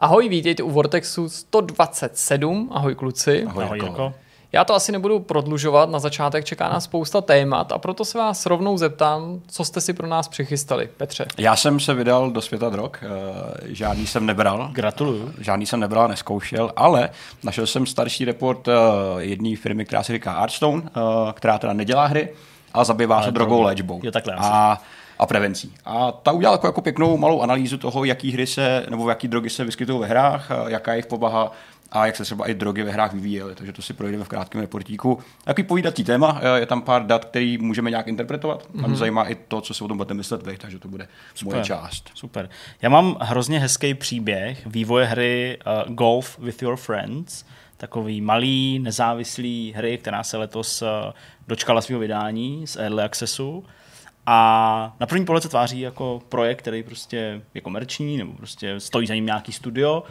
Ahoj, vítejte u Vortexu 127. Ahoj kluci. Ahoj, Ahoj. Jirko. Já to asi nebudu prodlužovat, na začátek čeká nás spousta témat a proto se vás rovnou zeptám, co jste si pro nás přichystali, Petře. Já jsem se vydal do světa drog, eh, žádný jsem nebral, Gratuluju. žádný jsem nebral a neskoušel, ale našel jsem starší report eh, jedné firmy, která se říká Artstone, eh, která teda nedělá hry, ale zabývá Ale se drogy. léčbou. Jo, takhle asi. a, a prevencí. A ta udělala jako, jako pěknou malou analýzu toho, jaký hry se, nebo jaký drogy se vyskytují ve hrách, jaká je jejich povaha a jak se třeba i drogy ve hrách vyvíjely. Takže to si projdeme v krátkém reportíku. Takový povídací téma, eh, je tam pár dat, který můžeme nějak interpretovat. Mm-hmm. A mě zajímá i to, co si o tom budete myslet vy, takže to bude moje Super. část. Super. Já mám hrozně hezký příběh vývoje hry uh, Golf with Your Friends. Takový malý, nezávislý hry, která se letos uh, dočkala svého vydání z Early Accessu. A na první pohled se tváří jako projekt, který prostě je komerční, nebo prostě stojí za ním nějaký studio,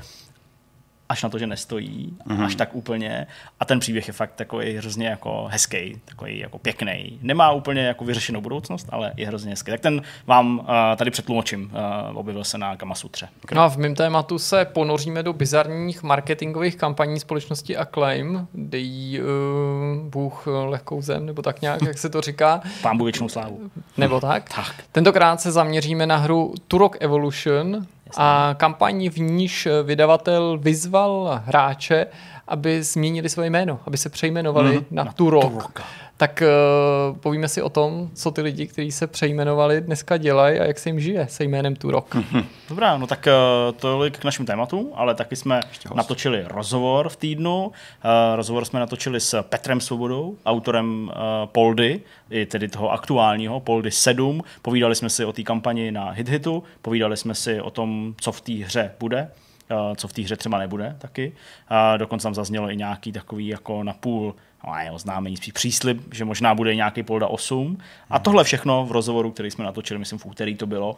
až na to, že nestojí, mm-hmm. až tak úplně. A ten příběh je fakt takový hrozně jako hezký, takový jako pěkný. Nemá úplně jako vyřešenou budoucnost, ale je hrozně hezký. Tak ten vám uh, tady přetlumočím. Uh, objevil se na Kamasutře. No a v mém tématu se ponoříme do bizarních marketingových kampaní společnosti Acclaim, dej uh, Bůh eh, lehkou zem, nebo tak nějak, jak se to říká, Pán Bůh věčnou slávu. nebo tak. Tak. Tentokrát se zaměříme na hru Turok Evolution a kampaní, v níž vydavatel vyzval hráče, aby změnili své jméno, aby se přejmenovali mm, na, na Turok. Turoka. Tak uh, povíme si o tom, co ty lidi, kteří se přejmenovali, dneska dělají a jak se jim žije se jménem Turok. Dobrá, no tak uh, tolik k našim tématům, ale taky jsme natočili rozhovor v týdnu. Uh, rozhovor jsme natočili s Petrem Svobodou, autorem uh, Poldy, i tedy toho aktuálního Poldy 7. Povídali jsme si o té kampani na HitHitu, povídali jsme si o tom, co v té hře bude, co v té hře třeba nebude taky. Uh, dokonce tam zaznělo i nějaký takový jako napůl no, ne, oznámení, spíš příslib, že možná bude nějaký Polda 8. A tohle všechno v rozhovoru, který jsme natočili, myslím v úterý to bylo,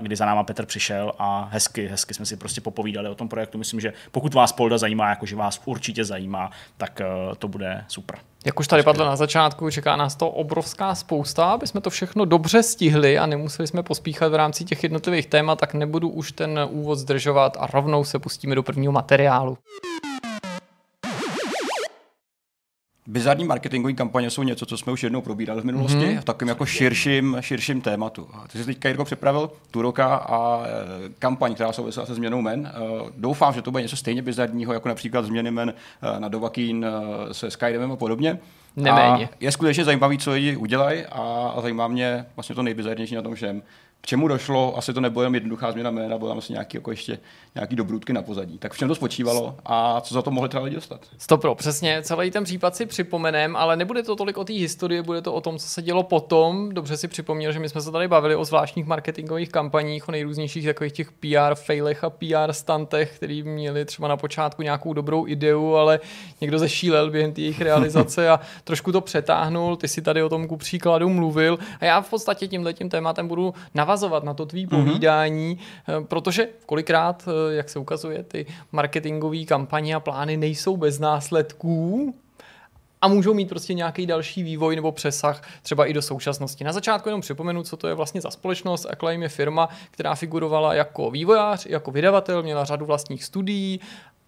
kdy za náma Petr přišel a hezky, hezky jsme si prostě popovídali o tom projektu. Myslím, že pokud vás Polda zajímá, jakože vás určitě zajímá, tak uh, to bude super. Jak už tady padlo na začátku, čeká nás to obrovská spousta, aby jsme to všechno dobře stihli a nemuseli jsme pospíchat v rámci těch jednotlivých témat, tak nebudu už ten úvod zdržovat a rovnou se pustíme do prvního materiálu. Bizarní marketingové kampaně jsou něco, co jsme už jednou probírali v minulosti, mm-hmm. v takovém jako širším, širším tématu. A Ty jsi teďka, Jirko, připravil Turoka a e, kampaň, která souvisela se změnou men. E, doufám, že to bude něco stejně bizarního, jako například změny men e, na Dovakín e, se Skydemem a podobně. Neméně. A je skutečně zajímavý, co lidi udělají a, a zajímá mě vlastně to nejbizarnější na tom všem. K čemu došlo, asi to nebylo jen jednoduchá změna jména, bylo tam asi nějaký, jako ještě nějaký dobrůdky na pozadí. Tak v čem to spočívalo a co za to mohli třeba lidi dostat? Stopro, přesně, celý ten případ si připomenem, ale nebude to tolik o té historii, bude to o tom, co se dělo potom. Dobře si připomněl, že my jsme se tady bavili o zvláštních marketingových kampaních, o nejrůznějších takových těch PR failech a PR stantech, který měli třeba na počátku nějakou dobrou ideu, ale někdo zešílel během jejich realizace a trošku to přetáhnul. Ty si tady o tom ku příkladu mluvil a já v podstatě tímhle tím tématem budu navazovat na to tvý povídání, mm-hmm. protože kolikrát, eh, jak se ukazuje, ty marketingové kampaně a plány nejsou bez následků, a můžou mít prostě nějaký další vývoj nebo přesah třeba i do současnosti. Na začátku jenom připomenu, co to je vlastně za společnost. Acclaim je firma, která figurovala jako vývojář, jako vydavatel, měla řadu vlastních studií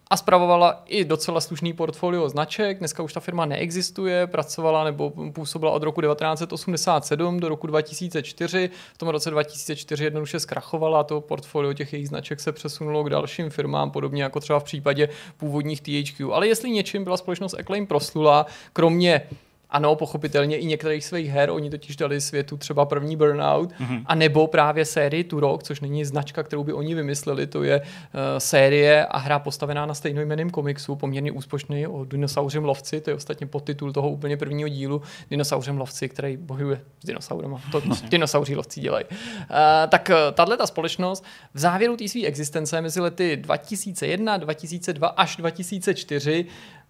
a spravovala i docela slušný portfolio značek. Dneska už ta firma neexistuje, pracovala nebo působila od roku 1987 do roku 2004. V tom roce 2004 jednoduše zkrachovala, to portfolio těch jejich značek se přesunulo k dalším firmám, podobně jako třeba v případě původních THQ. Ale jestli něčím byla společnost Acclaim proslula, kromě ano, pochopitelně i některých svých her, oni totiž dali světu třeba první Burnout, mm-hmm. a nebo právě sérii Turok, což není značka, kterou by oni vymysleli, to je uh, série a hra postavená na stejnojmeném komiksu, poměrně úspěšný o dinosauřím lovci, to je ostatně podtitul toho úplně prvního dílu, dinosauřím lovci, který bojuje s dinosaurama, to dinosauří lovci dělají. Uh, tak uh, tahle ta společnost v závěru té své existence mezi lety 2001, 2002 až 2004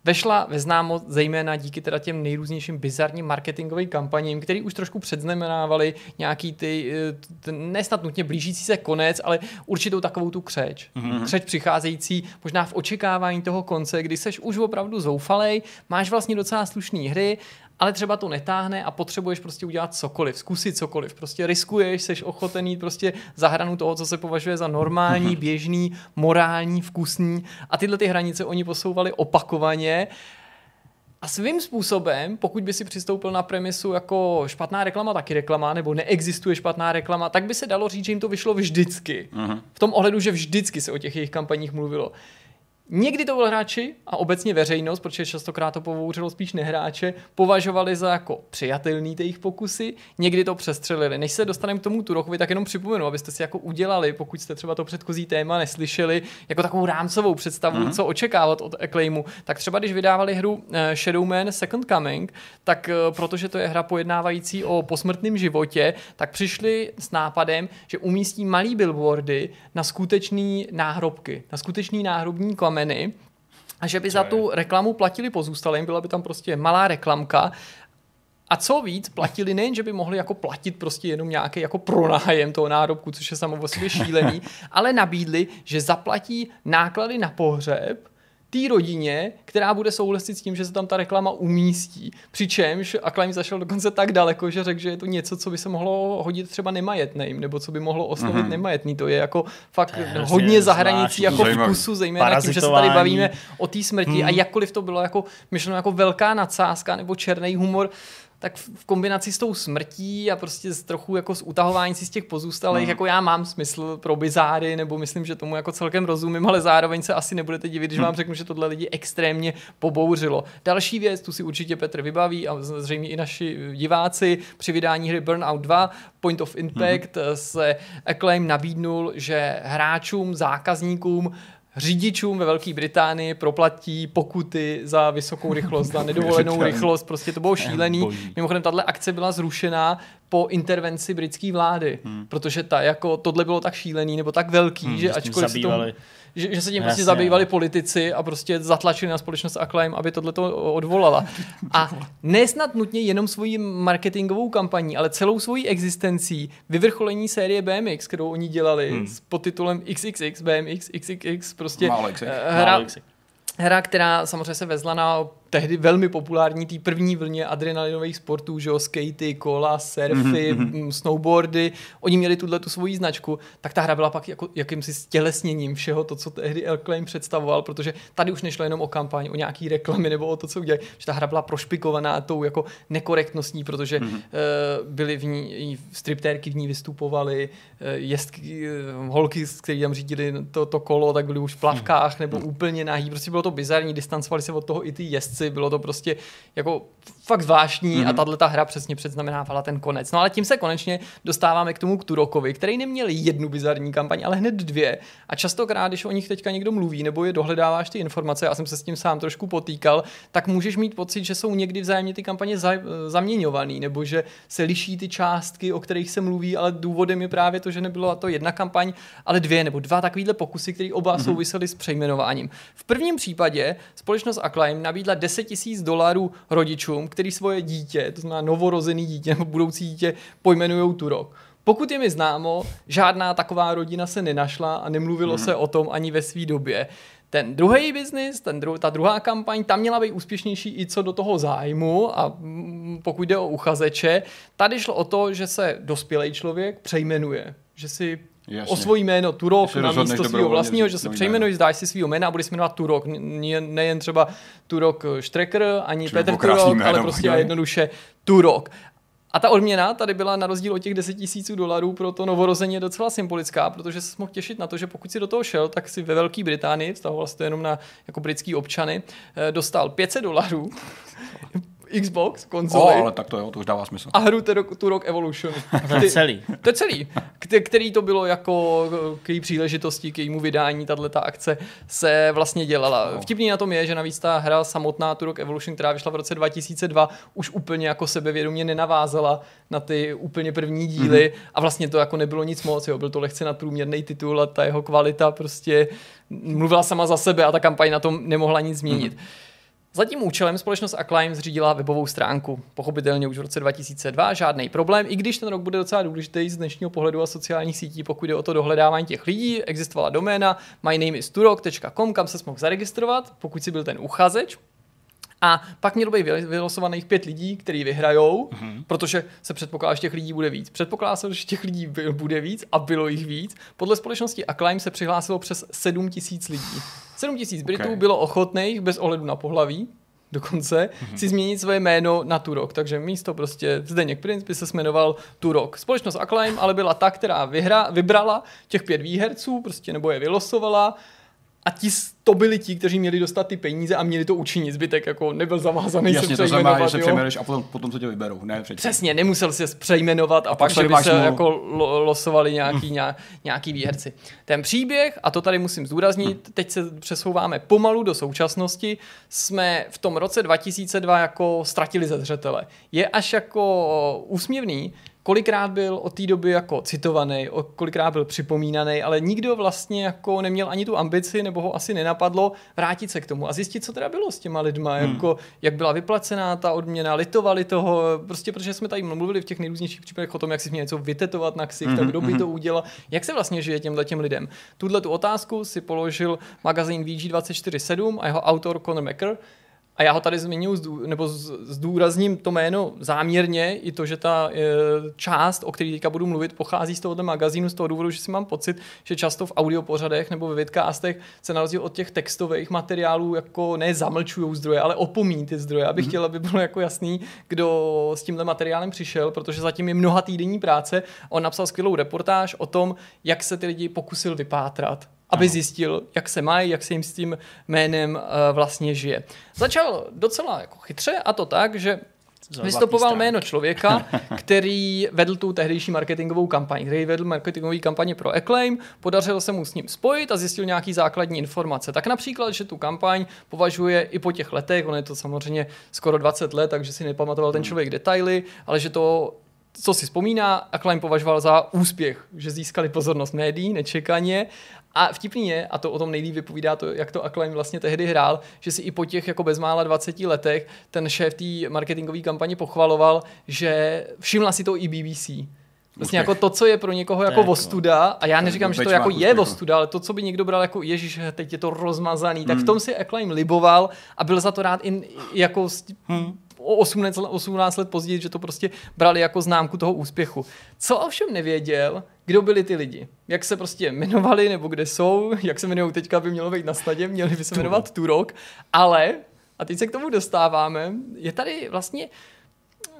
vešla ve známost zejména díky teda těm nejrůznějším bizarním marketingovým kampaním, který už trošku předznamenávali nějaký ty, ten, nesnad nutně blížící se konec, ale určitou takovou tu křeč. Mm-hmm. Křeč přicházející možná v očekávání toho konce, kdy seš už opravdu zoufalej, máš vlastně docela slušné hry ale třeba to netáhne a potřebuješ prostě udělat cokoliv, zkusit cokoliv. Prostě riskuješ, seš ochoten jít prostě za hranu toho, co se považuje za normální, běžný, morální, vkusný a tyhle ty hranice oni posouvali opakovaně. A svým způsobem, pokud by si přistoupil na premisu jako špatná reklama, taky reklama, nebo neexistuje špatná reklama, tak by se dalo říct, že jim to vyšlo vždycky. Uh-huh. V tom ohledu, že vždycky se o těch jejich kampaních mluvilo. Někdy to byl hráči a obecně veřejnost, protože častokrát to povouřilo spíš nehráče, považovali za jako přijatelný ty jejich pokusy, někdy to přestřelili. Než se dostaneme k tomu Turochovi, tak jenom připomenu, abyste si jako udělali, pokud jste třeba to předchozí téma neslyšeli, jako takovou rámcovou představu, mm-hmm. co očekávat od Acclaimu. Tak třeba když vydávali hru eh, Shadowman Second Coming, tak eh, protože to je hra pojednávající o posmrtném životě, tak přišli s nápadem, že umístí malý billboardy na skutečný náhrobky, na skutečný náhrobní klam kameny a že by za tu reklamu platili pozůstalým, byla by tam prostě malá reklamka. A co víc, platili nejen, že by mohli jako platit prostě jenom nějaký jako pronájem toho nárobku, což je samo o sobě šílený, ale nabídli, že zaplatí náklady na pohřeb té rodině, která bude souhlasit s tím, že se tam ta reklama umístí. Přičemž Acclaim zašel dokonce tak daleko, že řekl, že je to něco, co by se mohlo hodit třeba nemajetným, nebo co by mohlo oslovit mm-hmm. nemajetný. To je jako fakt je hodně za hranicí jako zajímavý. vkusu, zejména tím, že se tady bavíme o té smrti hmm. a jakkoliv to bylo jako myšleno jako velká nadsázka nebo černý humor, tak v kombinaci s tou smrtí a prostě s trochu jako s utahování si z těch pozůstalých, mm. jako já mám smysl pro bizáry, nebo myslím, že tomu jako celkem rozumím, ale zároveň se asi nebudete divit, když mm. vám řeknu, že tohle lidi extrémně pobouřilo. Další věc, tu si určitě Petr vybaví a zřejmě i naši diváci při vydání hry Burnout 2 Point of Impact mm. se Acclaim nabídnul, že hráčům, zákazníkům řidičům ve Velké Británii proplatí pokuty za vysokou rychlost, za nedovolenou rychlost, prostě to bylo šílený. Mimochodem, tahle akce byla zrušená po intervenci britské vlády, hmm. protože ta, jako, tohle bylo tak šílený nebo tak velký, hmm, že ačkoliv se tomu, že, že se tím prostě zabývali politici a prostě zatlačili na společnost Acclaim, aby tohle to odvolala. A nesnad nutně jenom svojí marketingovou kampaní, ale celou svojí existencí vyvrcholení série BMX, kterou oni dělali hmm. s podtitulem XXX, BMX, XXX, prostě Málo XX. hra, Málo XX. hra, která samozřejmě se vezla na tehdy velmi populární té první vlně adrenalinových sportů, že jo, skatey, kola, surfy, mm-hmm. snowboardy, oni měli tuhle tu svoji značku, tak ta hra byla pak jako jakýmsi stělesněním všeho to, co tehdy Claim představoval, protože tady už nešlo jenom o kampaň, o nějaký reklamy nebo o to, co udělali, že ta hra byla prošpikovaná tou jako nekorektností, protože mm-hmm. uh, byly v ní, striptérky v ní vystupovaly, uh, jestky, uh, holky, které tam řídili to, to kolo, tak byly už v plavkách mm-hmm. nebo úplně nahý, prostě bylo to bizarní, distancovali se od toho i ty jezdci, bylo to prostě jako fakt zvláštní mm-hmm. a mhm. tahle ta hra přesně předznamenávala ten konec. No ale tím se konečně dostáváme k tomu k Turokovi, který neměl jednu bizarní kampaň, ale hned dvě. A častokrát, když o nich teďka někdo mluví nebo je dohledáváš ty informace, já jsem se s tím sám trošku potýkal, tak můžeš mít pocit, že jsou někdy vzájemně ty kampaně za, zaměňované, nebo že se liší ty částky, o kterých se mluví, ale důvodem je právě to, že nebyla to jedna kampaň, ale dvě nebo dva takovýhle pokusy, které oba mm-hmm. souvisely s přejmenováním. V prvním případě společnost Acclaim nabídla 10 tisíc dolarů rodičům, který svoje dítě, to znamená novorozený dítě nebo budoucí dítě, pojmenují Turok. Pokud je mi známo, žádná taková rodina se nenašla a nemluvilo hmm. se o tom ani ve své době. Ten druhý biznis, ten dru- ta druhá kampaň, tam měla být úspěšnější i co do toho zájmu a mm, pokud jde o uchazeče, tady šlo o to, že se dospělý člověk přejmenuje, že si Jasně. o svůj jméno Turok na místo svého vlastního, že se přejmenuješ, zdáš si svého jména a budeš jmenovat Turok. Nejen třeba Turok Štrekr, ani Petr Turok, ale prostě a jednoduše Turok. A ta odměna tady byla na rozdíl od těch 10 tisíců dolarů pro to novorozeně docela symbolická, protože se mohl těšit na to, že pokud si do toho šel, tak si ve Velké Británii, vztahoval se to jenom na jako britský občany, eh, dostal 500 dolarů Xbox, konzoli. Oh, ale tak to jo, to už dává smysl. A hru tu Rock Evolution. to je celý. To je celý. Který to bylo jako k její příležitosti, k jejímu vydání, tahle ta akce se vlastně dělala. Oh. Vtipný na tom je, že navíc ta hra samotná Turok Evolution, která vyšla v roce 2002, už úplně jako sebevědomě nenavázala na ty úplně první díly mm-hmm. a vlastně to jako nebylo nic moc, jo. byl to lehce nadprůměrný titul a ta jeho kvalita prostě mluvila sama za sebe a ta kampaň na tom nemohla nic změnit. Mm-hmm. Za tím účelem společnost Acclaim zřídila webovou stránku. Pochopitelně už v roce 2002, žádný problém, i když ten rok bude docela důležitý z dnešního pohledu a sociálních sítí, pokud jde o to dohledávání těch lidí, existovala doména mynameisturok.com, kam se mohl zaregistrovat, pokud si byl ten uchazeč. A pak mělo být vylosovaných pět lidí, kteří vyhrajou, mm-hmm. protože se předpokládá, že těch lidí bude víc. Předpokládá se, že těch lidí bude víc a bylo jich víc. Podle společnosti Acclaim se přihlásilo přes 7 tisíc lidí. 7 tisíc Britů okay. bylo ochotných bez ohledu na pohlaví dokonce, mm-hmm. si změnit své jméno na Turok. Takže místo prostě Zdeněk Prince by se jmenoval Turok. Společnost Acclaim ale byla ta, která vyhra, vybrala těch pět výherců, prostě nebo je vylosovala a ti to byli ti, kteří měli dostat ty peníze a měli to učinit. Zbytek jako nebyl zavázaný Jasně, se to znamená, že se přejmenuješ a potom, potom se tě vyberou. Ne, předtím. Přesně, nemusel se přejmenovat a, a pak, že by se mou... jako lo, losovali nějaký, hm. nějaký výherci. Ten příběh, a to tady musím zdůraznit, hm. teď se přesouváme pomalu do současnosti, jsme v tom roce 2002 jako ztratili ze zřetele. Je až jako úsměvný, kolikrát byl od té doby jako citovaný, kolikrát byl připomínaný, ale nikdo vlastně jako neměl ani tu ambici, nebo ho asi nenapadlo vrátit se k tomu a zjistit, co teda bylo s těma lidma, hmm. jako, jak byla vyplacená ta odměna, litovali toho, prostě protože jsme tady mluvili v těch nejrůznějších případech o tom, jak si měl něco vytetovat na ksich, hmm. tak kdo by hmm. to udělal, jak se vlastně žije těmhle těm lidem. Tuhle tu otázku si položil magazín VG247 a jeho autor Conor Macker, a já ho tady zmiňuji, nebo zdůrazním to jméno záměrně, i to, že ta e, část, o které teďka budu mluvit, pochází z tohoto magazínu z toho důvodu, že si mám pocit, že často v audiopořadech nebo ve vidcastech se na rozdíl od těch textových materiálů jako ne zamlčují zdroje, ale opomíní ty zdroje, abych mm-hmm. chtěl, aby bylo jako jasný, kdo s tímhle materiálem přišel, protože zatím je mnoha týdenní práce. On napsal skvělou reportáž o tom, jak se ty lidi pokusil vypátrat aby zjistil, jak se mají, jak se jim s tím jménem uh, vlastně žije. Začal docela jako chytře a to tak, že vystupoval jméno člověka, který vedl tu tehdejší marketingovou kampaň, který vedl marketingový kampaně pro Acclaim, podařilo se mu s ním spojit a zjistil nějaký základní informace. Tak například, že tu kampaň považuje i po těch letech, on je to samozřejmě skoro 20 let, takže si nepamatoval ten hmm. člověk detaily, ale že to co si vzpomíná, Acclaim považoval za úspěch, že získali pozornost médií nečekaně. A vtipný je, a to o tom nejlíp vypovídá to, jak to Acclaim vlastně tehdy hrál, že si i po těch jako bezmála 20 letech ten šéf té marketingové kampaně pochvaloval, že všimla si to i BBC. Vlastně jako to, co je pro někoho jako vostuda, a já neříkám, že to jako je vostuda, ale to, co by někdo bral jako ježíš, teď je to rozmazaný, tak v hmm. tom si Acclaim liboval a byl za to rád i jako hmm 18, 18 let později, že to prostě brali jako známku toho úspěchu. Co ovšem nevěděl, kdo byli ty lidi. Jak se prostě jmenovali, nebo kde jsou, jak se jmenují teďka, by mělo být na snadě, měli by se jmenovat Turok, ale, a teď se k tomu dostáváme, je tady vlastně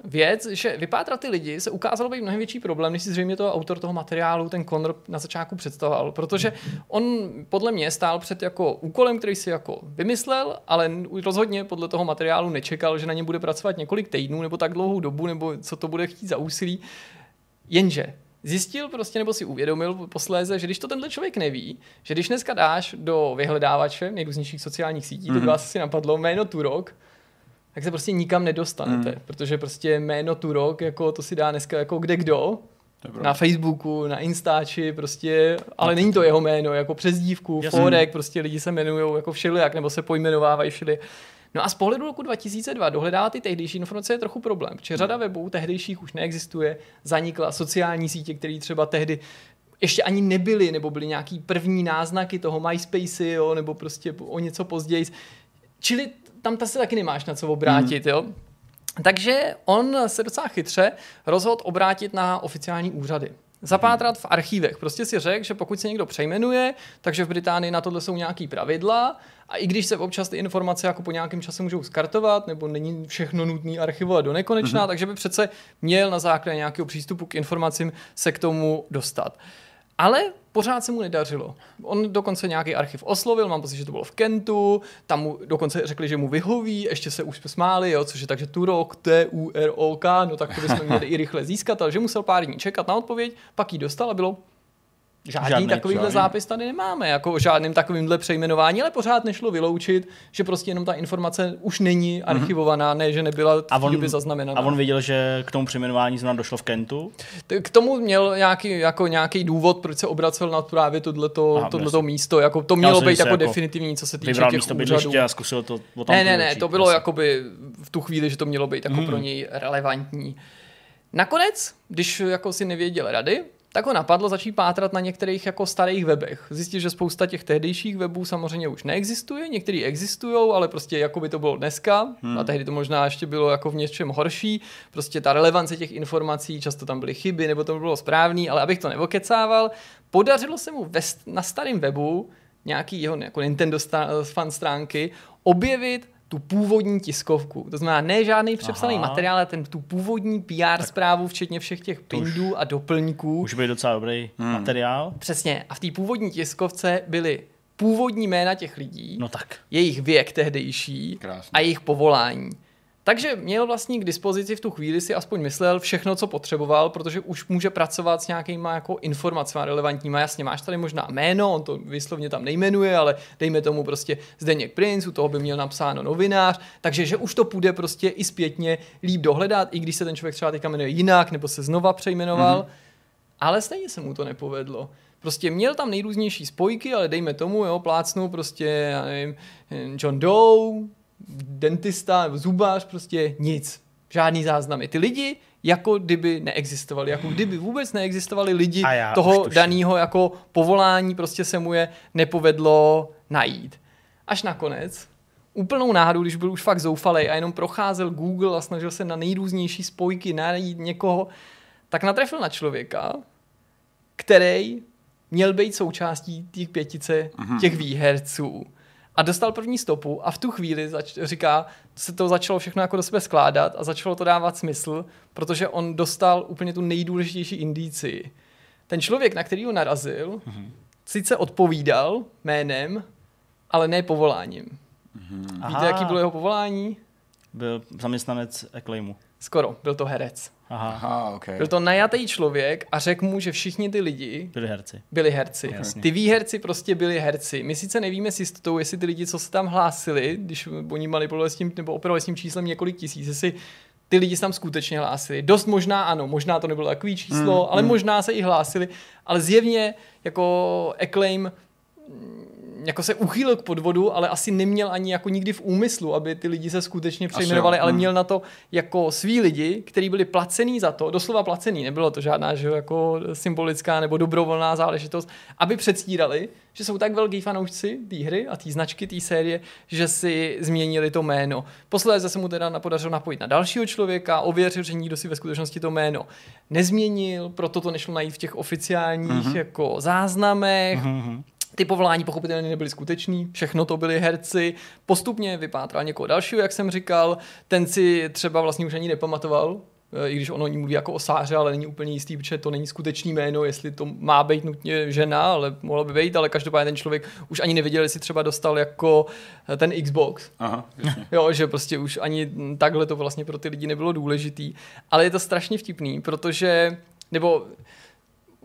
věc, že vypátrat ty lidi se ukázalo být mnohem větší problém, než si zřejmě to autor toho materiálu, ten Conor, na začátku představoval, protože on podle mě stál před jako úkolem, který si jako vymyslel, ale rozhodně podle toho materiálu nečekal, že na něm bude pracovat několik týdnů nebo tak dlouhou dobu, nebo co to bude chtít za úsilí. Jenže zjistil prostě nebo si uvědomil posléze, že když to tenhle člověk neví, že když dneska dáš do vyhledávače nejrůznějších sociálních sítí, mm-hmm. to by mhm. vás asi napadlo jméno Turok, tak se prostě nikam nedostanete, mm. protože prostě jméno Turok, jako to si dá dneska jako kde kdo, na Facebooku, na Instači, prostě, ale není to jeho jméno, jako přezdívku, Jasný. Forek, prostě lidi se jmenují jako všelijak, nebo se pojmenovávají všeli. No a z pohledu roku 2002 dohledávat ty tehdejší informace je trochu problém, protože řada webů tehdejších už neexistuje, zanikla sociální sítě, které třeba tehdy ještě ani nebyly, nebo byly nějaký první náznaky toho MySpace, jo, nebo prostě o něco později. Čili tam ta se taky nemáš na co obrátit, hmm. jo. Takže on se docela chytře rozhodl obrátit na oficiální úřady. Zapátrat v archívech. Prostě si řekl, že pokud se někdo přejmenuje, takže v Británii na tohle jsou nějaký pravidla a i když se občas ty informace jako po nějakém čase můžou skartovat, nebo není všechno nutné archivovat do nekonečná, mm-hmm. takže by přece měl na základě nějakého přístupu k informacím se k tomu dostat. Ale pořád se mu nedařilo. On dokonce nějaký archiv oslovil, mám pocit, že to bylo v Kentu, tam mu dokonce řekli, že mu vyhoví, ještě se už smáli, jo, což je takže Turok, T-U-R-O-K, no tak to bychom měli i rychle získat, ale že musel pár dní čekat na odpověď, pak ji dostal a bylo Žádný, žádný takovýhle žádný. zápis tady nemáme, jako o žádným takovýmhle přejmenování, ale pořád nešlo vyloučit, že prostě jenom ta informace už není mhm. archivovaná, ne, že nebyla v a on, doby zaznamenaná. A on věděl, že k tomu přejmenování zrovna došlo v Kentu? K tomu měl nějaký, jako nějaký důvod, proč se obracel na právě tohleto, Aha, tohleto místo. Jako, to mělo být jako, jako definitivní, co se týče těch místo úřadů. a zkusil to Ne, ne, ne, to bylo jakoby v tu chvíli, že to mělo být jako hmm. pro něj relevantní. Nakonec, když jako si nevěděl rady, tak ho napadlo začít pátrat na některých jako starých webech. Zjistil, že spousta těch tehdejších webů samozřejmě už neexistuje, některý existují, ale prostě jako by to bylo dneska, hmm. a tehdy to možná ještě bylo jako v něčem horší, prostě ta relevance těch informací, často tam byly chyby, nebo to bylo správný, ale abych to nevokecával, podařilo se mu ve, na starém webu nějaký jeho jako Nintendo fan stránky objevit tu původní tiskovku. To znamená, ne žádný přepsaný Aha. materiál, ale ten, tu původní PR tak zprávu, včetně všech těch pindů a doplňků. Už byl docela dobrý hmm. materiál. Přesně. A v té původní tiskovce byly původní jména těch lidí, no tak. jejich věk tehdejší Krásný. a jejich povolání. Takže měl vlastně k dispozici v tu chvíli si aspoň myslel všechno, co potřeboval, protože už může pracovat s nějakýma jako informacemi relevantníma. Jasně, máš tady možná jméno, on to vyslovně tam nejmenuje, ale dejme tomu prostě Zdeněk Prince, u toho by měl napsáno novinář, takže že už to půjde prostě i zpětně líp dohledat, i když se ten člověk třeba teďka jmenuje jinak, nebo se znova přejmenoval, mm-hmm. ale stejně se mu to nepovedlo. Prostě měl tam nejrůznější spojky, ale dejme tomu, jo, plácnu prostě, já nevím, John Doe, dentista nebo zubář, prostě nic. Žádný záznamy. Ty lidi jako kdyby neexistovali, jako kdyby vůbec neexistovali lidi toho daného jako povolání, prostě se mu je nepovedlo najít. Až nakonec, úplnou náhodou, když byl už fakt zoufalý a jenom procházel Google a snažil se na nejrůznější spojky najít někoho, tak natrefil na člověka, který měl být součástí těch pětice mhm. těch výherců a dostal první stopu a v tu chvíli zač- říká, se to začalo všechno jako do sebe skládat a začalo to dávat smysl, protože on dostal úplně tu nejdůležitější indici. Ten člověk, na který ho narazil, mm-hmm. sice odpovídal jménem, ale ne povoláním. Mm-hmm. Víte, jaký bylo jeho povolání? Byl zaměstnanec Acclaimu. Skoro, byl to herec. Aha. Aha, okay. Byl to najatý člověk a řekl mu, že všichni ty lidi byli herci. Byli herci. Jasně. Ty výherci prostě byli herci. My sice nevíme s jistotou, jestli ty lidi, co se tam hlásili, když oni manipulovali s tím, nebo operovali s tím číslem několik tisíc, jestli ty lidi se tam skutečně hlásili. Dost možná ano, možná to nebylo takový číslo, mm, ale mm. možná se i hlásili, ale zjevně jako Acclaim jako se uchýlil k podvodu, ale asi neměl ani jako nikdy v úmyslu, aby ty lidi se skutečně přejmenovali, ale hmm. měl na to jako svý lidi, kteří byli placený za to, doslova placený, nebylo to žádná že jako symbolická nebo dobrovolná záležitost, aby předstírali, že jsou tak velký fanoušci té hry a té značky, té série, že si změnili to jméno. Posledně se mu teda podařilo napojit na dalšího člověka, ověřil, že nikdo si ve skutečnosti to jméno nezměnil, proto to nešlo najít v těch oficiálních mm-hmm. jako záznamech. Mm-hmm. Ty povolání pochopitelně nebyly skutečný, všechno to byli herci. Postupně vypátral někoho dalšího, jak jsem říkal. Ten si třeba vlastně už ani nepamatoval, eh, i když ono ní mluví jako o Sáře, ale není úplně jistý, protože to není skutečný jméno, jestli to má být nutně žena, ale mohla by být, ale každopádně ten člověk už ani nevěděl, jestli třeba dostal jako eh, ten Xbox. Aha, jo, že prostě už ani takhle to vlastně pro ty lidi nebylo důležitý. Ale je to strašně vtipný, protože, nebo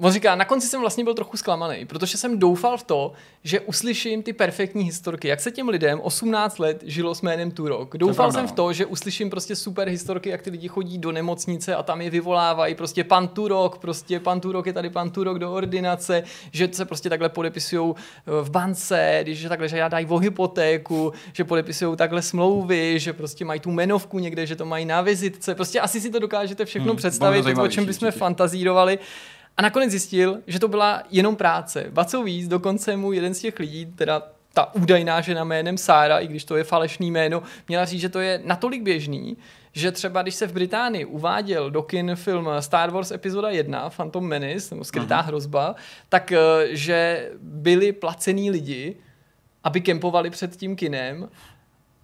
On říká, na konci jsem vlastně byl trochu zklamaný, protože jsem doufal v to, že uslyším ty perfektní historky, jak se těm lidem 18 let žilo s jménem Turok. Doufal jsem v no. to, že uslyším prostě super historky, jak ty lidi chodí do nemocnice a tam je vyvolávají prostě pan Turok, prostě pan Turok je tady pan Turok do ordinace, že se prostě takhle podepisují eh, v bance, když takhle žádají o hypotéku, že podepisují takhle smlouvy, že prostě mají tu menovku někde, že to mají na vizitce. Prostě asi si to dokážete všechno hmm, představit, o čem bychom fantazírovali. A nakonec zjistil, že to byla jenom práce. Ba co víc, dokonce mu jeden z těch lidí, teda ta údajná žena jménem Sára, i když to je falešný jméno, měla říct, že to je natolik běžný, že třeba když se v Británii uváděl do kin film Star Wars epizoda 1, Phantom Menace, nebo Skrytá uh-huh. hrozba, tak eh, že byli placení lidi, aby kempovali před tím kinem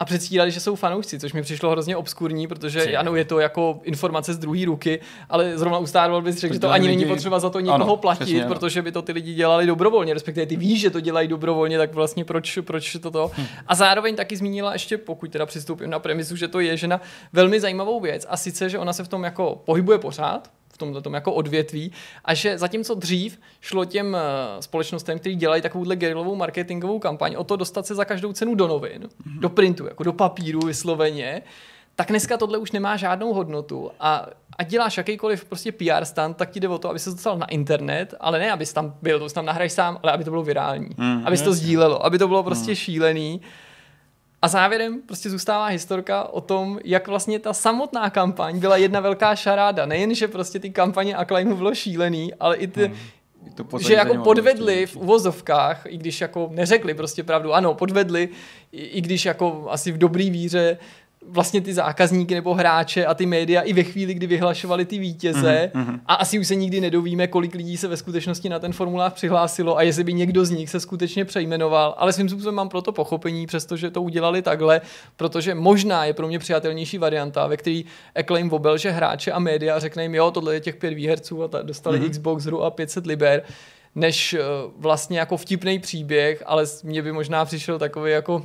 a předstírali, že jsou fanoušci, což mi přišlo hrozně obskurní, protože Či, ano, je to jako informace z druhé ruky, ale zrovna u Star Wars bys řekl, že to ani lidi... není potřeba za to někoho ano, platit, přesně, protože by to ty lidi dělali dobrovolně, respektive ty víš, že to dělají dobrovolně, tak vlastně proč, proč toto. Hm. A zároveň taky zmínila ještě, pokud teda přistoupím na premisu, že to je žena, velmi zajímavou věc a sice, že ona se v tom jako pohybuje pořád, v tomhle tom jako odvětví a že zatímco dřív šlo těm eh, společnostem, který dělají takovouhle gerilovou marketingovou kampaň, o to dostat se za každou cenu do novin, mm-hmm. do printu, jako do papíru vysloveně, tak dneska tohle už nemá žádnou hodnotu a a děláš jakýkoliv prostě PR stand, tak ti jde o to, aby se dostal na internet, ale ne, abys tam byl, to tam nahraj sám, ale aby to bylo virální, mm, aby to sdílelo, aby to bylo prostě mm. šílený. A závěrem prostě zůstává historka o tom, jak vlastně ta samotná kampaň byla jedna velká šaráda. Nejen, že prostě ty kampaně Acclaimu bylo šílený, ale i ty, hmm. To že jako podvedli v uvozovkách, i když jako neřekli prostě pravdu, ano, podvedli, i když jako asi v dobrý víře vlastně ty zákazníky nebo hráče a ty média i ve chvíli, kdy vyhlašovali ty vítěze mm-hmm. a asi už se nikdy nedovíme, kolik lidí se ve skutečnosti na ten formulář přihlásilo a jestli by někdo z nich se skutečně přejmenoval, ale svým způsobem mám proto pochopení, přestože to udělali takhle, protože možná je pro mě přijatelnější varianta, ve který Acclaim že hráče a média řekne jim, jo, tohle je těch pět výherců a ta, dostali mm-hmm. Xbox hru a 500 liber, než uh, vlastně jako vtipný příběh, ale mně by možná přišel takový jako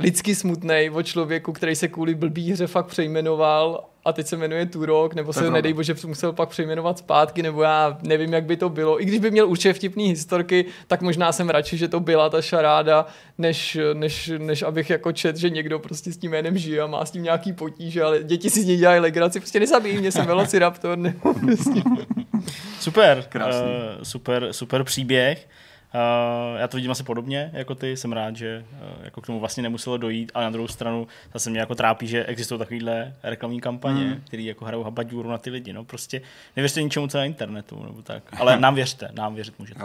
lidsky smutný o člověku, který se kvůli blbý hře fakt přejmenoval a teď se jmenuje Turok, nebo se, nedej bože, musel pak přejmenovat zpátky, nebo já nevím, jak by to bylo. I když by měl určitě vtipný historky, tak možná jsem radši, že to byla ta šaráda, než, než, než abych jako čet, že někdo prostě s tím jménem žije a má s tím nějaký potíže, ale děti si z něj dělají legraci, prostě nezabijí mě, jsem Velociraptor. Nebo prostě. Super, Krásný. uh, super, super příběh. Uh, já to vidím asi podobně jako ty, jsem rád, že uh, jako k tomu vlastně nemuselo dojít, ale na druhou stranu zase mě jako trápí, že existují takovýhle reklamní kampaně, mm. které jako hrajou habaďůru na ty lidi, no prostě nevěřte ničemu, co na internetu, nebo tak, ale nám věřte, nám věřit můžete.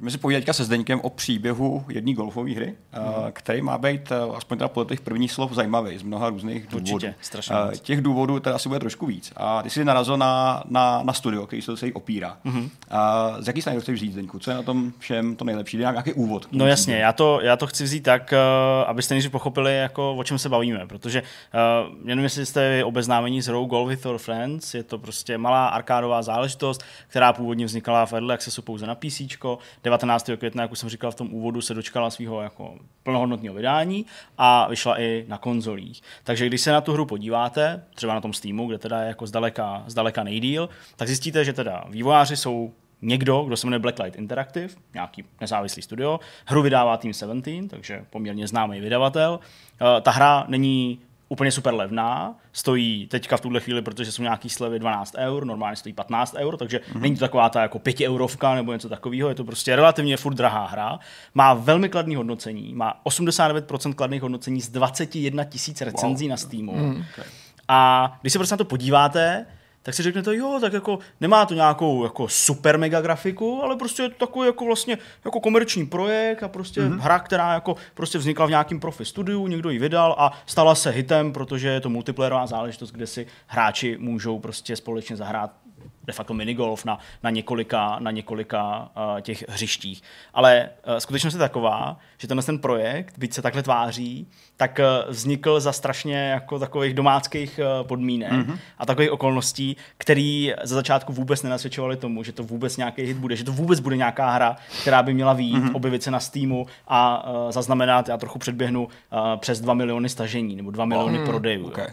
Můžeme si povídat se Zdeňkem o příběhu jedné golfové hry, mm. který má být, eh, aspoň teda podle těch prvních slov, zajímavý z mnoha různých důvodů. Určitě, strašně uh, Těch důvodů teda asi bude trošku víc. A ty jsi narazil na, na, na studio, který se celý opírá. Mm. Uh, z jaký se chceš vzít, Zdeňku? Co je na tom všem to nejlepší? Jde nějaký úvod? No jasně, já to, já to chci vzít tak, abyste nejdřív pochopili, jako, o čem se bavíme, protože uh, nevím, jestli jste obeznámení s Row Golf with Your Friends, je to prostě malá arkádová záležitost, která původně vznikala v Early Accessu pouze na PC, 19. května, jak už jsem říkal v tom úvodu, se dočkala svého jako plnohodnotného vydání a vyšla i na konzolích. Takže když se na tu hru podíváte, třeba na tom Steamu, kde teda je jako zdaleka, zdaleka nejdíl, tak zjistíte, že teda vývojáři jsou někdo, kdo se jmenuje Blacklight Interactive, nějaký nezávislý studio. Hru vydává Team 17, takže poměrně známý vydavatel. Eh, ta hra není úplně super levná, stojí teďka v tuhle chvíli, protože jsou nějaký slevy 12 eur, normálně stojí 15 eur, takže mm-hmm. není to taková ta jako 5 eurovka nebo něco takového, je to prostě relativně furt drahá hra. Má velmi kladný hodnocení, má 89% kladných hodnocení z 21 tisíc recenzí wow. na Steamu. Mm, okay. A když se prostě na to podíváte, tak si řeknete, jo, tak jako nemá to nějakou jako super mega grafiku, ale prostě je to takový jako vlastně jako komerční projekt a prostě mm-hmm. hra, která jako prostě vznikla v nějakém profi studiu, někdo ji vydal a stala se hitem, protože je to multiplayerová záležitost, kde si hráči můžou prostě společně zahrát de facto minigolf na, na několika, na několika uh, těch hřištích. Ale uh, skutečnost je taková, že tenhle ten projekt, byť se takhle tváří, tak uh, vznikl za strašně jako takových domáckých uh, podmínek mm-hmm. a takových okolností, který za začátku vůbec nenasvědčovaly tomu, že to vůbec nějaký hit bude, že to vůbec bude nějaká hra, která by měla výjít, mm-hmm. objevit se na Steamu a uh, zaznamenat, já trochu předběhnu, uh, přes 2 miliony stažení nebo 2 miliony oh, prodejů. Okay.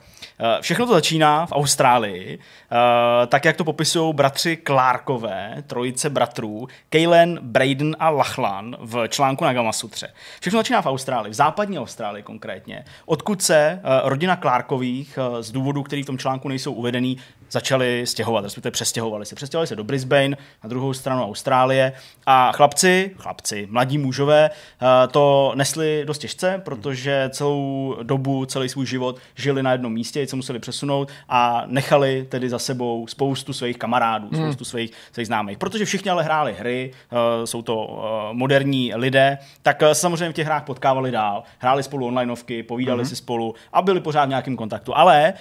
Všechno to začíná v Austrálii, uh, tak jak to popisují bratři Clarkové, trojice bratrů, Kaylen, Braden a Lachlan v článku na Gamasutře. Všechno začíná v Austrálii, v západní Austrálii konkrétně, odkud se uh, rodina Clarkových z důvodu, který v tom článku nejsou uvedený, začali stěhovat, respektive přestěhovali se. Přestěhovali se do Brisbane, na druhou stranu Austrálie a chlapci, chlapci, mladí mužové eh, to nesli dost těžce, protože celou dobu, celý svůj život žili na jednom místě, se museli přesunout a nechali tedy za sebou spoustu svých kamarádů, hmm. spoustu svých, svých známých. Protože všichni ale hráli hry, eh, jsou to eh, moderní lidé, tak samozřejmě v těch hrách potkávali dál, hráli spolu onlineovky, povídali hmm. si spolu a byli pořád v nějakém kontaktu. Ale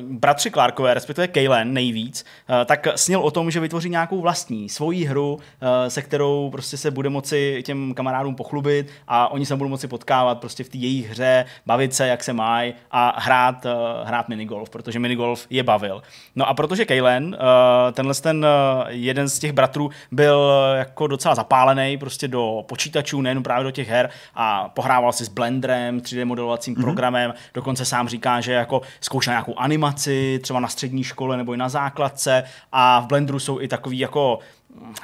bratři Clarkové, respektive respektive Kaylen nejvíc, eh, tak snil o tom, že vytvoří nějakou vlastní, svoji hru, eh, se kterou prostě se bude moci těm kamarádům pochlubit a oni se budou moci potkávat prostě v té jejich hře, bavit se, jak se mají a hrát, eh, hrát minigolf, protože minigolf je bavil. No a protože Kaylen, tenhle ten jeden z těch bratrů byl jako docela zapálený prostě do počítačů, nejen právě do těch her a pohrával si s Blenderem, 3D modelovacím mm-hmm. programem, dokonce sám říká, že jako zkoušel nějakou animaci, třeba na střední škole nebo i na základce a v Blenderu jsou i takový jako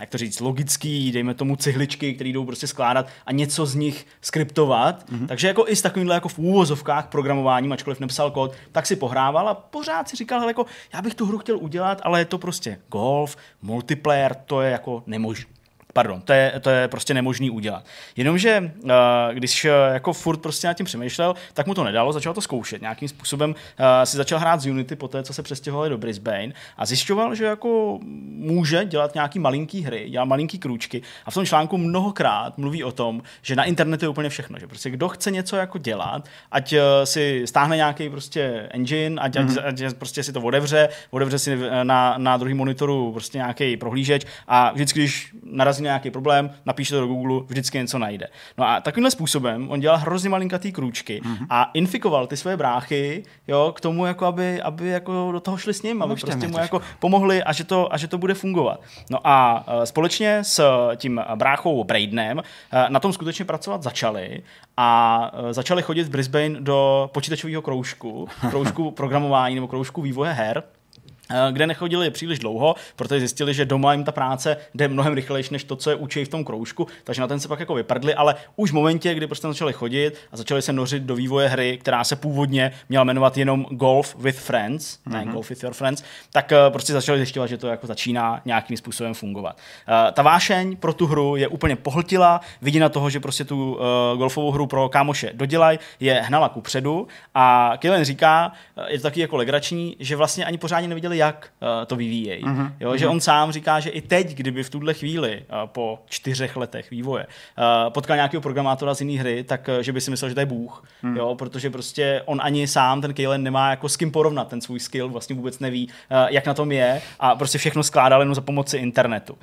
jak to říct, logický, dejme tomu cihličky, které jdou prostě skládat a něco z nich skriptovat. Mm-hmm. Takže jako i s takovýmhle jako v úvozovkách programováním, ačkoliv nepsal kód, tak si pohrával a pořád si říkal, jako já bych tu hru chtěl udělat, ale je to prostě golf, multiplayer, to je jako nemožné. Pardon, to je, to je prostě nemožný udělat. Jenomže uh, když uh, jako furt prostě nad tím přemýšlel, tak mu to nedalo, začal to zkoušet. Nějakým způsobem uh, si začal hrát z Unity po té, co se přestěhovali do Brisbane a zjišťoval, že jako může dělat nějaký malinký hry, dělat malinký krůčky a v tom článku mnohokrát mluví o tom, že na internetu je úplně všechno, že prostě kdo chce něco jako dělat, ať si stáhne nějaký prostě engine, ať, mm-hmm. ať, ať prostě si to otevře, otevře si na, na druhý monitoru prostě nějaký prohlížeč a vždycky, když narazí nějaký problém, napíše to do Google, vždycky něco najde. No a takovýmhle způsobem on dělal hrozně malinkatý krůčky mm-hmm. a infikoval ty své bráchy jo, k tomu, jako aby, aby jako do toho šli s ním, aby prostě mu jako pomohli a že, to, a že to bude fungovat. No a uh, společně s tím bráchou Braidenem uh, na tom skutečně pracovat začali a uh, začali chodit v Brisbane do počítačového kroužku, kroužku programování nebo kroužku vývoje her kde nechodili příliš dlouho, protože zjistili, že doma jim ta práce jde mnohem rychlejší než to, co je učí v tom kroužku, takže na ten se pak jako vyprdli, ale už v momentě, kdy prostě začali chodit a začali se nořit do vývoje hry, která se původně měla jmenovat jenom Golf with Friends, mm-hmm. ne mhm. Golf with your friends, tak uh, prostě začali zjišťovat, že to jako začíná nějakým způsobem fungovat. Uh, ta vášeň pro tu hru je úplně pohltila, vidí na toho, že prostě tu golfovou hru pro kámoše dodělají, je hnala ku předu a Killen říká, je to taky jako legrační, že vlastně ani pořádně neviděli, jak uh, to vyvíjejí. Uh-huh. Jo, uh-huh. Že on sám říká, že i teď, kdyby v tuhle chvíli, uh, po čtyřech letech vývoje, uh, potkal nějakého programátora z jiné hry, tak že by si myslel, že to je Bůh. Uh-huh. Jo, protože prostě on ani sám, ten Kalen, nemá jako s kým porovnat ten svůj skill, vlastně vůbec neví, jak na tom je a prostě všechno skládal jenom za pomoci internetu.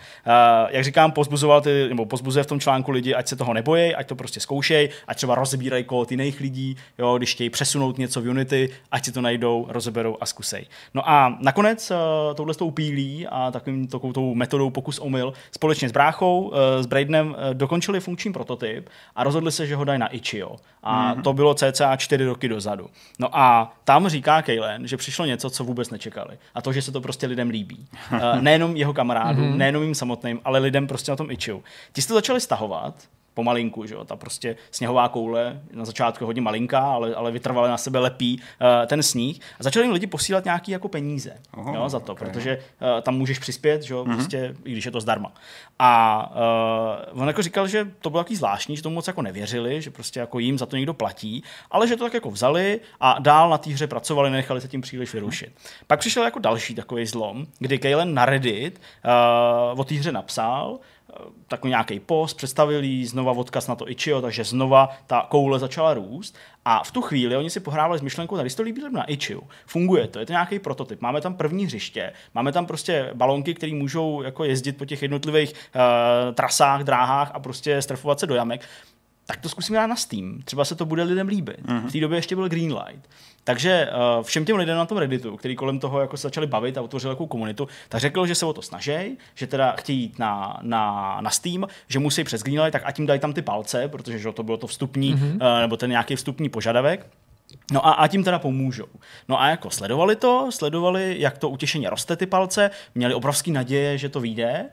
Jak říkám, pozbuzoval ty, nebo pozbuzuje v tom článku lidi, ať se toho nebojí, ať to prostě zkoušej, ať třeba rozbírají kód jiných lidí, jo, když chtějí přesunout něco v Unity, ať si to najdou, rozeberou a zkusej. No a nakonec nakonec uh, touhle tou pílí a takovým takovou tou metodou pokus omyl společně s bráchou, uh, s Braidenem uh, dokončili funkční prototyp a rozhodli se, že ho dají na Ichio. A mm-hmm. to bylo cca čtyři roky dozadu. No a tam říká Kejlen, že přišlo něco, co vůbec nečekali. A to, že se to prostě lidem líbí. Uh, nejenom jeho kamarádům, mm-hmm. nejenom jim samotným, ale lidem prostě na tom Ichiu. Ti to začali stahovat, pomalinku, že jo? ta prostě sněhová koule, na začátku hodně malinká, ale, ale vytrvale na sebe lepí uh, ten sníh. A začali jim lidi posílat nějaký jako peníze Oho, jo, za to, okay. protože uh, tam můžeš přispět, že jo, mm-hmm. prostě, i když je to zdarma. A uh, on jako říkal, že to bylo takový zvláštní, že tomu moc jako nevěřili, že prostě jako jim za to někdo platí, ale že to tak jako vzali a dál na té hře pracovali, nechali se tím příliš vyrušit. Mm-hmm. Pak přišel jako další takový zlom, kdy Kalen na Reddit uh, o té hře napsal, takový nějaký post, představil jí znova odkaz na to Ichio, takže znova ta koule začala růst. A v tu chvíli oni si pohrávali s myšlenkou, tady to líbí na Ichiu, funguje to, je to nějaký prototyp, máme tam první hřiště, máme tam prostě balonky, které můžou jako jezdit po těch jednotlivých uh, trasách, dráhách a prostě strefovat se do jamek, tak to zkusíme dát na Steam. Třeba se to bude lidem líbit. Mm-hmm. V té době ještě byl Greenlight. Takže uh, všem těm lidem na tom Redditu, který kolem toho jako se začali bavit a utvořili takovou komunitu, tak řekl, že se o to snaží, že teda chtějí jít na, na, na Steam, že musí přes Greenlight, tak a tím dají tam ty palce, protože že to bylo to vstupní, mm-hmm. uh, nebo ten nějaký vstupní požadavek. No a, a tím teda pomůžou. No a jako sledovali to, sledovali, jak to utěšení roste ty palce, měli obrovský naděje, že to vyjde.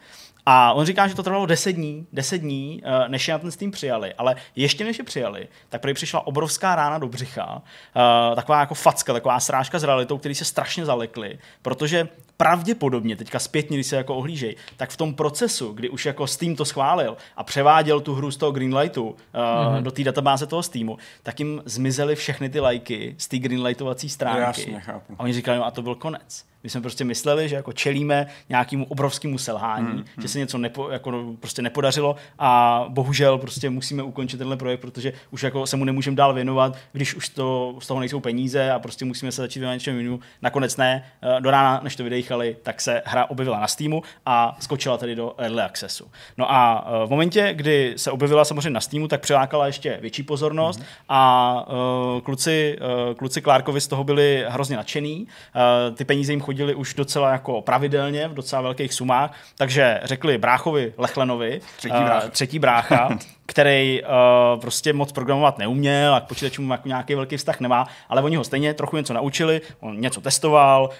A on říká, že to trvalo 10 dní, 10 dní, eh, než je na ten Steam přijali. Ale ještě než je přijali, tak prý přišla obrovská rána do břicha, eh, taková jako facka, taková srážka s realitou, který se strašně zalekli, protože pravděpodobně teďka zpětně, když se jako ohlížej, tak v tom procesu, kdy už jako Steam to schválil a převáděl tu hru z toho Greenlightu uh, mm-hmm. do té databáze toho Steamu, tak jim zmizely všechny ty lajky z té Greenlightovací stránky. Jasně, chápu. A oni říkali, no a to byl konec. My jsme prostě mysleli, že jako čelíme nějakému obrovskému selhání, hmm, hmm. že se něco nepo, jako no, prostě nepodařilo a bohužel prostě musíme ukončit tenhle projekt, protože už jako se mu nemůžeme dál věnovat, když už to, z toho nejsou peníze a prostě musíme se začít věnovat něčemu jinému. Nakonec ne, eh, do rána, než to vydechali, tak se hra objevila na Steamu a skočila tedy do Early Accessu. No a eh, v momentě, kdy se objevila samozřejmě na Steamu, tak přilákala ještě větší pozornost hmm. a uh, kluci, uh, kluci Clarkovi z toho byli hrozně nadšený. Uh, ty peníze jim chodí chodili už docela jako pravidelně, v docela velkých sumách, takže řekli bráchovi Lechlenovi, třetí, brácha. Uh, třetí brácha, který uh, prostě moc programovat neuměl a k počítačům jako nějaký velký vztah nemá, ale oni ho stejně trochu něco naučili, on něco testoval,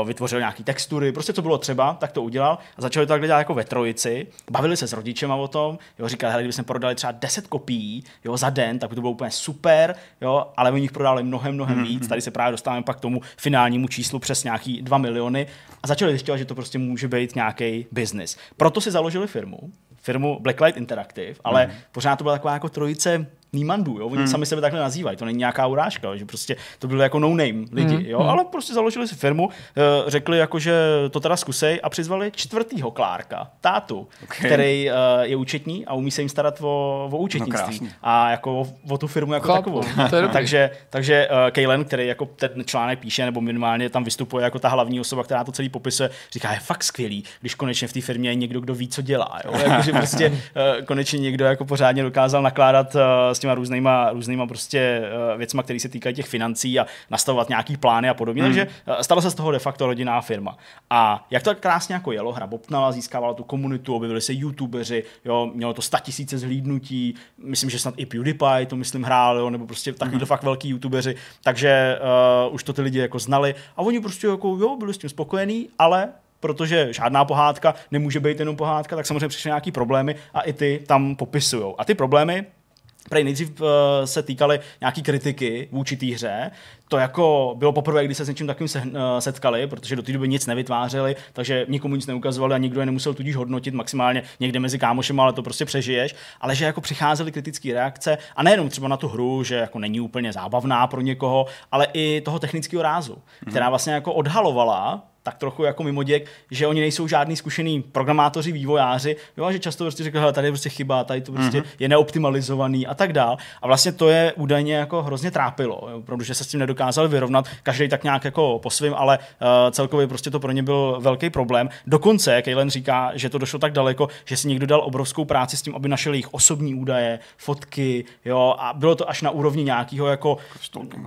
uh, vytvořil nějaký textury, prostě co bylo třeba, tak to udělal a začali to takhle dělat jako ve trojici, bavili se s rodičema o tom, jo, říkali, hele, kdybychom prodali třeba 10 kopií jo, za den, tak by to bylo úplně super, jo, ale oni jich prodali mnohem, mnohem mm-hmm. víc, tady se právě dostáváme pak k tomu finálnímu číslu přes nějaký 2 miliony a začali zjišťovat, že to prostě může být nějaký biznis. Proto si založili firmu, firmu Blacklight Interactive, ale mm. pořád to byla taková jako trojice Nímandů, jo? Oni hmm. sami sebe takhle nazývají, to není nějaká urážka, že prostě to bylo jako no-name lidi, hmm. jo? Hmm. ale prostě založili si firmu, eh, řekli jako, že to teda zkusej a přizvali čtvrtýho Klárka, tátu, okay. který uh, je účetní a umí se jim starat o, o účetnictví no, a jako o, o, tu firmu jako Chápu. takovou. takže takže uh, Kaylen, který jako ten článek píše, nebo minimálně tam vystupuje jako ta hlavní osoba, která to celý popisuje, říká, je fakt skvělý, když konečně v té firmě je někdo, kdo ví, co dělá. Jo? Jako, že prostě uh, konečně někdo jako pořádně dokázal nakládat uh, s těma různýma, různýma prostě uh, věcma, které se týkají těch financí a nastavovat nějaký plány a podobně. Hmm. Takže uh, stala se z toho de facto rodinná firma. A jak to krásně jako jelo, hra bobtnala, získávala tu komunitu, objevili se youtubeři, jo, mělo to sta tisíce zhlídnutí, myslím, že snad i PewDiePie to myslím hrál, jo, nebo prostě takový hmm. fakt velký youtubeři, takže uh, už to ty lidi jako znali a oni prostě jako jo, byli s tím spokojení, ale protože žádná pohádka nemůže být jenom pohádka, tak samozřejmě přišly nějaký problémy a i ty tam popisují. A ty problémy Prej nejdřív uh, se týkaly nějaký kritiky vůči té hře. To jako bylo poprvé, kdy se s něčím takovým se, uh, setkali, protože do té doby nic nevytvářeli, takže nikomu nic neukazovali a nikdo je nemusel tudíž hodnotit maximálně někde mezi kámošem, ale to prostě přežiješ. Ale že jako přicházely kritické reakce a nejenom třeba na tu hru, že jako není úplně zábavná pro někoho, ale i toho technického rázu, mm-hmm. která vlastně jako odhalovala tak trochu jako mimoděk, že oni nejsou žádný zkušený programátoři, vývojáři, jo, že často prostě řekl, tady je prostě chyba, tady to prostě mm-hmm. je neoptimalizovaný a tak dál. A vlastně to je údajně jako hrozně trápilo, jo, protože se s tím nedokázali vyrovnat, každý tak nějak jako po svým, ale uh, celkově prostě to pro ně byl velký problém. Dokonce Kejlen říká, že to došlo tak daleko, že si někdo dal obrovskou práci s tím, aby našel jejich osobní údaje, fotky, jo, a bylo to až na úrovni nějakého jako,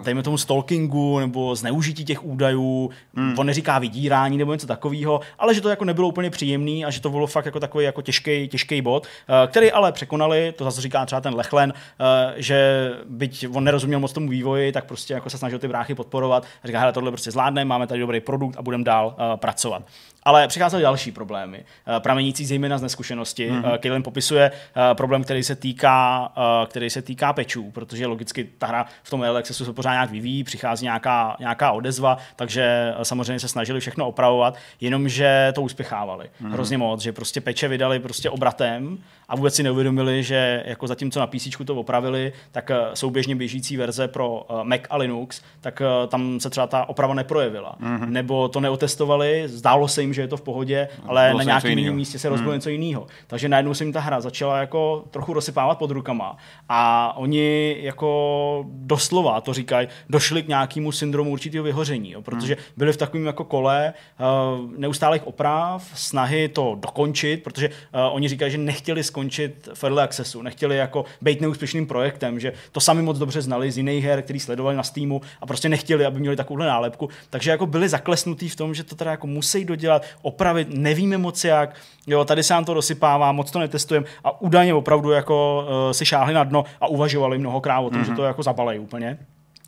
dejme tomu stalkingu nebo zneužití těch údajů. Mm. On neříká vidí, týrání nebo něco takového, ale že to jako nebylo úplně příjemný a že to bylo fakt jako takový jako těžký, těžký bod, eh, který ale překonali, to zase říká třeba ten Lechlen, eh, že byť on nerozuměl moc tomu vývoji, tak prostě jako se snažil ty bráchy podporovat a říká, hele, tohle prostě zvládne, máme tady dobrý produkt a budeme dál uh, pracovat. Ale přicházely další problémy, uh, pramenící zejména z neskušenosti. Mm-hmm. Uh, Kaylin popisuje uh, problém, který se týká, který se týká pečů, protože logicky ta hra v tom early accessu se pořád nějak vyvíjí, přichází nějaká, nějaká odezva, takže samozřejmě se snažili všechno opravovat, jenomže to uspěchávali mm-hmm. hrozně moc, že prostě peče vydali prostě obratem a vůbec si neuvědomili, že jako zatímco na PC to opravili, tak eh, souběžně běžící verze pro eh, Mac a Linux, tak eh, tam se třeba ta oprava neprojevila. Mm-hmm. Nebo to neotestovali, zdálo se jim, že je to v pohodě, ale Bylo na nějakém jiném místě se rozbilo mm-hmm. něco jiného. Takže najednou se jim ta hra začala jako trochu rozsypávat pod rukama a oni jako doslova to říkají, došli k nějakému syndromu určitého vyhoření, jo, protože mm. byli v takovém jako kole uh, neustálých oprav, snahy to dokončit, protože uh, oni říkají, že nechtěli skončit v early accessu, nechtěli jako být neúspěšným projektem, že to sami moc dobře znali z jiných her, který sledovali na Steamu a prostě nechtěli, aby měli takovouhle nálepku. Takže jako byli zaklesnutí v tom, že to teda jako musí dodělat, opravit, nevíme moc jak, jo, tady se nám to rozsypává, moc to netestujeme a údajně opravdu jako uh, si šáhli na dno a uvažovali mnohokrát o tom, mm-hmm. že to jako zabalají úplně.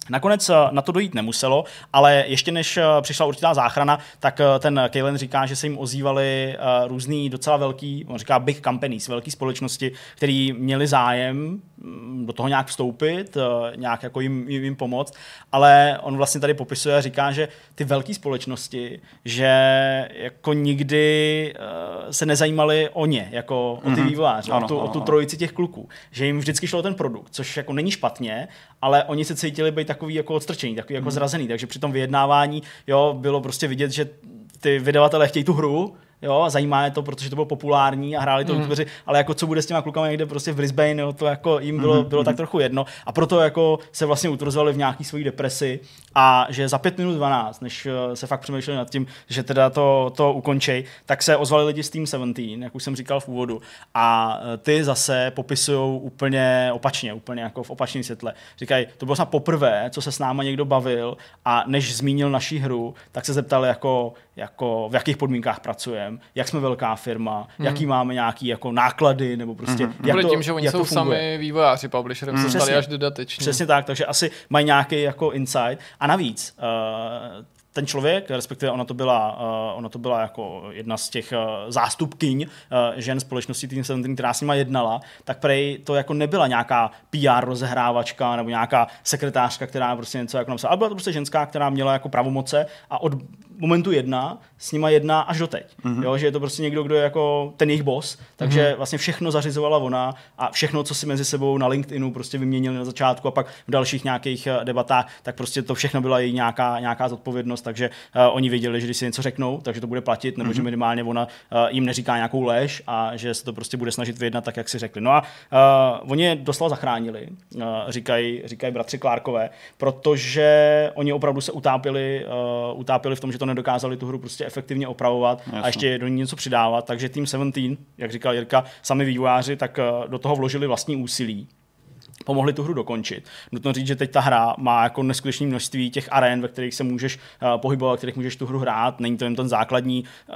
Nakonec eh, na to dojít nemuselo, ale ještě než eh, přišla určitá záchrana, tak eh, ten Kalen říká, že se jim ozývali různý docela velký, on říká big companies, velké společnosti, které měli zájem mm, do toho nějak vstoupit, nějak jako jim, jim pomoct, ale on vlastně tady popisuje a říká, že ty velké společnosti, že jako nikdy se nezajímali o ně, jako o ty mm-hmm. vývojáře, o, tu, o tu trojici těch kluků, že jim vždycky šlo ten produkt, což jako není špatně, ale oni se cítili být takový jako odstrčený, takový jako hmm. zrazený, takže při tom vyjednávání jo, bylo prostě vidět, že ty vydavatelé chtějí tu hru, jo, zajímá je to, protože to bylo populární a hráli to mm. YouTubeři, ale jako co bude s těma klukama někde prostě v Brisbane, jo, to jako jim bylo, mm. bylo tak trochu jedno a proto jako se vlastně utvrzovali v nějaký svojí depresi a že za 5 minut 12, než eh, se fakt přemýšleli nad tím, že teda to, to ukončej, tak se ozvali lidi z Team 17, jak už jsem říkal v úvodu a eh, ty zase popisují úplně opačně, úplně jako v opačném světle. Říkají, to bylo snad poprvé, co se s náma někdo bavil a než zmínil naší hru, tak se zeptal jako, jako v jakých podmínkách pracujeme, jak jsme velká firma, hmm. jaký máme nějaký jako náklady, nebo prostě hmm. jak to, tím, že oni jak jsou sami vývojáři, publisherem hmm. se stali až dodatečně. Přesně tak, takže asi mají nějaký jako insight. A navíc, uh, ten člověk, respektive ona to byla, uh, ona to byla jako jedna z těch uh, zástupkyň uh, žen společnosti Team 17, která s nima jednala, tak prej to jako nebyla nějaká PR rozehrávačka nebo nějaká sekretářka, která prostě něco jako napsala, ale byla to prostě ženská, která měla jako pravomoce a od momentu jedna, s nima jedná až doteď. Mm-hmm. Jo, že je to prostě někdo, kdo je jako ten jejich boss, takže mm-hmm. vlastně všechno zařizovala ona a všechno, co si mezi sebou na LinkedInu prostě vyměnili na začátku a pak v dalších nějakých eh, debatách, tak prostě to všechno byla její nějaká, nějaká zodpovědnost, takže uh, oni věděli, že když si něco řeknou, takže to bude platit, nebo mm-hmm. že minimálně ona uh, jim neříká nějakou lež a že se to prostě bude snažit vyjednat tak, jak si řekli. No a uh, oni je doslova zachránili, uh, říkají říkaj bratři Klárkové, protože oni opravdu se utápili, uh, utápili v tom, že to nedokázali tu hru prostě efektivně opravovat Jasno. a ještě do ní něco přidávat. Takže Team 17, jak říkal Jirka, sami vývojáři, tak do toho vložili vlastní úsilí pomohli tu hru dokončit. Nutno říct, že teď ta hra má jako neskutečné množství těch aren, ve kterých se můžeš uh, pohybovat, ve kterých můžeš tu hru hrát. Není to jen ten základní uh,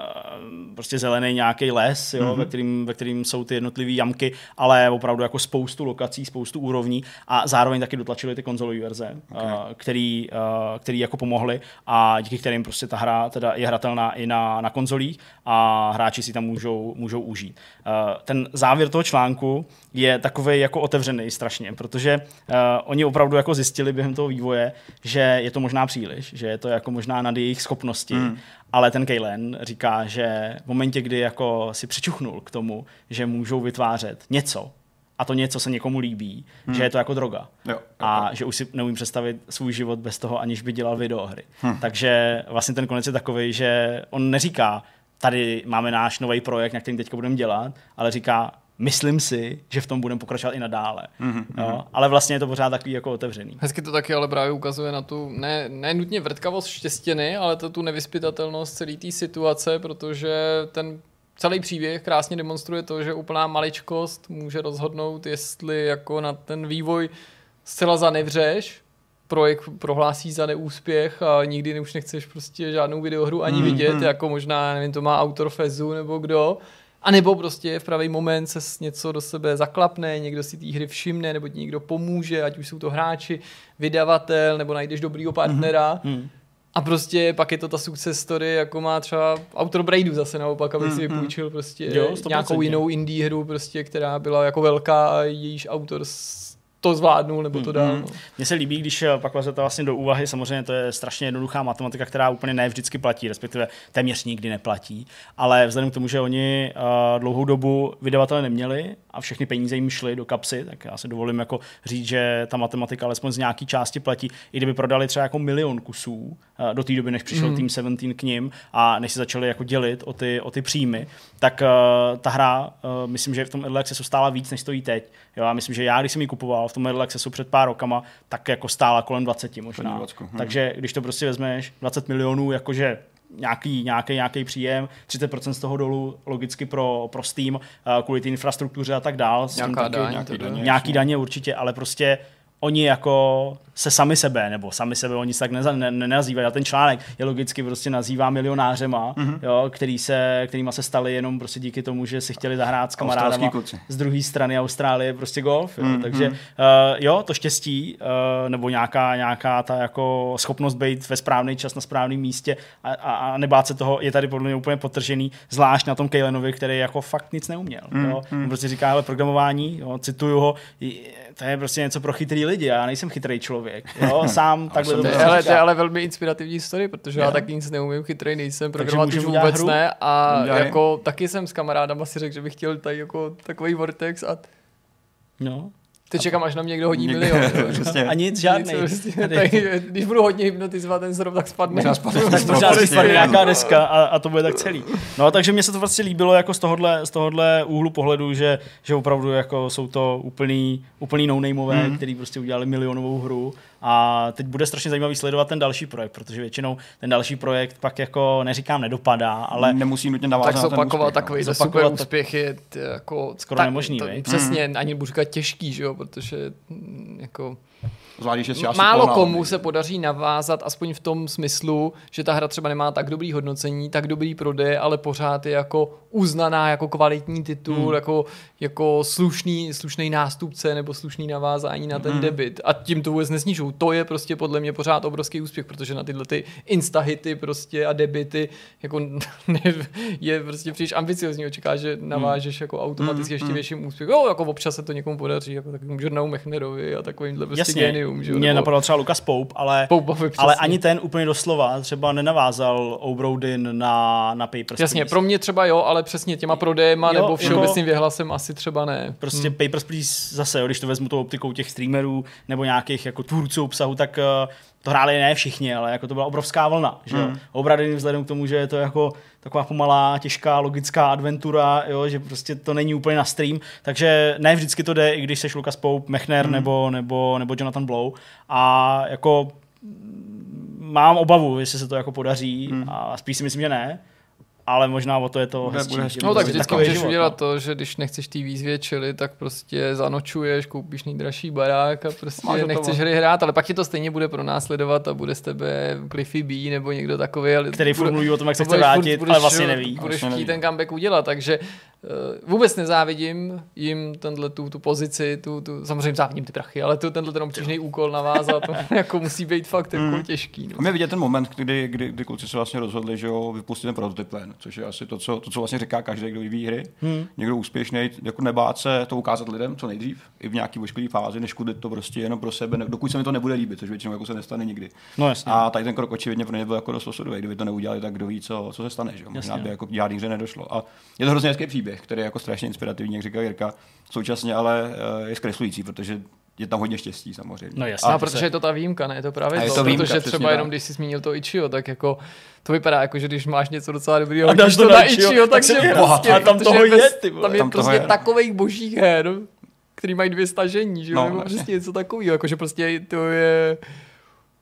prostě zelený nějaký les, jo, mm-hmm. ve, kterým, ve kterým jsou ty jednotlivé jamky, ale opravdu jako spoustu lokací, spoustu úrovní a zároveň taky dotlačili ty konzolové verze, okay. uh, který, uh, který jako pomohli a díky kterým prostě ta hra teda je hratelná i na, na konzolích a hráči si tam můžou, můžou užít. Uh, ten závěr toho článku je takový jako otevřený strašně, protože uh, oni opravdu jako zjistili během toho vývoje, že je to možná příliš, že je to jako možná nad jejich schopnosti, mm. ale ten Kaylen říká, že v momentě, kdy jako si přičuchnul k tomu, že můžou vytvářet něco, a to něco se někomu líbí, hmm. že je to jako droga. Jo, jo, a jo. že už si neumím představit svůj život bez toho, aniž by dělal videohry. Hmm. Takže vlastně ten konec je takový, že on neříká, tady máme náš nový projekt, na kterým teďka budeme dělat, ale říká, myslím si, že v tom budeme pokračovat i nadále. Mm-hmm. Jo? Ale vlastně je to pořád takový jako otevřený. Hezky to taky ale právě ukazuje na tu, ne, ne nutně vrtkavost štěstěny, ale to tu nevyspytatelnost celé té situace, protože ten celý příběh krásně demonstruje to, že úplná maličkost může rozhodnout, jestli jako na ten vývoj zcela zanevřeš, projekt prohlásí za neúspěch a nikdy už nechceš prostě žádnou videohru ani mm, vidět, mm. jako možná, nevím, to má autor Fezu nebo kdo, a nebo prostě v pravý moment se něco do sebe zaklapne, někdo si té hry všimne, nebo ti někdo pomůže, ať už jsou to hráči, vydavatel, nebo najdeš dobrýho partnera. Mm-hmm. A prostě pak je to ta success story, jako má třeba autor Braidu zase naopak, aby mm, si vypůjčil prostě jo, nějakou jinou indie hru, prostě, která byla jako velká a jejíž autor to zvládnul nebo to dál. Mm, mm. Mně se líbí, když eh, pak vezete vlastně do úvahy, samozřejmě to je strašně jednoduchá matematika, která úplně ne vždycky platí, respektive téměř nikdy neplatí, ale vzhledem k tomu, že oni uh, dlouhou dobu vydavatele neměli a všechny peníze jim šly do kapsy, tak já se dovolím jako říct, že ta matematika alespoň z nějaký části platí, i kdyby prodali třeba jako milion kusů uh, do té doby, než přišel mm. Team 17 k ním a než se začali jako dělit o ty, o ty příjmy, tak uh, ta hra, uh, myslím, že v tom Early Accessu stála víc, než stojí teď. Jo, a myslím, že já, když jsem ji kupoval v tom Early Accessu před pár rokama, tak jako stála kolem 20 možná. 20, hm. Takže když to prostě vezmeš, 20 milionů, jakože nějaký, nějaký, nějaký příjem, 30% z toho dolů logicky pro, pro Steam, kvůli té infrastruktuře a tak dál. Nějaká daň, nějaký, daně, nějaký daně určitě, ale prostě oni jako se sami sebe, nebo sami sebe oni se tak neza, ne, nenazývají. A ten článek je logicky prostě nazývá milionářema, mm-hmm. jo, který se, kterýma se stali jenom prostě díky tomu, že si chtěli zahrát s kamarádama z druhé strany Austrálie prostě golf. Jo. Mm-hmm. Takže uh, jo, to štěstí, uh, nebo nějaká, nějaká ta jako schopnost být ve správný čas na správném místě a, a, a nebát se toho, je tady podle mě úplně potržený, zvlášť na tom Kalenovi, který jako fakt nic neuměl. Mm-hmm. Jo. On prostě říká, ale programování, jo, cituju ho, to je prostě něco pro chytrý lidi, já nejsem chytrý člověk. Jo, sám takhle to ale, to je ale velmi inspirativní story, protože já, já taky nic neumím, chytrý nejsem, programovat už vůbec hru? ne a jako taky jsem s kamarádama si řekl, že bych chtěl tady jako takový Vortex a No, Teď čekám, až na mě někdo hodí milion. a nic, žádný. Prostě, když budu hodně hypnotizovat ten strop, tak spadne. Možná spadne, tak možná spadne nějaká deska a, a, to bude tak celý. No takže mně se to vlastně líbilo jako z tohohle, z tohohle úhlu pohledu, že, že opravdu jako jsou to úplný, úplný no-nameové, mm. který prostě udělali milionovou hru a teď bude strašně zajímavý sledovat ten další projekt, protože většinou ten další projekt pak jako neříkám nedopadá, ale nemusí nutně navázat tak zopakovat takový no. super úspěch je jako skoro tak, nemožný, to, Přesně, mm. ani budu říkat těžký, že jo, protože mm, jako Zvlášť, že Málo komu se podaří navázat, aspoň v tom smyslu, že ta hra třeba nemá tak dobrý hodnocení, tak dobrý prodej, ale pořád je jako uznaná jako kvalitní titul, hmm. jako, jako slušný, slušný nástupce nebo slušný navázání na ten hmm. debit. A tím to vůbec nesnižují. To je prostě podle mě pořád obrovský úspěch, protože na tyhle ty instahity prostě a debity jako ne, je prostě příliš ambiciozní. Očeká, že navážeš hmm. jako automaticky ještě hmm. větším úspěch. Jo, jako občas se to někomu podaří, jako takovým Mechnerovi a takovýmhle prostě Jasně, genium. Mě nebo... napadal třeba Lukas Pope, ale, Pope, ale ani ten úplně doslova třeba nenavázal O'Brodin na, na Papers, Jasně, Please. pro mě třeba jo, ale přesně těma prodejema jo, nebo všeobecným jako, věhlasem asi třeba ne. Prostě hmm. Papers, Please zase, jo, když to vezmu tou optikou těch streamerů nebo nějakých jako tvůrců obsahu, tak uh, to hráli ne všichni, ale jako to byla obrovská vlna. Že hmm. Obradin vzhledem k tomu, že je to jako taková pomalá, těžká, logická adventura, jo, že prostě to není úplně na stream, takže ne vždycky to jde, i když seš Lucas Pope, Mechner hmm. nebo, nebo, nebo Jonathan Blow a jako mám obavu, jestli se to jako podaří hmm. a spíš si myslím, že ne ale možná o to je to hezčí. No tak vždycky můžeš život, udělat no. to, že když nechceš té výzvě čili, tak prostě zanočuješ, koupíš nejdražší barák a prostě Máš nechceš hry hrát, ale pak ti to stejně bude pronásledovat a bude z tebe Cliffy B nebo někdo takový. Ale Který furt mluví o tom, jak se chce vrátit, budeš, ale vlastně neví. Budeš vlastně chtít ten comeback udělat, takže uh, vůbec nezávidím jim tenhle tu, tu pozici, tu, tu, samozřejmě závidím ty prachy, ale tu, tenhle ten obtížný úkol navázat, to jako musí být fakt jako hmm. těžký. No. A mě vidět ten moment, kdy, kdy, kdy kluci se vlastně rozhodli, že jo, vypustit ten prototyp což je asi to, co, to, co vlastně říká každý, kdo vyvíjí hry. Hmm. Někdo úspěšný, jako nebát se to ukázat lidem co nejdřív, i v nějaký ošklivý fázi, než to prostě jenom pro sebe, ne, dokud se mi to nebude líbit, což většinou jako se nestane nikdy. No, jasně. A tady ten krok očividně pro ně byl jako dost osudový. Kdyby to neudělali, tak kdo ví, co, co se stane. Že? Možná by jako žádný hře nedošlo. A je to hrozně hezký příběh, který je jako strašně inspirativní, jak říká Jirka. Současně ale eh, je zkreslující, protože je tam hodně štěstí samozřejmě. No jasně. A, protože je to ta výjimka, ne? Je to právě to, to výjimka, protože třeba jenom když jsi zmínil to Ichio, tak jako to vypadá jako, že když máš něco docela dobrého, a dáš to na Ichio, tak, tak je prostě, a tam toho je, ty Tam je tam prostě takových božích her, který mají dvě stažení, že jo? No, nebo prostě něco takového, jako že prostě to je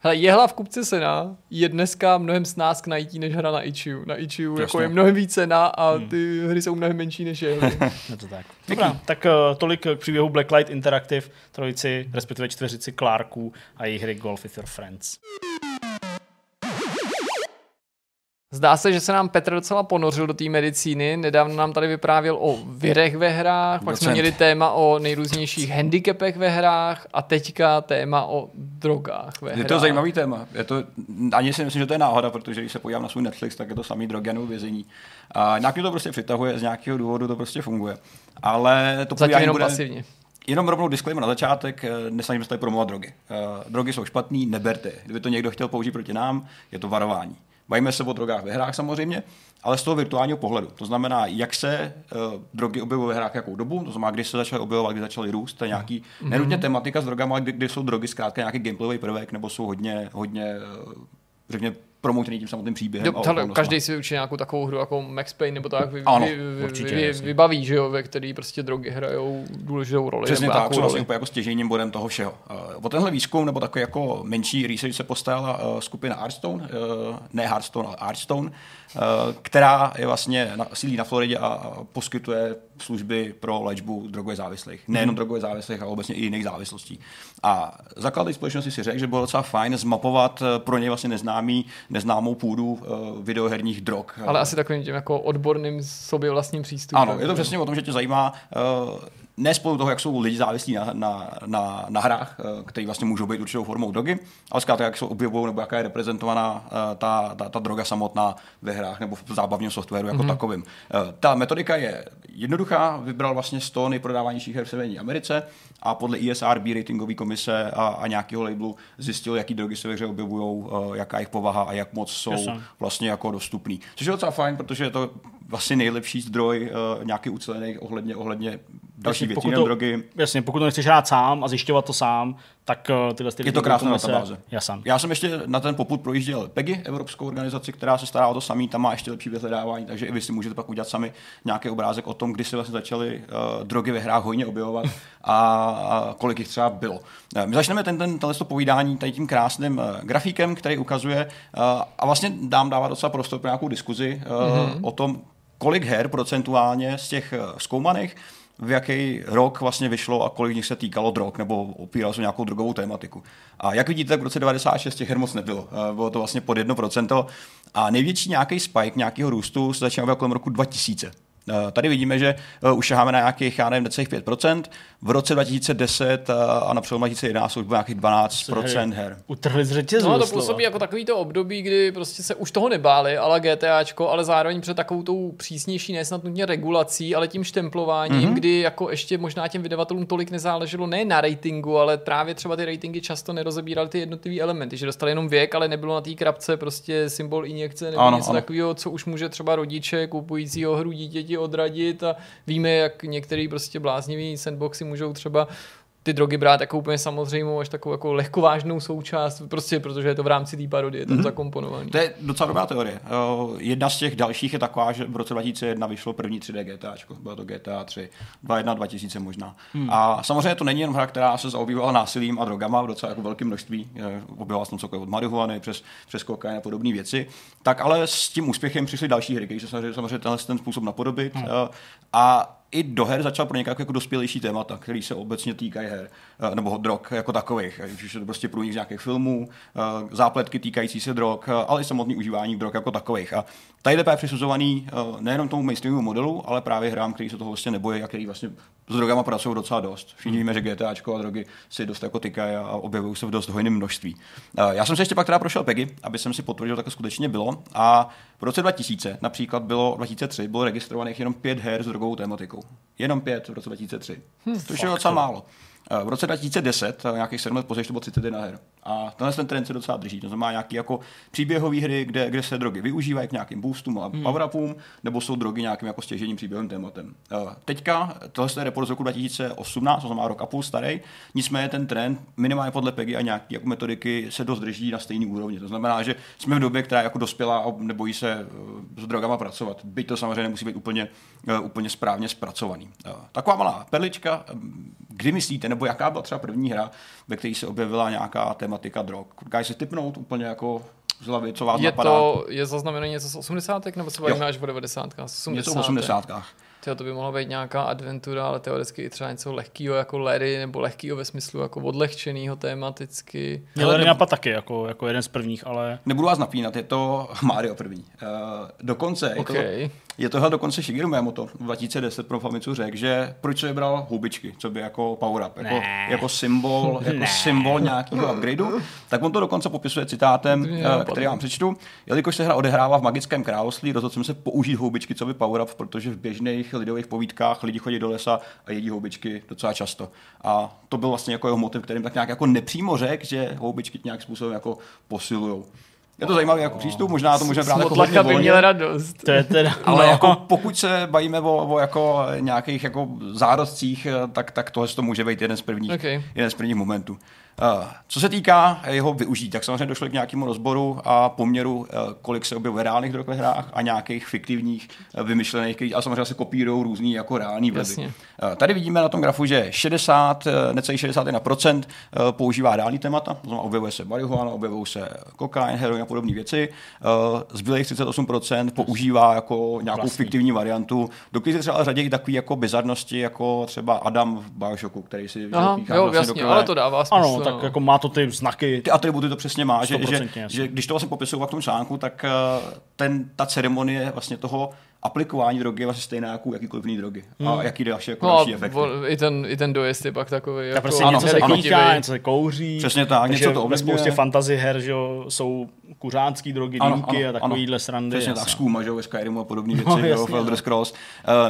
Hele, jehla v kupce sena je dneska mnohem snáz k najítí než hra na Ichiu. Na Ichiu jako je mnohem víc cena a hmm. ty hmm. hry jsou mnohem menší než jehly. je to tak. Dobrá, tak uh, tolik k příběhu Blacklight Interactive, trojici, respektive čtveřici Clarků a jejich hry Golf with your friends. Zdá se, že se nám Petr docela ponořil do té medicíny. Nedávno nám tady vyprávěl o virech ve hrách, pak jsme měli téma o nejrůznějších handicapech ve hrách a teďka téma o drogách ve hrách. Je to zajímavý téma. Je to, ani si myslím, že to je náhoda, protože když se podívám na svůj Netflix, tak je to samý drogy nebo vězení. A nějak to prostě přitahuje, z nějakého důvodu to prostě funguje. Ale to Zatím jenom bude... pasivně. Jenom rovnou disclaimer na začátek, eh, nesnažíme se tady promovat drogy. Uh, drogy jsou špatný, neberte. Kdyby to někdo chtěl použít proti nám, je to varování. Bavíme se o drogách ve hrách samozřejmě, ale z toho virtuálního pohledu. To znamená, jak se uh, drogy objevují ve hrách jakou dobu, to znamená, kdy se začaly objevovat, kdy začaly růst, to je nějaký, mm-hmm. nenutně tematika s drogama, ale kdy, kdy jsou drogy zkrátka nějaký gameplayový prvek, nebo jsou hodně, hodně uh, řekněme, promoutěný tím samotným příběhem. Jo, hele, každý si vyučí nějakou takovou hru jako Max Payne nebo tak vy, ano, vy, určitě, vy, vybaví, že jo, ve který prostě drogy hrajou důležitou roli. Přesně tak, jsou vlastně úplně jako stěžejním bodem toho všeho. Uh, o tenhle výzkum nebo takový jako menší research se postarala uh, skupina Hearthstone, uh, ne Hearthstone, ale Hearthstone, uh, která je vlastně na, sídlí na Floridě a, poskytuje služby pro léčbu drogově závislých. Nejenom mm. drogově závislých, ale obecně i jiných závislostí. A zakladatel společnosti si řekl, že bylo docela fajn zmapovat pro ně vlastně neznámý neznámou půdu uh, videoherních drog. Ale asi takovým tím jako odborným sobě vlastním přístupem. Ano, je to přesně o tom, že tě zajímá ne spolu toho, jak jsou lidi závislí na, na, na, na hrách, uh, které vlastně můžou být určitou formou drogy, ale zkrátka, jak jsou objevují nebo jaká je reprezentovaná uh, ta, ta, ta droga samotná ve hrách nebo v zábavním softwaru jako mm-hmm. takovým. Uh, ta metodika je jednoduchá, vybral vlastně 100 nejprodávanějších her v Severní Americe a podle ESRB ratingové komise a, a nějakého labelu zjistil, jaký drogy se ve hře objevují, jaká jejich povaha a jak moc jsou Jasně. vlastně jako dostupný. Což je docela fajn, protože je to vlastně nejlepší zdroj uh, nějaký ucelený ohledně, ohledně další věcí, drogy. Jasně, pokud to nechceš hrát sám a zjišťovat to sám, tak uh, tyhle ty Je to krásná databáze. Jasný. Já jsem ještě na ten poput projížděl PEGI, evropskou organizaci, která se stará o to samý, tam má ještě lepší vyhledávání, takže i vy si můžete pak udělat sami nějaký obrázek o tom, kdy se vlastně začaly uh, drogy ve hrách hojně objevovat a, a kolik jich třeba bylo. Uh, my začneme ten, ten, tenhle povídání tady tím krásným uh, grafikem, který ukazuje uh, a vlastně dám dávat docela prostor pro nějakou diskuzi uh, mm-hmm. o tom, kolik her procentuálně z těch uh, zkoumaných v jaký rok vlastně vyšlo a kolik nich se týkalo drog nebo opíralo se nějakou drogovou tématiku. A jak vidíte, v roce 96 těch her moc nebylo. Bylo to vlastně pod 1%. A největší nějaký spike nějakého růstu se začínal kolem roku 2000. Eh, tady vidíme, že uh, už šaháme na nějakých, já nevím, necelých 5%. V roce 2010 uh, a na přelomu 2011 už bylo nějakých 12% her. Utrhli z řetězu. No to působí jako takový to období, kdy prostě se už toho nebáli, ale GTAčko, ale zároveň před takovou tou přísnější, nesnad nutně regulací, ale tím štemplováním, mm-hmm. kdy jako ještě možná těm vydavatelům tolik nezáleželo ne na ratingu, ale právě třeba ty ratingy často nerozebíraly ty jednotlivé elementy, že dostali jenom věk, ale nebylo na té krapce prostě symbol injekce nebo Ano, něco ano. takového, co už může třeba rodiče kupujícího hru dítěti odradit a víme, jak některý prostě bláznivý sandboxy můžou třeba ty drogy brát jako úplně samozřejmou, až takovou jako lehkovážnou součást, prostě protože je to v rámci té parodie tam mm-hmm. zakomponovaný. To je docela dobrá teorie. Uh, jedna z těch dalších je taková, že v roce 2001 vyšlo první 3D GTAčko. Bylo to GTA 3. 2.1 2000 možná. Hmm. A samozřejmě to není jenom hra, která se zaobývala násilím a drogama v docela jako velkém množství. Eh, Objevila jsem cokoliv od marihuany přes, přes kokain a podobné věci. Tak ale s tím úspěchem přišly další hry, které se snažili samozřejmě tenhle ten způsob napodobit. Hmm. Uh, a i do her začal pronikat jako dospělejší témata, které se obecně týkají her, nebo drog jako takových. Když je to prostě průnik z nějakých filmů, eh, zápletky týkající se drog, eh, ale i samotný užívání drog jako takových. A tady je přisuzovaný nejenom tomu mainstreamovému modelu, ale právě hrám, který se toho vlastně nebojí a který vlastně s drogama pracují docela dost. Všichni víme, že GTAčko a drogy si dost jako tykají a objevují se v dost hojném množství. Já jsem se ještě pak teda prošel PEGI, aby jsem si potvrdil, že to skutečně bylo. A v roce 2000, například bylo 2003, bylo registrovaných jenom pět her s drogovou tématikou. Jenom pět v roce 2003. Hmm, což je docela málo. V roce 2010, nějakých 7 let později, to bylo 31 her. A tenhle ten trend se docela drží. To znamená nějaké jako příběhové hry, kde, kde se drogy využívají k nějakým boostům a hmm. power-upům, nebo jsou drogy nějakým jako stěžením příběhovým tématem. Teďka, tohle je report z roku 2018, to znamená rok a půl starý, nicméně ten trend minimálně podle PEGI a nějaké jako metodiky se dost drží na stejný úrovni. To znamená, že jsme v době, která jako dospělá a nebojí se s drogama pracovat. Byť to samozřejmě nemusí být úplně, úplně správně zpracovaný. Taková malá perlička, kdy myslíte, nebo jaká byla třeba první hra, ve které se objevila nějaká tematika drog? Dokážeš si typnout úplně jako z hlavy, co vás je napadá? To, je zaznamenané něco z 80. nebo se bavíme až o 90. 80. Něco v 80. Tyjo, to by mohla být nějaká adventura, ale teoreticky i třeba něco lehkého jako Larry, nebo lehkého ve smyslu jako odlehčeného tematicky. Mě Larry napad taky, jako, jako jeden z prvních, ale... Nebudu vás napínat, je to Mario první. Uh, dokonce, okay. je to, je tohle dokonce Shigeru Miyamoto v 2010 pro Famitsu řekl, že proč se vybral houbičky, co by jako power up, jako, jako symbol, jako symbol nějakého upgradeu, tak on to dokonce popisuje citátem, uh, který vám přečtu. Jelikož se hra odehrává v magickém království, rozhodl jsem se použít houbičky, co by power up, protože v běžných lidových povídkách lidi chodí do lesa a jedí houbičky docela často. A to byl vlastně jako jeho motiv, kterým tak nějak jako nepřímo řekl, že houbičky nějak způsobem jako posilují. Je to zajímavý jako přístup, možná to můžeme brát jako hodně by měl radost. To je teda, Ale no. jako pokud se bavíme o, o jako nějakých jako zárodcích, tak, tak tohle to může být jeden z prvních, okay. jeden z prvních momentů. Uh, co se týká jeho využití, tak samozřejmě došlo k nějakému rozboru a poměru, uh, kolik se objevuje reálných drog ve hrách a nějakých fiktivních, uh, vymyšlených, a samozřejmě se kopírují různý jako reální vlivy. Tady vidíme na tom grafu, že 60, necelý 61% používá reální témata, to znamená objevuje se marihuana, objevují se kokain, heroin a podobné věci. Zbylých 38% používá jako nějakou Vlastní. fiktivní variantu, do které se třeba řadí takové jako bizarnosti, jako třeba Adam v Bioshocku, který si Aha, jo, vlastně jasně, ale to dává smysl. Ano, tak jako má to ty znaky. Ty atributy to přesně má, že, že, že, když to vlastně popisují v tom článku, tak ten, ta ceremonie vlastně toho aplikování drogy je vlastně stejná jako jakýkoliv jiný drogy. Hmm. A jaký další, jako no, další efekty. I ten, I ten dojezd je pak takový. Jako, prostě ano, něco se kýchá, něco se kouří. Přesně tak, něco to Ve spoustě fantasy her, že jsou kuřánský drogy, ano, dýmky ano, a takovýhle srandy. Přesně tak, skůma, že ve Skyrimu a podobné věci, no, jasně, v Elder Scrolls. Uh,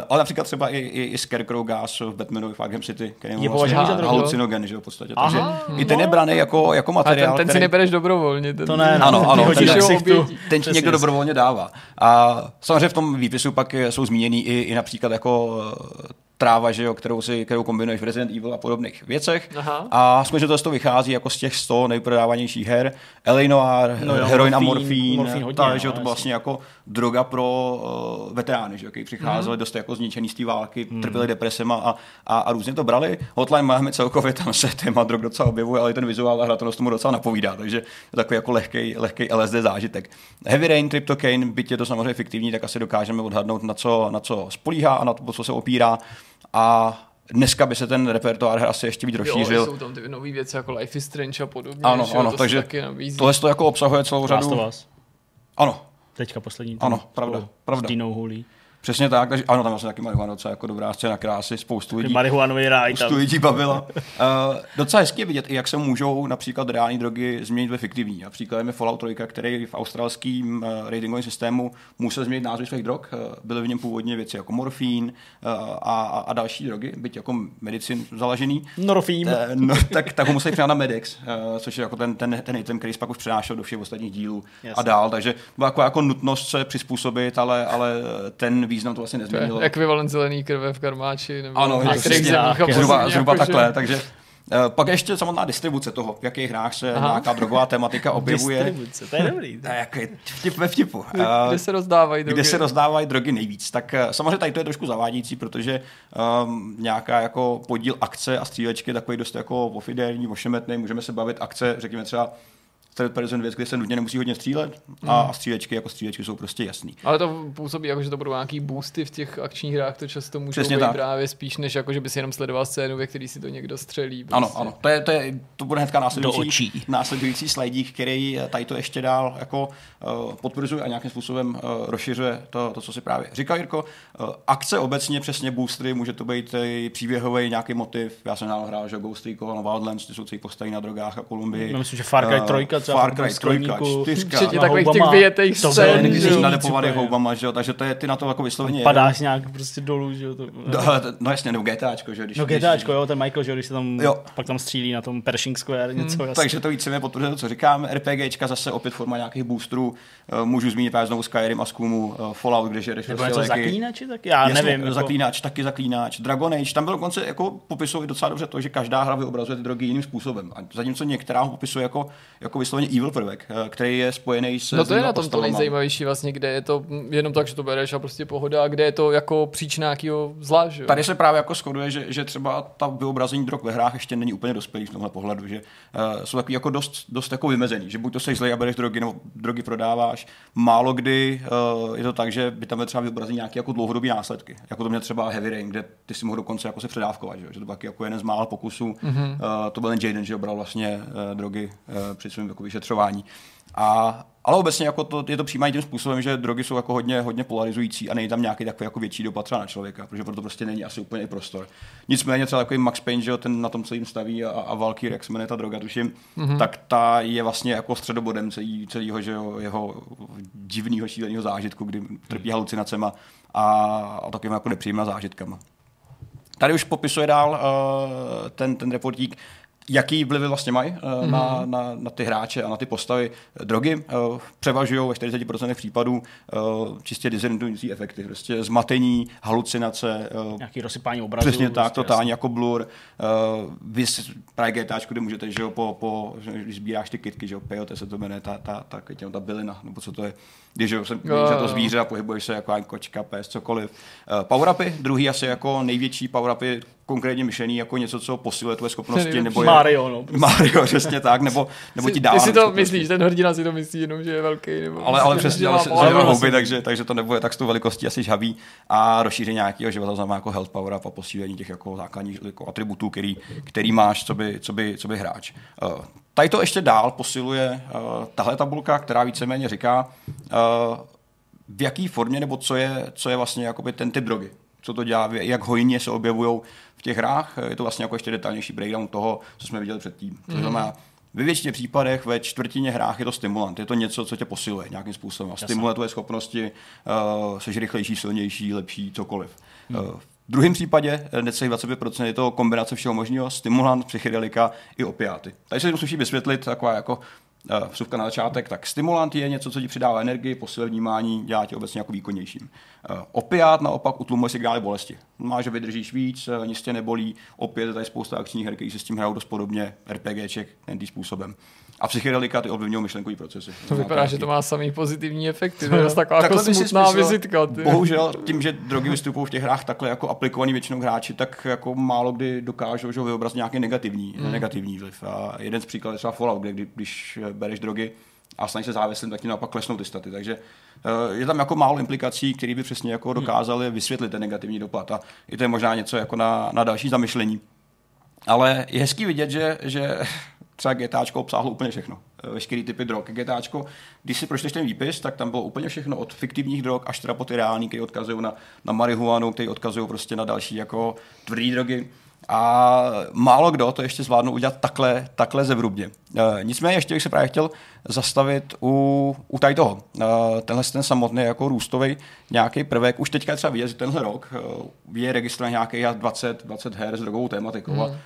ale například třeba i, i, i Scarecrow Gas v Batmanovi v Arkham City, který je vlastně halucinogen, že v podstatě. Takže i ten je braný jako, jako materiál. A ten, ten si nebereš dobrovolně. To ne, ano, ano, ten ti někdo dobrovolně dává. A samozřejmě v tom výpisu pak jsou zmíněný i, i například jako tráva, že jo, kterou, si, kterou kombinuješ v Resident Evil a podobných věcech. Aha. A skutečně to vychází jako z těch 100 nejprodávanějších her. L.A. Noir, no jo, heroin morfín, a morfín, morfín hodně, ta, že jo, to vlastně jako droga pro uh, veterány, že jo, kteří přicházeli mm. dost jako zničený z té války, mm. trpěli depresema a, a, a, různě to brali. Hotline Miami celkově tam se téma drog docela objevuje, ale ten vizuál a hratelnost tomu docela napovídá, takže to takový jako lehký, lehký LSD zážitek. Heavy Rain, Tryptocane, byť je to samozřejmě fiktivní, tak asi dokážeme odhadnout, na co, na co spolíhá a na to, co se opírá a dneska by se ten repertoár asi ještě víc rozšířil. Jo, jsou tam ty nové věci jako Life is Strange a podobně. Ano, že ano, to takže tohle to jako obsahuje celou řadu. Vás. Ano. Teďka poslední. Ano, pravda, pravda. S Dinou Hulí. Přesně tak, takže ano, tam vlastně taky marihuana docela jako dobrá scéna, krásy, spoustu lidí. Marihuanový ráj Spoustu lidí bavila. Uh, docela hezky je vidět, i jak se můžou například reální drogy změnit ve fiktivní. Například je Fallout 3, který v australském uh, ratingovém systému musel změnit názvy svých drog. Uh, byly v něm původně věci jako morfín uh, a, a, další drogy, byť jako medicin založený. Norfím. Uh, no, tak, tak ho museli přijat na Medex, uh, což je jako ten, ten, ten item, který se pak už přenášel do všech ostatních dílů Jasně. a dál. Takže byla jako, jako nutnost se přizpůsobit, ale, ale ten význam to vlastně nezměnilo. Ekvivalent zelený krve v karmáči nebo ano, některých zemích. Zhruba, zhruba jako, takhle, takže Uh, pak ještě samotná distribuce toho, v jakých hrách se Aha. nějaká drogová tematika objevuje. Distribuce, to je dobrý. To je jako vtip ve vtipu. Uh, kde se rozdávají drogy. Kde se rozdávají drogy nejvíc. Tak uh, samozřejmě tady to je trošku zavádějící, protože um, nějaká jako podíl akce a střílečky je takový dost jako ofidelní, ošemetný. Můžeme se bavit akce, řekněme třeba third person věc, kde se nutně nemusí hodně střílet a, mm. a střílečky jako střílečky jsou prostě jasný. Ale to působí jako, že to budou nějaký boosty v těch akčních hrách, to často můžou Přesně být tak. právě spíš, než jako, že by si jenom sledoval scénu, ve který si to někdo střelí. Prostě. Ano, ano, to, je, to, je, to bude hnedka následující, následující slajdík, který tady to ještě dál jako uh, potvrzuje a nějakým způsobem uh, rozšiřuje to, to, co si právě říkal Jirko. Uh, akce obecně přesně boostry, může to být příběhový nějaký motiv. Já jsem hrál, že Ghost Recon, Wildlands, ty jsou celý postaví na drogách a Kolumbii. No, myslím, že Far Cry 3 třeba Far Cry 3, 4. Včetně takových těch vyjetých scén. Když jsi nadepovaný houbama, že jo, takže to je, ty na to jako vysloveně Padáš nějak prostě dolů, že jo. To, no, no jasně, nebo GTAčko, že jo. Když, no GTAčko, jo, ten Michael, že jo, když se tam, jo. pak tam střílí na tom Pershing Square, něco hmm. jasně. Takže to více potvrzuje co říkám. RPGčka zase opět forma nějakých boostrů. Eh, můžu zmínit právě znovu Skyrim a Skumu, eh, Fallout, kde žereš Nebo něco zaklínači taky? Já jasně, nevím. Jako... Zaklínač, taky zaklínač. Dragon Age, tam bylo dokonce jako popisuje docela dobře to, že každá hra vyobrazuje ty drogy jiným způsobem. A zatímco některá ho popisuje jako, jako vysloveně evil prvek, eh, který je spojený s No to je na tom to nejzajímavější vlastně, kde je to jenom tak, že to bereš a prostě pohoda, a kde je to jako příčina nějakého zla, že Tady se právě jako shoduje, že, že třeba ta vyobrazení drog ve hrách ještě není úplně dospělý v tomhle pohledu, že uh, jsou takový jako dost, dost jako vymezený, že buď to seš zlej a bereš drogy, nebo drogy prodáváš. Málo kdy uh, je to tak, že by tam třeba vyobrazení nějaké jako dlouhodobé následky. Jako to mě třeba Heavy Rain, kde ty si mohl dokonce jako se předávkovat, že, že to taky jako jeden z mála pokusů. Mm-hmm. Uh, to byl ten Jaden, že obral vlastně uh, drogy uh, při svém jako vyšetřování. A, ale obecně jako to, je to přijímají tím způsobem, že drogy jsou jako hodně, hodně polarizující a není tam nějaký takový jako větší dopad třeba na člověka, protože proto prostě není asi úplně prostor. Nicméně třeba takový Max Payne, že ten na tom celým staví a, a Valkyrie, jak se jmenuje ta droga, tuším, mm-hmm. tak ta je vlastně jako středobodem celý, celého že jo, jeho divného šíleného zážitku, kdy trpí halucinacema a, a takovým jako nepříjemnými zážitkama. Tady už popisuje dál uh, ten, ten reportík, jaký vlivy vlastně mají uh, mm-hmm. na, na, na ty hráče a na ty postavy. Drogy uh, převažují ve 40% případů uh, čistě dezorientující efekty, prostě zmatení, halucinace. Uh, Nějaký rozsypání obrazu. Přesně tak, prostě, totálně jako blur. Uh, vy právě GTA, kde můžete, že jo, po, po, když sbíráš ty kitky, že jo, peyote se to jmenuje, ta, ta, ta, ta, ta bylina, nebo co to je, když jo, že to zvíře a pohybuješ se jako kočka, pes, cokoliv. Uh, power-upy, druhý asi jako největší power-upy konkrétně myšlený jako něco, co posiluje tvoje schopnosti. Nebo je, Mario, no. Prostě. Mario, přesně tak, nebo, nebo ti dává. Ty si to schopnosti. myslíš, ten hrdina si to myslí jenom, že je velký. Nebo ale, ale přesně, ale se, houby, takže, takže to nebude tak s tou velikostí asi žhavý a rozšíření nějakého života znamená jako health power up a posílení těch jako základních jako atributů, který, který máš, co by, co by, co by hráč. Uh, tady to ještě dál posiluje uh, tahle tabulka, která víceméně říká, uh, v jaký formě nebo co je, co je vlastně jakoby ten typ drogy co to dělá, jak hojně se objevují v těch hrách. Je to vlastně jako ještě detailnější breakdown toho, co jsme viděli předtím. To mhm. znamená, ve většině případech ve čtvrtině hrách je to stimulant. Je to něco, co tě posiluje nějakým způsobem. A stimuluje tvoje schopnosti, uh, jsi rychlejší, silnější, lepší, cokoliv. Hmm. Uh, v druhém případě, eh, necelých 25%, je to kombinace všeho možného, stimulant, psychedelika i opiáty. Tady se musí vysvětlit taková jako Eh, vsuvka na začátek, tak stimulant je něco, co ti přidává energii, posiluje vnímání, dělá tě obecně jako výkonnějším. Eh, opiát naopak utlumuje signály bolesti. Máš, že vydržíš víc, nic tě nebolí. Opět je tady spousta akčních her, které se s tím hrajou dost podobně, RPGček, ten způsobem. A psychedelika ty ovlivňují myšlenkové procesy. To vypadá, že to má samý pozitivní efekty. To je taková jako smutná vizitka. Ty. Bohužel tím, že drogy vystupují v těch hrách takhle jako aplikovaný většinou hráči, tak jako málo kdy dokážou že vyobrazit nějaký negativní, mm. negativní vliv. A jeden z příkladů je třeba Fallout, kde když bereš drogy a snažíš se závislým, tak ti naopak klesnou ty staty. Takže uh, je tam jako málo implikací, které by přesně jako dokázaly vysvětlit ten negativní dopad. A i to je možná něco jako na, na další zamyšlení. Ale je hezký vidět, že, že třeba GTAčko obsáhlo úplně všechno. Eh, veškerý typy drog. GTAčko, když si pročteš ten výpis, tak tam bylo úplně všechno od fiktivních drog až teda po ty reální, které odkazují na, na marihuanu, které odkazují prostě na další jako tvrdé drogy. A málo kdo to ještě zvládnou udělat takhle, takhle zevrubně. E, nicméně ještě bych se právě chtěl zastavit u, u tady toho. E, tenhle ten samotný jako růstový nějaký prvek. Už teďka třeba vidět, že tenhle rok je registrovaný nějaký 20, 20 her s drogovou tématikou. Hmm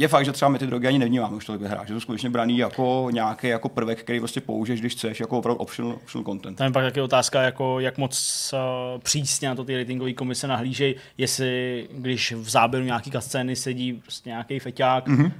je fakt, že třeba my ty drogy ani nevnímáme už tolik ve hrách, že to skutečně braný jako nějaký jako prvek, který prostě použiješ, když chceš, jako opravdu optional, optional content. Tam je pak taky otázka, jako jak moc uh, přísně na to ty ratingové komise nahlížejí, jestli když v záběru nějaký scény sedí prostě nějaký feťák, mm-hmm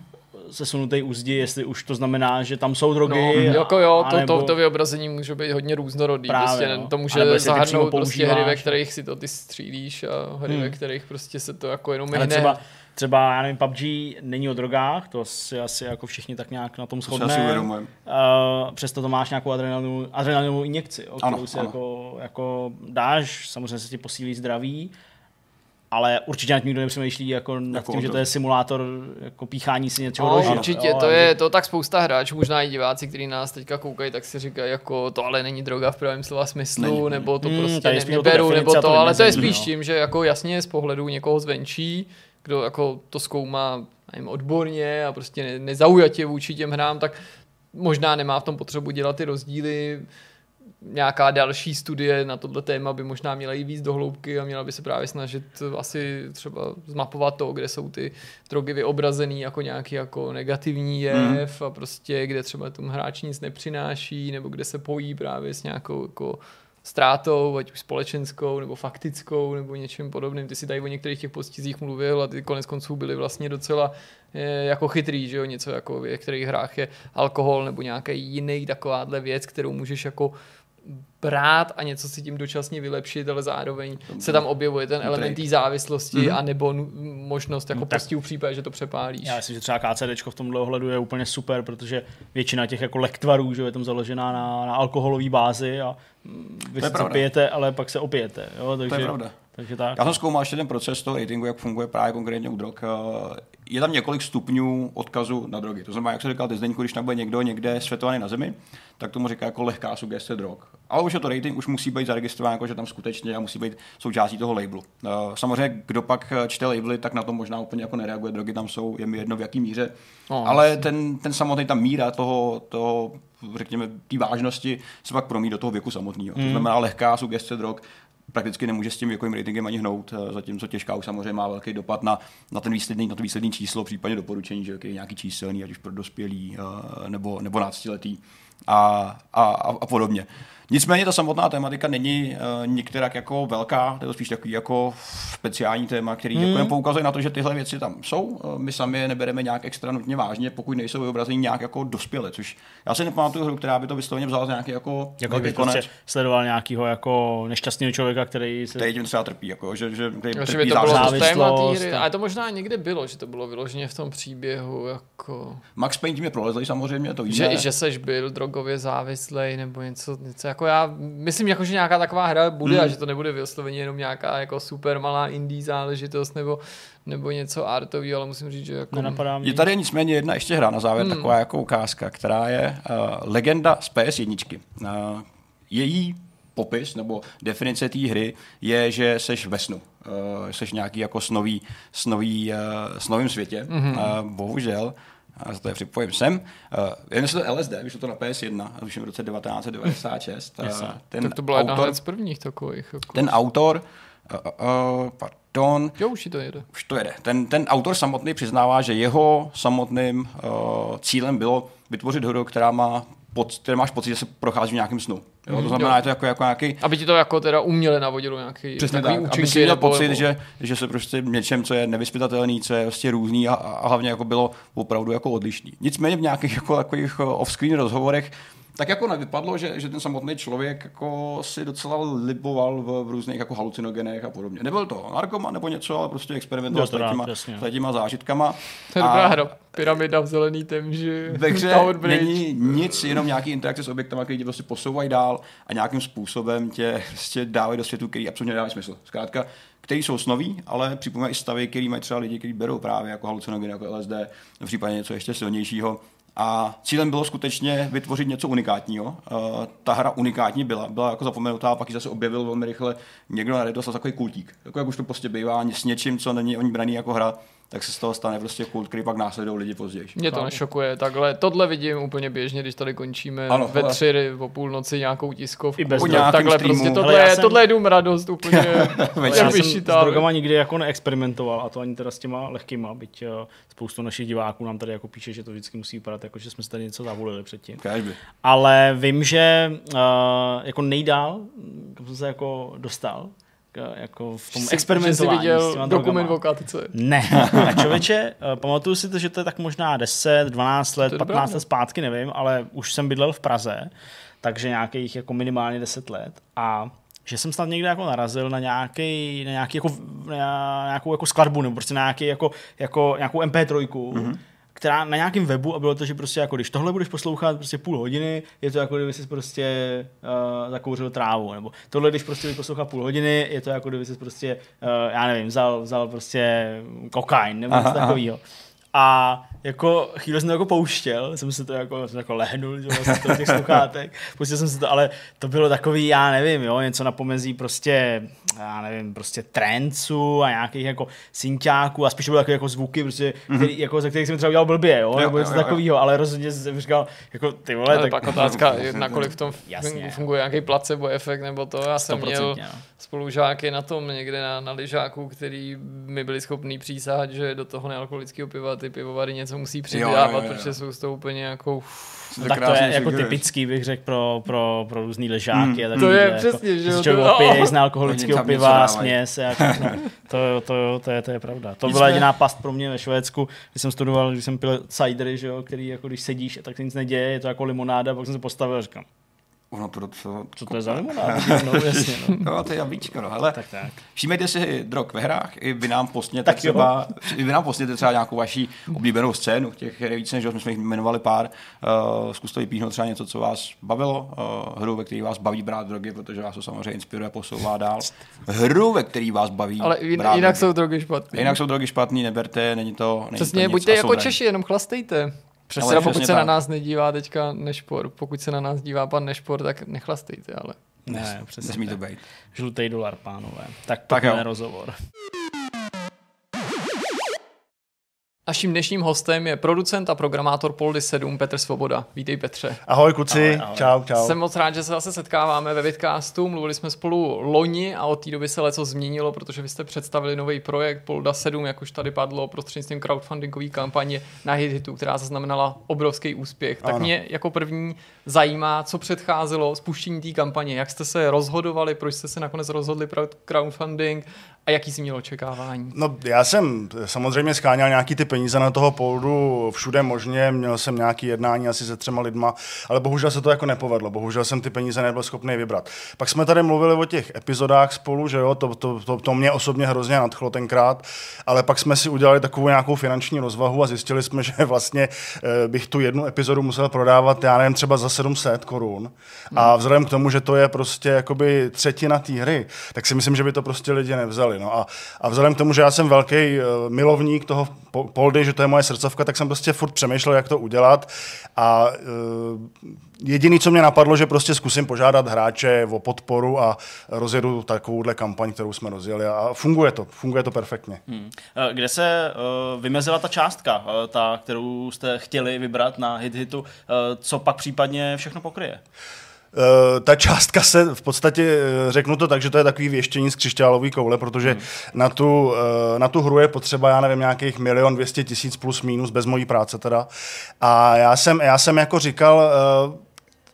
sesunutý úzdi, jestli už to znamená, že tam jsou drogy. No, jako jo, to, to, to vyobrazení může být hodně různorodý. Právě, prostě, no. To může zahrnout prostě hry, ve kterých si to ty střílíš a hry, hmm. ve kterých prostě se to jako jenom Ale třeba, třeba, já nevím, PUBG není o drogách, to si asi jako všichni tak nějak na tom shodneme. Uh, přesto to máš nějakou adrenalinovou, adrenalinovou injekci, o kterou ano, si ano. Jako, jako dáš, samozřejmě se ti posílí zdraví, ale určitě nad nikdo nepřemýšlí jako nad jako tím, že to je simulátor jako píchání si něčeho no, Určitě, jo, to je to tak spousta hráčů, možná i diváci, kteří nás teďka koukají, tak si říkají, jako to ale není droga v pravém slova smyslu, není. nebo to hmm, prostě ne, neberu, nebo to, to ale to je spíš no. tím, že jako jasně z pohledu někoho zvenčí, kdo jako to zkoumá nevím, odborně a prostě ne, nezaujatě vůči těm hrám, tak možná nemá v tom potřebu dělat ty rozdíly. Nějaká další studie na tohle téma by možná měla jít víc do hloubky a měla by se právě snažit asi třeba zmapovat to, kde jsou ty drogy vyobrazený jako nějaký jako negativní jev mm. a prostě kde třeba tomu hráči nic nepřináší nebo kde se pojí právě s nějakou jako ztrátou, ať už společenskou, nebo faktickou, nebo něčím podobným. Ty si tady o některých těch postizích mluvil a ty konec konců byly vlastně docela je, eh, jako chytrý, že jo, něco jako v některých hrách je alkohol nebo nějaký jiný takováhle věc, kterou můžeš jako brát a něco si tím dočasně vylepšit, ale zároveň se tam objevuje ten element té závislosti mm-hmm. a nebo možnost jako no, postihu v případě, že to přepálíš. Já myslím, že třeba KCD v tomhle ohledu je úplně super, protože většina těch jako lektvarů že je tam založená na, na alkoholové bázi a vy se pijete, ale pak se opijete. Jo? Takže, to je pravda. Takže tak. Já jsem zkoumal ještě ten proces toho ratingu, jak funguje právě konkrétně u drog. Je tam několik stupňů odkazu na drogy. To znamená, jak se říkal ty Zdeňku, když tam bude někdo někde světovaný na zemi, tak tomu říká jako lehká sugestce drog. Ale už je to rating, už musí být zaregistrován, jako že tam skutečně a musí být součástí toho labelu. Samozřejmě, kdo pak čte labely, tak na to možná úplně jako nereaguje. Drogy tam jsou, je mi jedno v jaký míře. No, ale ten, ten samotný ta míra toho, toho řekněme, té vážnosti se pak promí do toho věku samotného. Hmm. To znamená lehká sugestce drog prakticky nemůže s tím věkovým ratingem ani hnout, eh, zatímco těžká už samozřejmě má velký dopad na, na, ten výsledný, na to výsledný číslo, případně doporučení, že je nějaký číselný, ať už pro dospělý eh, nebo, nebo náctiletý a, a, a, podobně. Nicméně ta samotná tematika není uh, některak jako velká, to je to spíš takový jako speciální téma, který hmm. jako poukazuje na to, že tyhle věci tam jsou. Uh, my sami je nebereme nějak extra nutně vážně, pokud nejsou vyobrazení nějak jako dospělé, což já si nepamatuju hru, která by to vysloveně vzala za nějaký jako, jako by prostě sledoval nějakého jako nešťastného člověka, který se... Který tím třeba trpí, jako, že, že, který jo, trpí to bylo to téma hry, ale to možná někde bylo, že to bylo vyloženě v tom příběhu jako... Max Payne tím je prolezlý samozřejmě, to víme. Že, že seš byl drogově závislý nebo něco, něco jako já myslím, jako, že nějaká taková hra bude hmm. a že to nebude vysloveně jenom nějaká jako super malá indie záležitost nebo, nebo něco artový, ale musím říct, že jako... Je tady nicméně jedna ještě hra na závěr, hmm. taková jako ukázka, která je uh, legenda z PS1. Uh, její popis nebo definice té hry je, že seš ve snu. Uh, seš nějaký jako snový, snový, uh, snovým světě. Mm-hmm. Uh, bohužel a za to je připojím sem. Uh, jen se to LSD, vyšlo to na PS1, už v roce 1996. Uh, ten tak to byla autor, jedna z prvních takových. Jako... Ten autor, uh, uh, pardon. Jo, už to jede. Už to jede. Ten, ten autor samotný přiznává, že jeho samotným uh, cílem bylo vytvořit hru, která má pod, který máš pocit, že se prochází v nějakém snu. Jo? To mhm, znamená, jo. je to jako, jako nějaký... Aby ti to jako teda uměle navodilo nějaký Přesně tak, účinky, aby si měl pocit, nebo... že, že se prostě něčem, co je nevyspytatelný, co je prostě různý a, a hlavně jako bylo opravdu jako odlišný. Nicméně v nějakých jako eh, off-screen rozhovorech tak jako nevypadlo, že, že ten samotný člověk jako si docela liboval v, v různých jako halucinogenech a podobně. Nebyl to narkoman nebo něco, ale prostě experimentoval s těma, těma zážitkama. To a, hra, pyramida v zelený temži. Ve hře není nic, jenom nějaký interakce s objektama, který tě prostě posouvají dál a nějakým způsobem tě prostě dávají do světu, který absolutně nedává smysl. Zkrátka, který jsou snoví, ale připomínají i stavy, který mají třeba lidi, kteří berou právě jako halucinogeny, jako LSD, v případě něco ještě silnějšího A cílem bylo skutečně vytvořit něco unikátního. Uh, ta hra unikátní byla, byla jako zapomenutá, pak ji zase objevil velmi rychle někdo na Reddit, takový kultík. Jako jak už to prostě bývá, s něčím, co není oni braný jako hra, tak se z toho stane prostě kult, který pak následují lidi později. Mě to nešokuje, takhle, tohle vidím úplně běžně, když tady končíme ano, ve ale... tři po půlnoci nějakou tiskovku. I bez takhle streamu. prostě tohle, je, jsem... tohle je dům radost úplně. já jsem s drogama nikdy jako neexperimentoval a to ani teda s těma lehkýma, byť uh, spoustu našich diváků nám tady jako píše, že to vždycky musí vypadat jako, že jsme se tady něco zavolili předtím. Každý. Ale vím, že uh, jako nejdál, kam jsem se jako dostal, jako v tom experimentování jsi viděl dokument o KTC. Ne, ne člověče, uh, pamatuju si to, že to je tak možná 10, 12 let, 15 let zpátky, nevím, ale už jsem bydlel v Praze, takže nějakých jako minimálně 10 let. A že jsem snad někde jako narazil na nějaký, na nějaký jako, na nějakou jako skladbu nebo prostě na nějaký jako, jako nějakou MP3, mm-hmm která na nějakém webu a bylo to, že prostě jako když tohle budeš poslouchat prostě půl hodiny, je to jako kdyby jsi prostě uh, zakouřil trávu, nebo tohle když prostě poslouchat půl hodiny, je to jako kdyby jsi prostě, uh, já nevím, vzal, vzal prostě kokain nebo něco takového. A jako chvíli jsem to jako pouštěl, jsem se to jako, jsem jako lehnul, že vlastně těch sluchátek, pustil jsem se to, ale to bylo takový, já nevím, jo, něco na pomezí prostě, já nevím, prostě trencu a nějakých jako synťáků a spíš to byly jako zvuky, prostě, mm-hmm. který, jako, ze kterých jsem třeba udělal blbě, jo, jo nebo něco takového, ale rozhodně jsem říkal, jako ty vole, ale tak... pak otázka, nakolik v tom Jasně. funguje nějaký placebo efekt, nebo to, já jsem měl no. spolužáky na tom někde na, na lyžáku, který mi byli schopní přísahat, že do toho nealkoholického piva ty pivovary něco musí přidávat, protože jsou s tou úplně jako... No, tak to je jako typický, bych řekl, pro, pro, pro různý ležáky. Hmm. To je jako, přesně, že jo. Člověk opije z nealkoholického piva, směje se. Jako, no, to, to, to, je, to je pravda. To byla jediná past pro mě ve Švédsku, když jsem studoval, když jsem pil cidery, že jo, který jako když sedíš, tak se nic neděje, je to jako limonáda, pak jsem se postavil a říkám, Ono to docela... Co to je za limonáda? no, jasně, no. no, to je jablíčko, no. Hele, tak, tak. všímejte si drog ve hrách, i vy nám posněte třeba, i vy nám posněte třeba nějakou vaší oblíbenou scénu, těch je více než my jsme jich jmenovali pár, uh, zkuste vypíchnout třeba něco, co vás bavilo, uh, hru, ve který vás baví brát drogy, protože vás to samozřejmě inspiruje, posouvá dál. Hru, ve který vás baví Ale jinak drogy. jsou drogy špatné. Jinak jsou drogy špatné, neberte, není to není Přesně, to buďte jako Češi, jenom chlastejte. Přesně, ale pokud se tak. na nás nedívá teďka Nešpor, pokud se na nás dívá pan Nešpor, tak nechlastejte, ale... Ne, přesně. Nesmí to být. Žlutý dolar, pánové. Tak, tak jo. rozhovor. Naším dnešním hostem je producent a programátor Poldy 7 Petr Svoboda. Vítej Petře. Ahoj kuci, ahoj, ahoj. čau, čau. Jsem moc rád, že se zase setkáváme ve Vidcastu. Mluvili jsme spolu loni a od té doby se leco změnilo, protože vy jste představili nový projekt Polda 7, jak už tady padlo, prostřednictvím crowdfundingové kampaně na HitHitu, která zaznamenala obrovský úspěch. Tak ano. mě jako první zajímá, co předcházelo spuštění té kampaně, jak jste se rozhodovali, proč jste se nakonec rozhodli pro crowdfunding a jaký jsi měl očekávání? No já jsem samozřejmě scháněl nějaký ty peníze na toho poldu všude možně, měl jsem nějaký jednání asi se třema lidma, ale bohužel se to jako nepovedlo, bohužel jsem ty peníze nebyl schopný vybrat. Pak jsme tady mluvili o těch epizodách spolu, že jo, to, to, to, to mě osobně hrozně nadchlo tenkrát, ale pak jsme si udělali takovou nějakou finanční rozvahu a zjistili jsme, že vlastně eh, bych tu jednu epizodu musel prodávat, já nevím, třeba za 700 korun. A vzhledem k tomu, že to je prostě jakoby třetina té hry, tak si myslím, že by to prostě lidi nevzali. No a, a vzhledem k tomu, že já jsem velký uh, milovník toho Poldy, že to je moje srdcovka, tak jsem prostě furt přemýšlel, jak to udělat. A uh, jediný, co mě napadlo, že prostě zkusím požádat hráče o podporu a rozjedu takovouhle kampaň, kterou jsme rozjeli a funguje to, funguje to perfektně. Hmm. Eh, kde se uh, vymezila ta částka, uh, ta, kterou jste chtěli vybrat na hit hitu, uh, co pak případně všechno pokryje? Uh, ta částka se v podstatě, řeknu to tak, že to je takový věštění z křišťálové koule, protože hmm. na, tu, uh, na tu hru je potřeba, já nevím, nějakých milion dvěstě tisíc plus minus, bez mojí práce teda. A já jsem, já jsem jako říkal,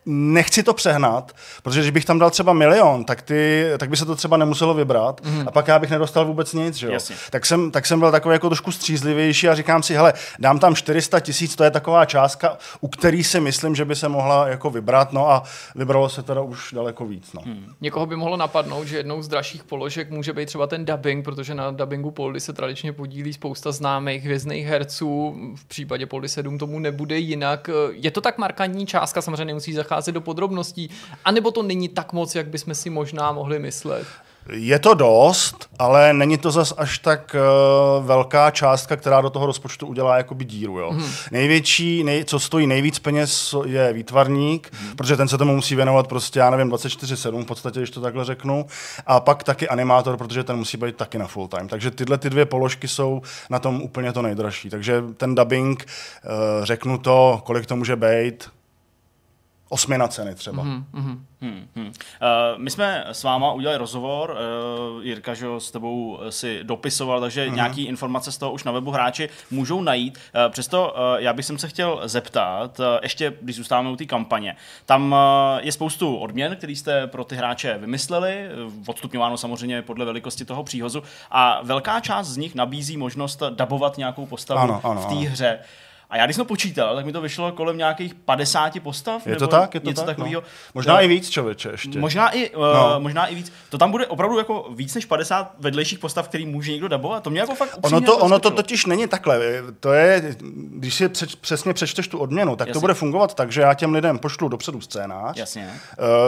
nechci to přehnat, protože když bych tam dal třeba milion, tak, ty, tak by se to třeba nemuselo vybrat mm. a pak já bych nedostal vůbec nic. Že jo? Tak, jsem, tak jsem byl takový jako trošku střízlivější a říkám si, hele, dám tam 400 tisíc, to je taková částka, u který si myslím, že by se mohla jako vybrat, no a vybralo se teda už daleko víc. No. Hmm. Někoho by mohlo napadnout, že jednou z dražších položek může být třeba ten dubbing, protože na dubbingu Poldy se tradičně podílí spousta známých hvězdných herců, v případě Poldy 7 tomu nebude jinak. Je to tak markantní částka, samozřejmě nemusí zacházet zacházet do podrobností, anebo to není tak moc, jak bychom si možná mohli myslet? Je to dost, ale není to zas až tak uh, velká částka, která do toho rozpočtu udělá jakoby díru. Jo. Hmm. Největší, nej, co stojí nejvíc peněz, je výtvarník, hmm. protože ten se tomu musí věnovat prostě, já nevím, 24-7 v podstatě, když to takhle řeknu. A pak taky animátor, protože ten musí být taky na full time. Takže tyhle ty dvě položky jsou na tom úplně to nejdražší. Takže ten dubbing, uh, řeknu to, kolik to může být, osmina ceny třeba. Mm-hmm. Hmm, hmm. Uh, my jsme s váma udělali rozhovor, uh, Jirka, že s tebou si dopisoval, takže mm-hmm. nějaký informace z toho už na webu hráči můžou najít. Uh, přesto uh, já bych se chtěl zeptat, uh, ještě když zůstáváme u té kampaně, tam uh, je spoustu odměn, které jste pro ty hráče vymysleli, odstupňováno samozřejmě podle velikosti toho příhozu a velká část z nich nabízí možnost dabovat nějakou postavu ano, ano, v té hře. Ano. A já když jsem to počítal, tak mi to vyšlo kolem nějakých 50 postav. Je nebo to tak? Je to něco tak? Takového. No. Možná no. i víc, člověče, ještě. Možná i, uh, no. možná i víc. To tam bude opravdu jako víc než 50 vedlejších postav, který může někdo dabovat. To mě jako fakt Ono to, ono to totiž není takhle. To je, když si před, přesně přečteš tu odměnu, tak Jasně. to bude fungovat tak, že já těm lidem pošlu dopředu scénář Jasně.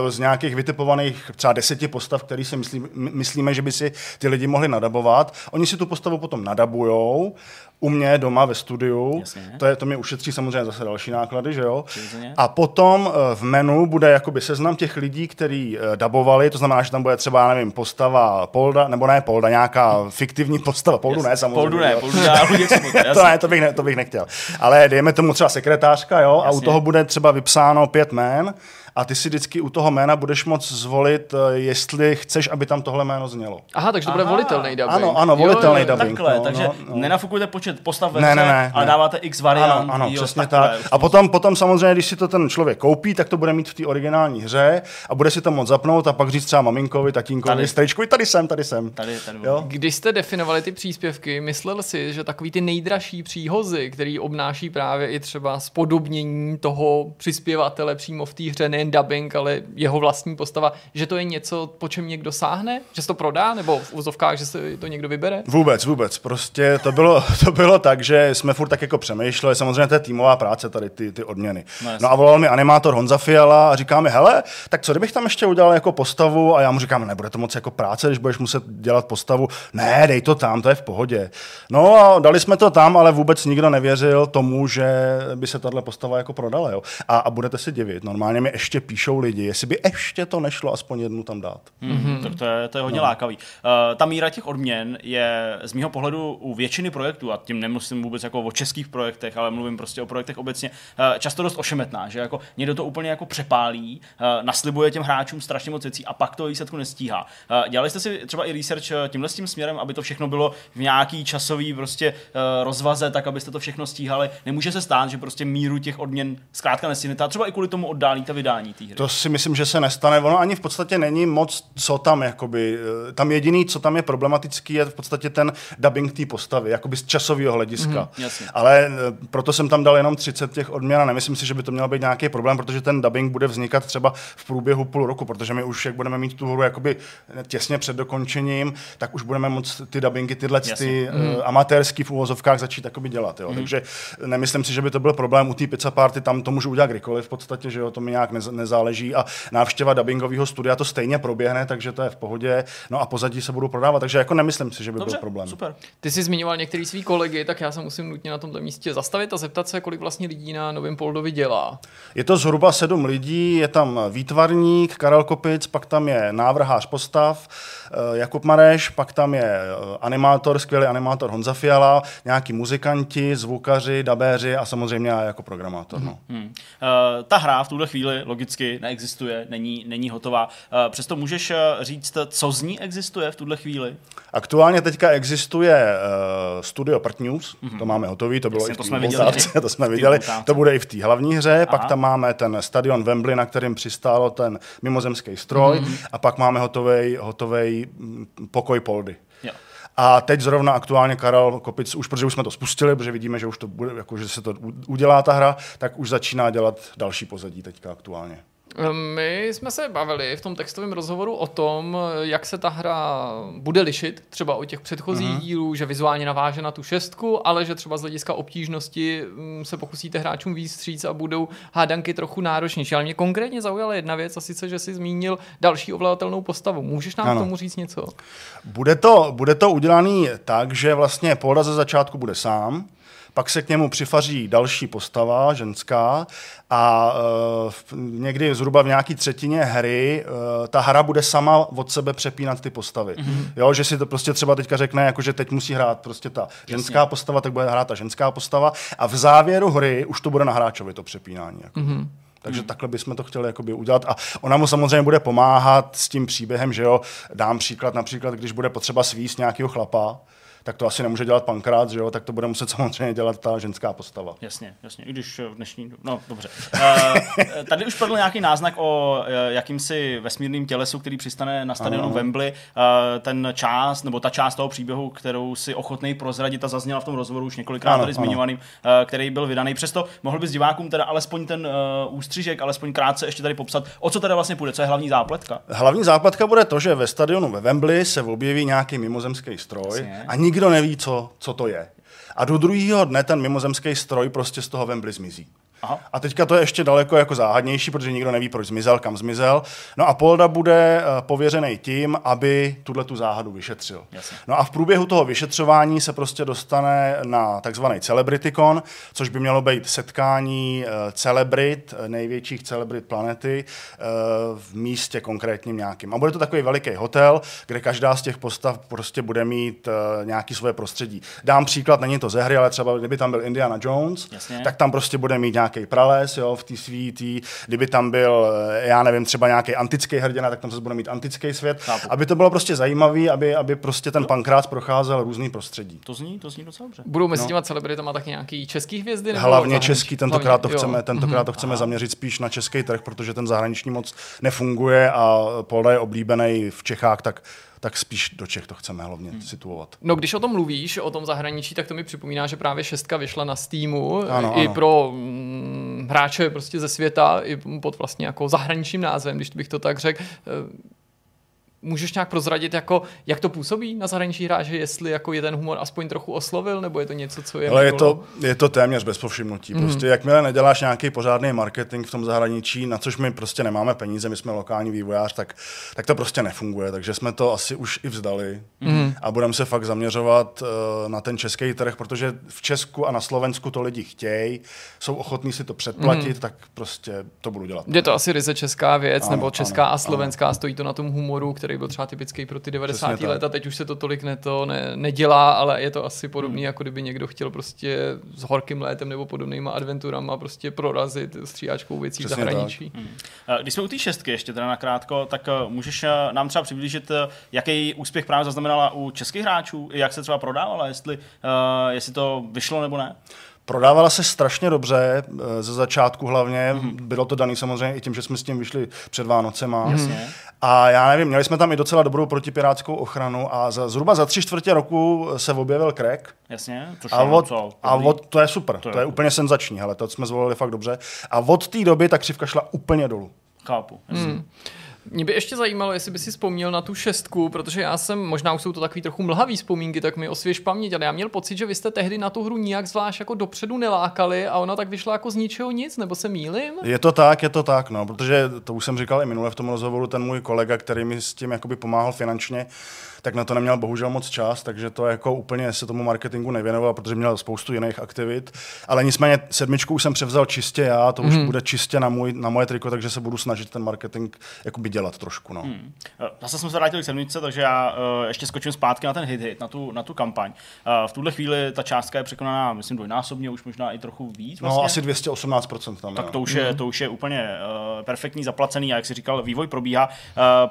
Uh, z nějakých vytipovaných třeba deseti postav, který si myslí, myslíme, že by si ty lidi mohli nadabovat. Oni si tu postavu potom nadabujou, u mě doma ve studiu. To, je, to mi ušetří samozřejmě zase další náklady, že jo? A potom eh, v menu bude jakoby seznam těch lidí, kteří uh, dabovali, to znamená, že tam bude třeba, nevím, postava Polda, nebo ne Polda, nějaká fiktivní postava, Poldu ne, samozřejmě. Poldu ne, Poldu ne, to ne, to bych, ne, to bych nechtěl. Ale dejme tomu třeba sekretářka, jo, jasně. a u toho bude třeba vypsáno pět jmén a ty si vždycky u toho jména budeš moc zvolit, eh, jestli chceš, aby tam tohle jméno znělo. Aha, takže to bude volitelný dubbing. Ano, ano, volitelný jo, jo, dubbing. Takhle, no, takže no, no. nenafukujete počet postav ne, ne, ne, ale dáváte x variant. Ano, ano jo, přesně takhle, tak. A potom, potom samozřejmě, když si to ten člověk koupí, tak to bude mít v té originální hře a bude si to moc zapnout a pak říct třeba maminkovi, tatínkovi, tady. strejčkovi, tady jsem, tady jsem. Tady, tady jo? Když jste definovali ty příspěvky, myslel si, že takový ty nejdražší příhozy, který obnáší právě i třeba spodobnění toho přispěvatele přímo v té hře, nejen dubbing, ale jeho vlastní postava, že to je něco, po čem někdo sáhne? Že se to prodá? Nebo v úzovkách, že se to někdo vybere? Vůbec, vůbec. Prostě to bylo, to bylo tak, že jsme furt tak jako přemýšleli. Samozřejmě to je týmová práce tady, ty, ty odměny. No, no a volal mi animátor Honza Fiala a říká mi, hele, tak co kdybych tam ještě udělal jako postavu? A já mu říkám, nebude to moc jako práce, když budeš muset dělat postavu. Ne, dej to tam, to je v pohodě. No a dali jsme to tam, ale vůbec nikdo nevěřil tomu, že by se tahle postava jako prodala. Jo. A, a budete si divit. Normálně mi ještě píšou lidi, jestli by ještě to nešlo aspoň jednu tam dát. Mm-hmm. Tak to je, to je hodně no. lákavý. Uh, ta míra těch odměn je z mého pohledu u většiny projektů, a tím nemyslím vůbec jako o českých projektech, ale mluvím prostě o projektech obecně, uh, často dost ošemetná, že jako někdo to úplně jako přepálí, uh, naslibuje těm hráčům strašně moc věcí a pak to výsledku nestíhá. Uh, dělali jste si třeba i research tímhle s tím směrem, aby to všechno bylo v nějaký časový prostě uh, rozvaze, tak abyste to všechno stíhali. Nemůže se stát, že prostě míru těch odměn zkrátka nestihnete a třeba i kvůli tomu oddálíte vydání té hry. To si myslím, že se nestane. Ono ani v podstatě není moc, co tam, jakoby, eh, tam jediný, co tam je problematický, je v podstatě ten dubbing té postavy, jakoby z časového hlediska. Mm, Ale eh, proto jsem tam dal jenom 30 těch odměn a nemyslím si, že by to měl být nějaký problém, protože ten dubbing bude vznikat třeba v průběhu půl roku, protože my už, jak budeme mít tu hru jakoby těsně před dokončením, tak už budeme moct ty dubbingy, tyhle ty mm. uh, amatérský v úvozovkách začít jakoby dělat. Jo. Mm. Takže nemyslím si, že by to byl problém u té pizza party, tam to můžu udělat kdykoliv v podstatě, že jo, to mi nějak nezáleží a návštěva dubbingového studia to stejně proběhne, takže to je v pohodě. No a pozadí se budou prodávat, takže jako nemyslím si, že by Dobře, byl problém. Super. Ty jsi zmiňoval některý svý kolegy, tak já se musím nutně na tomto místě zastavit a zeptat se, kolik vlastně lidí na Novém Poldovi dělá. Je to zhruba sedm lidí, je tam výtvarník Karel Kopic, pak tam je návrhář postav, Jakub Mareš, pak tam je eh, animátor, skvělý animátor Honza Fiala, nějaký muzikanti, zvukaři, dabéři a samozřejmě jako programátor. No. Hmm. Uh, ta hra v tuhle chvíli logicky neexistuje, není, není hotová. Uh, přesto můžeš říct, co z ní existuje v tuhle chvíli? Aktuálně teďka existuje uh, Studio Part News, mm-hmm. to máme hotový, to bylo Jasně, i v to jsme viděli. to jsme viděli. To bude i v té hlavní hře, Aha. pak tam máme ten stadion Wembley, na kterým přistálo ten mimozemský stroj mm-hmm. a pak máme hotový, hotový pokoj Poldy. Jo. A teď zrovna aktuálně Karel Kopic, už protože už jsme to spustili, protože vidíme, že už to bude, jako, že se to udělá ta hra, tak už začíná dělat další pozadí teďka aktuálně. My jsme se bavili v tom textovém rozhovoru o tom, jak se ta hra bude lišit třeba od těch předchozích mm-hmm. dílů, že vizuálně naváže na tu šestku, ale že třeba z hlediska obtížnosti mm, se pokusíte hráčům výstříc a budou hádanky trochu náročnější. Ale mě konkrétně zaujala jedna věc, a sice, že jsi zmínil další ovladatelnou postavu. Můžeš nám ano. k tomu říct něco? Bude to, bude to udělaný tak, že vlastně Polda ze začátku bude sám, pak se k němu přifaří další postava, ženská, a uh, někdy zhruba v nějaké třetině hry uh, ta hra bude sama od sebe přepínat ty postavy. Mm-hmm. Jo, že si to prostě třeba teďka řekne, jako že teď musí hrát prostě ta Jasně. ženská postava, tak bude hrát ta ženská postava a v závěru hry už to bude na hráčovi to přepínání. Jako. Mm-hmm. Takže hmm. takhle bychom to chtěli jakoby udělat. A ona mu samozřejmě bude pomáhat s tím příběhem, že jo. Dám příklad, například, když bude potřeba svíst nějakého chlapa, tak to asi nemůže dělat pankrát, že jo, tak to bude muset samozřejmě dělat ta ženská postava. Jasně, jasně, i když v dnešní, no dobře. Uh, tady už padl nějaký náznak o jakýmsi vesmírným tělesu, který přistane na stadionu uh-huh. Wembley. Uh, ten část, nebo ta část toho příběhu, kterou si ochotný prozradit a zazněla v tom rozhovoru už několikrát ano, tady zmiňovaným, uh, který byl vydaný. Přesto mohl bys divákům teda alespoň ten uh, ústřižek, alespoň krátce ještě tady popsat, o co teda vlastně půjde, co je hlavní zápletka? Hlavní zápletka bude to, že ve stadionu ve Wembley se objeví nějaký mimozemský stroj Jasně. a nikdo neví, co, co to je. A do druhého dne ten mimozemský stroj prostě z toho Wembley zmizí. Aha. A teďka to je ještě daleko jako záhadnější, protože nikdo neví, proč zmizel, kam zmizel. No a Polda bude eh, pověřený tím, aby tuhle tu záhadu vyšetřil. Jasně. No a v průběhu toho vyšetřování se prostě dostane na takzvaný CelebrityCon, což by mělo být setkání eh, celebrit, eh, největších celebrit planety v místě konkrétním nějakým. A bude to takový veliký hotel, kde každá z těch postav prostě bude mít nějaký svoje prostředí. Dám příklad, není to ze hry, ale třeba kdyby tam byl Indiana Jones, Jasně. tak tam prostě bude mít nějaký nějaký prales, jo, v té svý tý, kdyby tam byl, eh, já nevím, třeba nějaký antický hrdina, tak tam se bude mít antický svět, Chápu. aby to bylo prostě zajímavý, aby, aby prostě ten pankrát procházel různý prostředí. To zní, to zní docela dobře. Budou mezi no. těma celebritama taky nějaký český hvězdy? Nebo Hlavně český, tentokrát Hlavně, to chceme, tentokrát to mhm. chceme Aha. zaměřit spíš na český trh, protože ten zahraniční moc nefunguje a Polda je oblíbený v Čechách, tak tak spíš do Čech to chceme hlavně hmm. situovat. No když o tom mluvíš, o tom zahraničí, tak to mi připomíná, že právě šestka vyšla na Steamu ano, i ano. pro mm, hráče prostě ze světa, i pod vlastně jako zahraničním názvem, když bych to tak řekl můžeš nějak prozradit, jako, jak to působí na zahraničí hráče, jestli jako je ten humor aspoň trochu oslovil, nebo je to něco, co je... Ale je to, je to téměř bez povšimnutí. Mm. Prostě jakmile neděláš nějaký pořádný marketing v tom zahraničí, na což my prostě nemáme peníze, my jsme lokální vývojář, tak, tak to prostě nefunguje. Takže jsme to asi už i vzdali mm. a budeme se fakt zaměřovat uh, na ten český trh, protože v Česku a na Slovensku to lidi chtějí, jsou ochotní si to předplatit, mm. tak prostě to budu dělat. Je to asi ryze česká věc, ano, nebo česká ano, a slovenská, ano. stojí to na tom humoru, který který byl třeba typický pro ty 90. let a teď už se to tolik ne, to ne, nedělá, ale je to asi podobný, hmm. jako kdyby někdo chtěl prostě s horkým létem nebo podobnýma adventurama prostě prorazit stříhačkou věcí Přesně v zahraničí. Hmm. Když jsme u té šestky ještě teda nakrátko, tak eh, můžeš eh, nám třeba přiblížit, eh, jaký úspěch právě zaznamenala u českých hráčů, jak se třeba prodávala, jestli, uh, jestli to vyšlo nebo ne? Prodávala se strašně dobře, eh, ze začátku hlavně. Mm-hmm. Bylo to daný samozřejmě i tím, že jsme s tím vyšli před Vánocema. Mm-hmm. A já nevím, měli jsme tam i docela dobrou protipirátskou ochranu a za, zhruba za tři čtvrtě roku se objevil crack. Jasně, což a od, co, a od, to je super, to je, to je úplně senzační, hele, to jsme zvolili fakt dobře. A od té doby ta křivka šla úplně dolů. Chápu, jasně. Mm. Mě by ještě zajímalo, jestli by si vzpomněl na tu šestku, protože já jsem, možná už jsou to takový trochu mlhavý vzpomínky, tak mi osvěž paměť, ale já měl pocit, že vy jste tehdy na tu hru nijak zvlášť jako dopředu nelákali a ona tak vyšla jako z ničeho nic, nebo se mýlim? Je to tak, je to tak, no, protože to už jsem říkal i minule v tom rozhovoru, ten můj kolega, který mi s tím jakoby pomáhal finančně, tak na to neměl bohužel moc čas, takže to jako úplně se tomu marketingu nevěnoval, protože měl spoustu jiných aktivit. Ale nicméně sedmičku už jsem převzal čistě já, to už mm. bude čistě na, můj, na moje triko, takže se budu snažit ten marketing jakoby dělat trošku. No. Mm. Zase jsme se vrátili k sedmičce, takže já uh, ještě skočím zpátky na ten hit, hit na, tu, na tu kampaň. Uh, v tuhle chvíli ta částka je překonaná, myslím, dvojnásobně, už možná i trochu víc. No, vlastně. No, asi 218% tam. Tak to už, je, mm. to už je úplně uh, perfektní, zaplacený a jak si říkal, vývoj probíhá. Uh,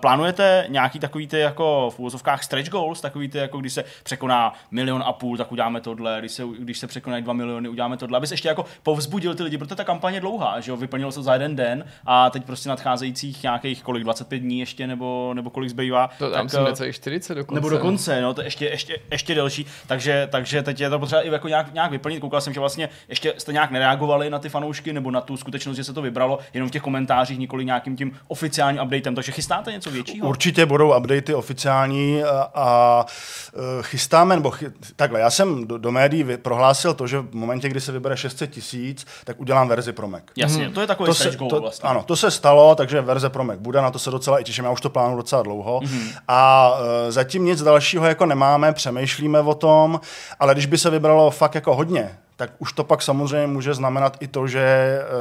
plánujete nějaký takový ty jako v úvozovkách uvozovkách stretch goals, takový ty, jako když se překoná milion a půl, tak uděláme tohle, když se, když se překonají dva miliony, uděláme tohle, aby se ještě jako povzbudil ty lidi, protože ta kampaně je dlouhá, že jo, vyplnilo se za jeden den a teď prostě nadcházejících nějakých kolik, 25 dní ještě, nebo, nebo kolik zbývá. To tam tak, jsem eh, necelých 40 dokonce. nebo dokonce, no, to ještě, ještě, ještě delší. Takže, takže teď je to potřeba i jako nějak, nějak vyplnit. Koukal jsem, že vlastně ještě jste nějak nereagovali na ty fanoušky nebo na tu skutečnost, že se to vybralo jenom v těch komentářích, nikoli nějakým tím oficiálním updatem. Takže chystáte něco většího? Určitě budou updaty oficiální a, eh, chystáme, nebo chy, takhle, já jsem do, do médií vy, prohlásil to, že v momentě, kdy se vybere 600 tisíc, tak udělám verzi pro Mac. Jasně, to je takový To se, to, vlastně. Ano, to se stalo, takže verze pro Mac bude, na to se docela i těším, já už to plánuju docela dlouho. Mm-hmm. A e, zatím nic dalšího jako nemáme, přemýšlíme o tom, ale když by se vybralo fakt jako hodně, tak už to pak samozřejmě může znamenat i to, že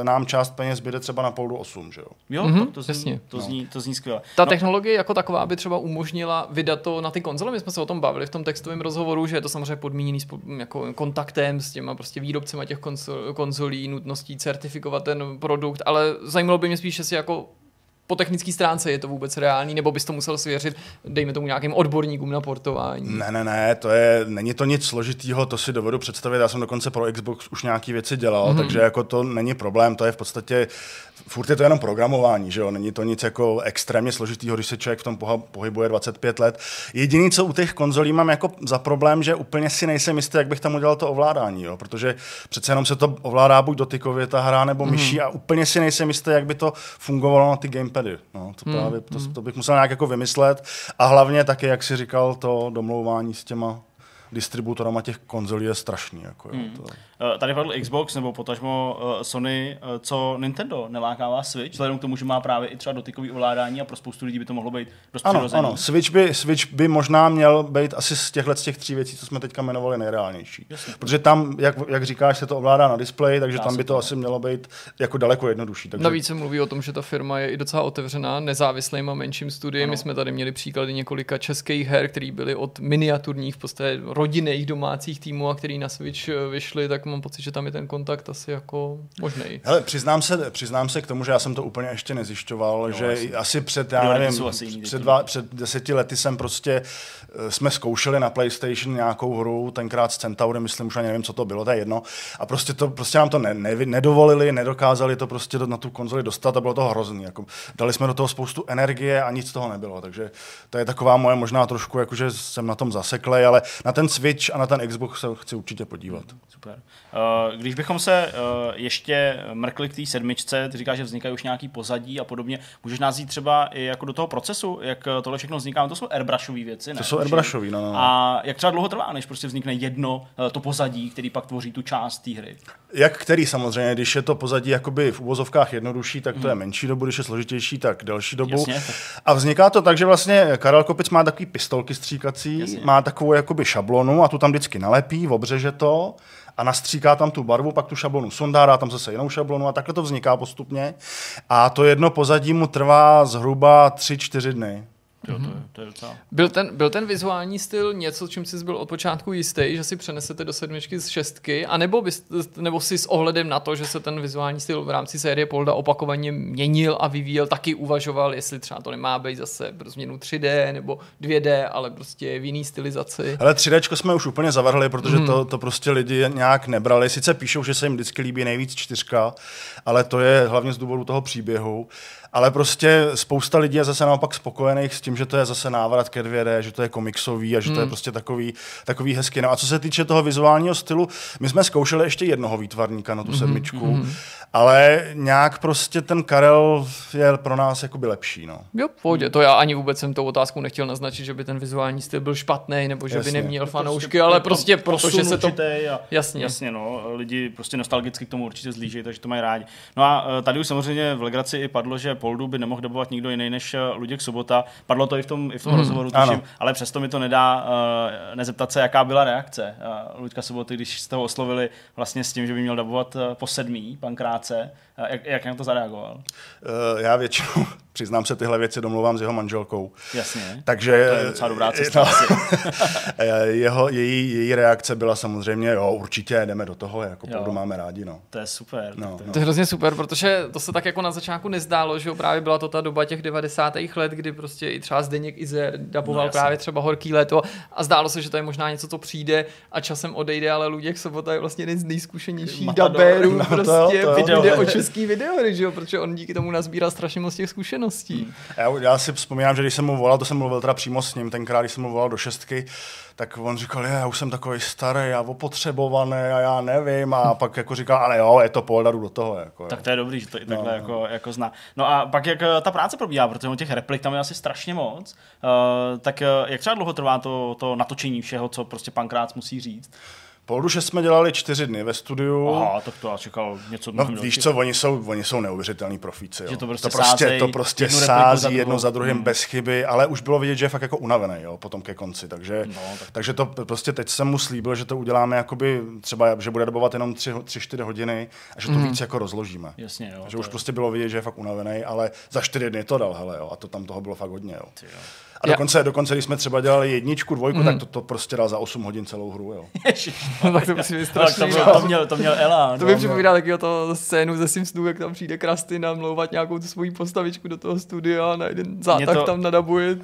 e, nám část peněz bude třeba na půl do 8, že jo? Jo, Mhm, to, to, zní, jasně. to, zní, to zní skvěle. Ta no, technologie jako taková by třeba umožnila vydat to na ty konzole. My jsme se o tom bavili v tom textovém rozhovoru, že je to samozřejmě podmíněný jako kontaktem s těma prostě výrobcema těch konzol, konzolí, nutností certifikovat ten produkt, ale zajímalo by mě spíš, jestli jako po technické stránce je to vůbec reálný, nebo bys to musel svěřit, dejme tomu nějakým odborníkům na portování. Ne, ne, ne, to je, není to nic složitýho, to si dovedu představit, já jsem dokonce pro Xbox už nějaký věci dělal, mm-hmm. takže jako to není problém, to je v podstatě, furt je to jenom programování, že jo, není to nic jako extrémně složitýho, když se člověk v tom pohybuje 25 let. Jediný, co u těch konzolí mám jako za problém, že úplně si nejsem jistý, jak bych tam udělal to ovládání, jo, protože přece jenom se to ovládá buď dotykově ta hra nebo myší a úplně si nejsem jistý, jak by to fungovalo na ty gamepady. No, to, právě, to, to bych musel nějak jako vymyslet a hlavně taky, jak si říkal, to domlouvání s těma distributorama těch konzolí je strašný. Jako, jo, to. Eh, Tady padl Xbox nebo potažmo eh, Sony, eh, co Nintendo neláká vás Switch, vzhledem k tomu, že má právě i třeba dotykový ovládání a pro spoustu lidí by to mohlo být dost Ano, přirozený. ano, Switch by, Switch by možná měl být asi z těchhle z těch tří věcí, co jsme teďka jmenovali, nejreálnější. Jasně. Protože tam, jak, jak říkáš, se to ovládá na displeji, takže Dá tam by to, to asi mělo být jako daleko jednodušší. Takže Navíc se mluví o tom, že ta firma je i docela otevřená nezávislým a menším studiem. My jsme tady měli příklady několika českých her, které byly od miniaturních, v podstatě rodinných domácích týmů a který na Switch vyšly, tak mám pocit, že tam je ten kontakt asi jako možný. Hele, přiznám se, přiznám se k tomu, že já jsem to úplně ještě nezjišťoval, jo, že jasně. asi před, já nevím, asi před, dva, před deseti lety jsem prostě, eh, jsme zkoušeli na PlayStation nějakou hru, tenkrát s Centaurem, myslím, už ani nevím, co to bylo, to je jedno, a prostě, to, prostě nám to ne, ne, nedovolili, nedokázali to prostě do, na tu konzoli dostat a bylo to hrozný. Jako, dali jsme do toho spoustu energie a nic z toho nebylo, takže to je taková moje možná trošku, jakože jsem na tom zaseklej, ale na ten Switch a na ten Xbox se chci určitě podívat. Super. Uh, když bychom se uh, ještě mrkli k té sedmičce, ty říkáš, že vznikají už nějaký pozadí a podobně, můžeš nás jít třeba i jako do toho procesu, jak eh, tohle všechno vzniká, No to jsou airbrushové věci, ne? To jsou airbrushové, no, no, no. A jak třeba dlouho trvá, než prostě vznikne jedno to pozadí, který pak tvoří tu část té hry? Jak který samozřejmě, když je to pozadí jakoby v uvozovkách jednodušší, tak to je menší dobu, když je složitější, tak delší dobu. Jasně. A vzniká to tak, že vlastně Karel Kopic má takový pistolky stříkací, Jasně. má takovou jakoby šablonu a tu tam vždycky nalepí, obřeže to a nastříká tam tu barvu, pak tu šablonu sundá, dá tam zase jinou šablonu a takhle to vzniká postupně. A to jedno pozadí mu trvá zhruba 3-4 dny. Jo, to, je, to je docela... Byl ten, byl ten vizuální styl něco, čím jsi byl od počátku jistý, že si přenesete do sedmičky z šestky, anebo, bys, nebo si s ohledem na to, že se ten vizuální styl v rámci série Polda opakovaně měnil a vyvíjel, taky uvažoval, jestli třeba to nemá být zase pro změnu 3D nebo 2D, ale prostě v jiný stylizaci. Ale 3D jsme už úplně zavrhli, protože to, to prostě lidi nějak nebrali. Sice píšou, že se jim vždycky líbí nejvíc čtyřka, ale to je hlavně z důvodu toho příběhu. Ale prostě spousta lidí je zase naopak spokojených s tím, že to je zase návrat ke 2D, že to je komiksový a že to je prostě takový, takový hezký. No a co se týče toho vizuálního stylu, my jsme zkoušeli ještě jednoho výtvarníka na tu sedmičku, ale nějak prostě ten Karel je pro nás jakoby lepší. No. Jo, v pohodě. To já ani vůbec jsem tou otázkou nechtěl naznačit, že by ten vizuální styl byl špatný, nebo že Jasně. by neměl To fanoušky, ale prostě protože se to... A, Jasně. Jasně, no. Lidi prostě nostalgicky k tomu určitě zlížejí, takže to mají rádi. No a eh, tady už samozřejmě v Legraci i padlo, že Poldu by nemohl dobovat nikdo jiný než eh, Luděk Sobota. Padlo to i v tom, i v tom hmm, rozhovoru, tuším, ano. ale přesto mi to nedá uh, nezeptat se, jaká byla reakce uh, Luďka Soboty, když jste ho oslovili vlastně s tím, že by měl dabovat uh, po sedmý, pan Kráce. Uh, jak, jak na to zareagoval? Uh, já většinou Přiznám se, tyhle věci domluvám s jeho manželkou. Jasně. Takže To je docela dobrá cesta no, jeho, její, její reakce byla samozřejmě, jo, určitě jdeme do toho, jako. Poldu máme rádi, no. To je super. No, to je- no. To je hrozně super, protože to se tak jako na začátku nezdálo, že jo, právě byla to ta doba těch 90. let, kdy prostě i třeba Zdeněk Izer daboval No, právě třeba Horký léto a zdálo se, že to je možná něco, co přijde a časem odejde, ale Luděk Sobota je vlastně jeden z nejzkušenějších dabérů No, to prostě, to jo. pokud jde o Videohry. český videohry, že jo, protože on díky tomu nazbírá strašně moc těch zkušeností. Já, já si vzpomínám, že když jsem mu volal, to jsem mluvil teda přímo s ním, tenkrát, když jsem mu volal do šestky, tak on říkal, já už jsem takový starý a opotřebovaný a já nevím. A pak jako říkal, ale jo, je to Polda, jdu do toho. Jako. Tak to je dobrý, že to i takhle no. jako, jako zná. No a pak jak eh, ta práce probíhá, protože těch replik tam je asi strašně moc, uh, tak uh, jak třeba dlouho trvá to, to natočení všeho, co prostě pankrát musí říct? Poldu 6 jsme dělali čtyři dny ve studiu. Aha, tak to já čekal něco No víš co, oni jsou, oni jsou neuvěřitelní profíci. Jo. Že to prostě to prostě, sázej to prostě jednu sází za jedno za druhým Hmm. bez chyby, ale už bylo vidět, že je fakt jako unavený jo, potom ke konci. Takže, No, tak- takže to prostě teď jsem mu slíbil, že to uděláme jakoby třeba, že bude dobovat jenom 3-4 hodiny a že to víc jako rozložíme. Jasně, jo. že už je- prostě bylo vidět, že je fakt unavený, ale za čtyři dny to dal, hele, jo, a to tam toho bylo fakt hodně, jo. Ty jo. A dokonce, dokonce, když jsme třeba dělali jedničku, dvojku, tak to, to prostě dal za 8 hodin celou hru, jo. No, tak to musí být Tak to, strašný. bylo, no. to, měl, to měl Ela. To mi připomíná takového to scénu ze Simpsonů, jak tam přijde Krasty namlouvat nějakou tu svoji postavičku do toho studia a na jeden zátah to- tam nadabuje to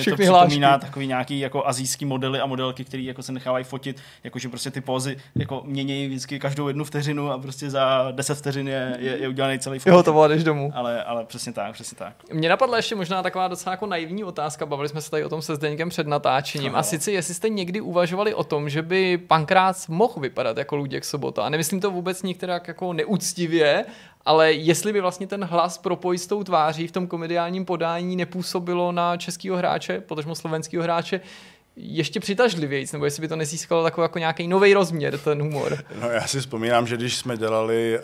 všechny hlášky. připomíná takový nějaký jako azijský modely a modelky, které jako se nechávají fotit, jakože prostě ty pózy jako měnějí vždycky každou jednu vteřinu a prostě za 10 vteřin je, je, je udělaný celý Jo, fotit. to bylo jdeš domů. Ale, ale přesně tak, přesně tak. Mně napadla ještě možná taková docela jako naivní otázka, bavili jsme se tady o tom se Zdeňkem před natáčením. Ano. A sice, jestli jste někdy uvažovali o tom, že by Pankrác mohl vypadat jako Luděk Sobota. A nemyslím to vůbec některak jako neúctivě, ale jestli by vlastně ten hlas propojit s tou tváří v tom komediálním podání nepůsobilo na českého hráče, potažmo slovenského hráče, ještě přitažlivějíc, nebo jestli by to nezískalo takový jako nějaký nový rozměr, ten humor. No já si vzpomínám, že když jsme dělali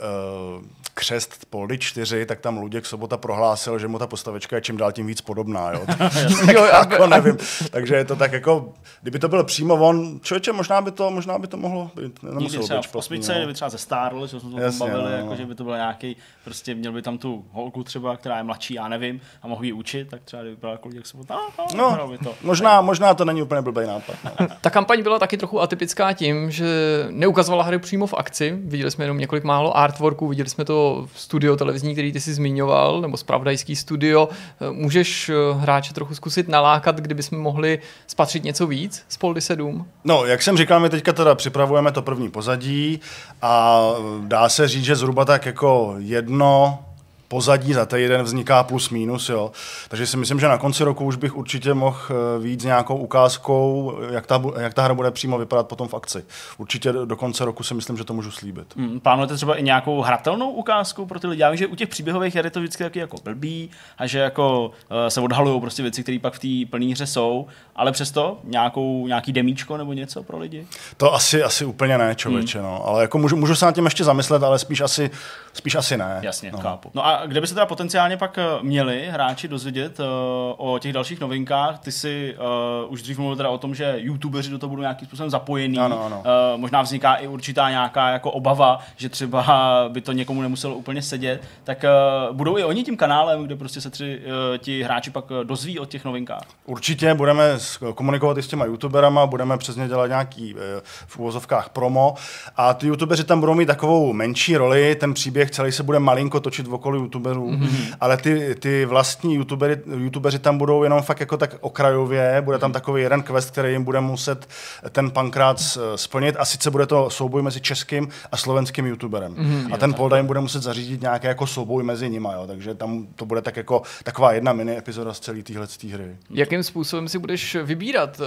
uh, křest Poldy 4, tak tam Luděk Sobota prohlásil, že mu ta postavička je čím dál tím víc podobná. Jo? Jo, a- jako nevím. Takže je to tak jako, kdyby to bylo přímo on, člověče, možná by to, možná by to mohlo být. Někdy Nemuselo třeba být v osmice, no. kdyby třeba ze Starl, že jsme se bavili, no, jako, že by to byl nějaký, prostě měl by tam tu holku třeba, která je mladší, já nevím, a mohl ji učit, tak třeba kdyby byla jako Luděk Sobota, no, no, No, by to. možná, možná to není úplně blbý nápad. No. Ta kampaň byla taky trochu atypická tím, že neukazovala hry přímo v akci. Viděli jsme jenom několik málo artworků, viděli jsme to studio televizní, který ty si zmiňoval, nebo spravodajský studio. Můžeš eh, hráče trochu zkusit nalákat, kdybychom mohli spatřit něco víc z Poldy 7? No, jak jsem říkal, my teďka teda připravujeme to první pozadí a dá se říct, že zhruba tak jako jedno pozadí za týden vzniká plus minus, jo. Takže si myslím, že na konci roku už bych určitě mohl eh, víc nějakou ukázkou, jak ta, jak ta hra bude přímo vypadat potom v akci. Určitě do konce roku si myslím, že to můžu slíbit. Hmm, Plánujete třeba i nějakou hratelnou ukázku pro ty lidi? Já vím, že u těch příběhových her je to vždycky taky jako blbý a že jako uh, se odhalují prostě věci, které pak v té plné hře jsou, ale přesto nějakou, nějaký demíčko nebo něco pro lidi? To asi, asi úplně ne, člověče, Hmm. no. Ale jako můžu, můžu se nad tím ještě zamyslet, ale spíš asi, spíš asi ne. Jasně, no. chápu. No a kde by se teda potenciálně pak eh, měli hráči dozvědět uh, o těch dalších novinkách? Ty si uh, už dřív mluvil teda o tom, že youtubeři do toho budou nějakým způsobem zapojení. Ano, ano. Uh, možná vzniká i určitá nějaká jako obava, že třeba by to někomu nemuselo úplně sedět. Tak uh, budou i oni tím kanálem, kde prostě se tři, uh, ti hráči pak eh, dozví o těch novinkách. Určitě budeme komunikovat i s těma youtuberama, budeme přes ně dělat nějaký eh, v úvozovkách promo a ty youtubeři tam budou mít takovou menší roli, ten příběh celý se bude malinko točit v okolí youtuberů, mm-hmm. ale ty, ty vlastní youtubery, youtubeři tam budou jenom fakt jako tak okrajově, bude tam takový jeden quest, který jim bude muset ten pankrát s- splnit a sice bude to souboj mezi českým a slovenským youtuberem. Mm-hmm. A ten Polda jim bude muset zařídit nějaký jako souboj mezi nima, jo, takže tam to bude tak jako taková jedna mini epizoda z celé téhle hry. Jakým způsobem si budeš vybírat uh,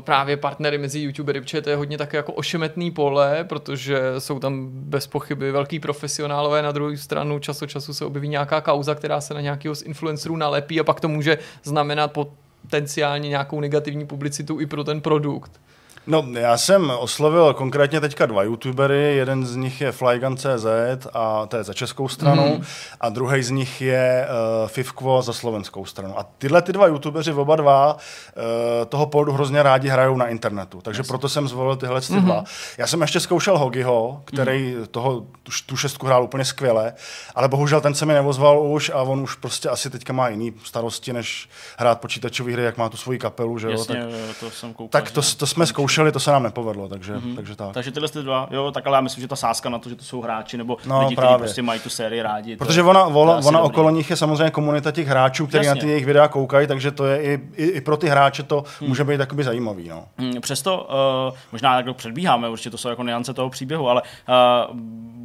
právě partnery mezi youtubery, protože to je hodně také jako ošemetný pole, protože jsou tam bez pochyby velký profesionálové, na druhou stranu čas od času se objeví nějaká kauza, která se na nějakého z influencerů nalepí a pak to může znamenat potenciálně nějakou negativní publicitu i pro ten produkt. No, já jsem oslovil konkrétně teďka dva youtubery, jeden z nich je Flygun.cz a to je za českou stranu mm. a druhý z nich je uh, Fivkvo za slovenskou stranu. A tyhle ty dva youtubeři, oba dva, uh, toho poldu hrozně rádi hrajou na internetu, takže Jasně. proto jsem zvolil tyhle ty mm-hmm. dva. Já jsem ještě zkoušel Hogiho, který mm. toho, tu, tu šestku hrál úplně skvěle, ale bohužel ten se mi nevozval už a on už prostě asi teďka má jiný starosti, než hrát počítačové hry, jak má tu svoji kapelu, že jo? Jasně, tak, to jsem koukal, tak to, to jsme zkoušeli, to se nám nepovedlo, takže, mm-hmm. takže tak. Takže tyhle ty dva, jo, tak ale já myslím, že ta sázka na to, že to jsou hráči nebo no, lidi, kteří prostě mají tu sérii rádi. Protože to, ona, ona, ona okolo nich je samozřejmě komunita těch hráčů, kteří na ty jejich videa koukají, takže to je i, i, i pro ty hráče to hmm. může být takoby zajímavý. No. Hmm, přesto uh, možná jak předbíháme, určitě to jsou jako niance toho příběhu, ale uh,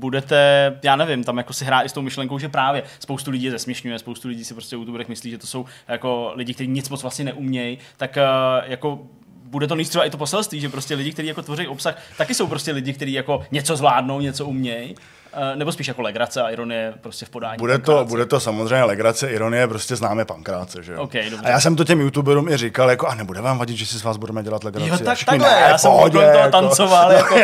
budete, já nevím, tam jako si hrát i s tou myšlenkou, že právě spoustu lidí zesměšňuje, spoustu lidí si prostě u myslí, že to jsou jako lidi, kteří nic moc vlastně neumějí, tak uh, jako bude to třeba i to poselství, že prostě lidi, kteří jako tvoří obsah, taky jsou prostě lidi, kteří jako něco zvládnou, něco umějí. Uh, nebo spíš jako legrace a ironie prostě v podání. Bude to, bude to samozřejmě legrace, ironie, prostě známe pankráce, že jo? Okay, a já jsem to těm youtuberům i říkal, jako a nebude vám vadit, že si s vás budeme dělat legraci. Jo, tak takhle, ne, já jsem pohodě, toho jako... tancoval, jako,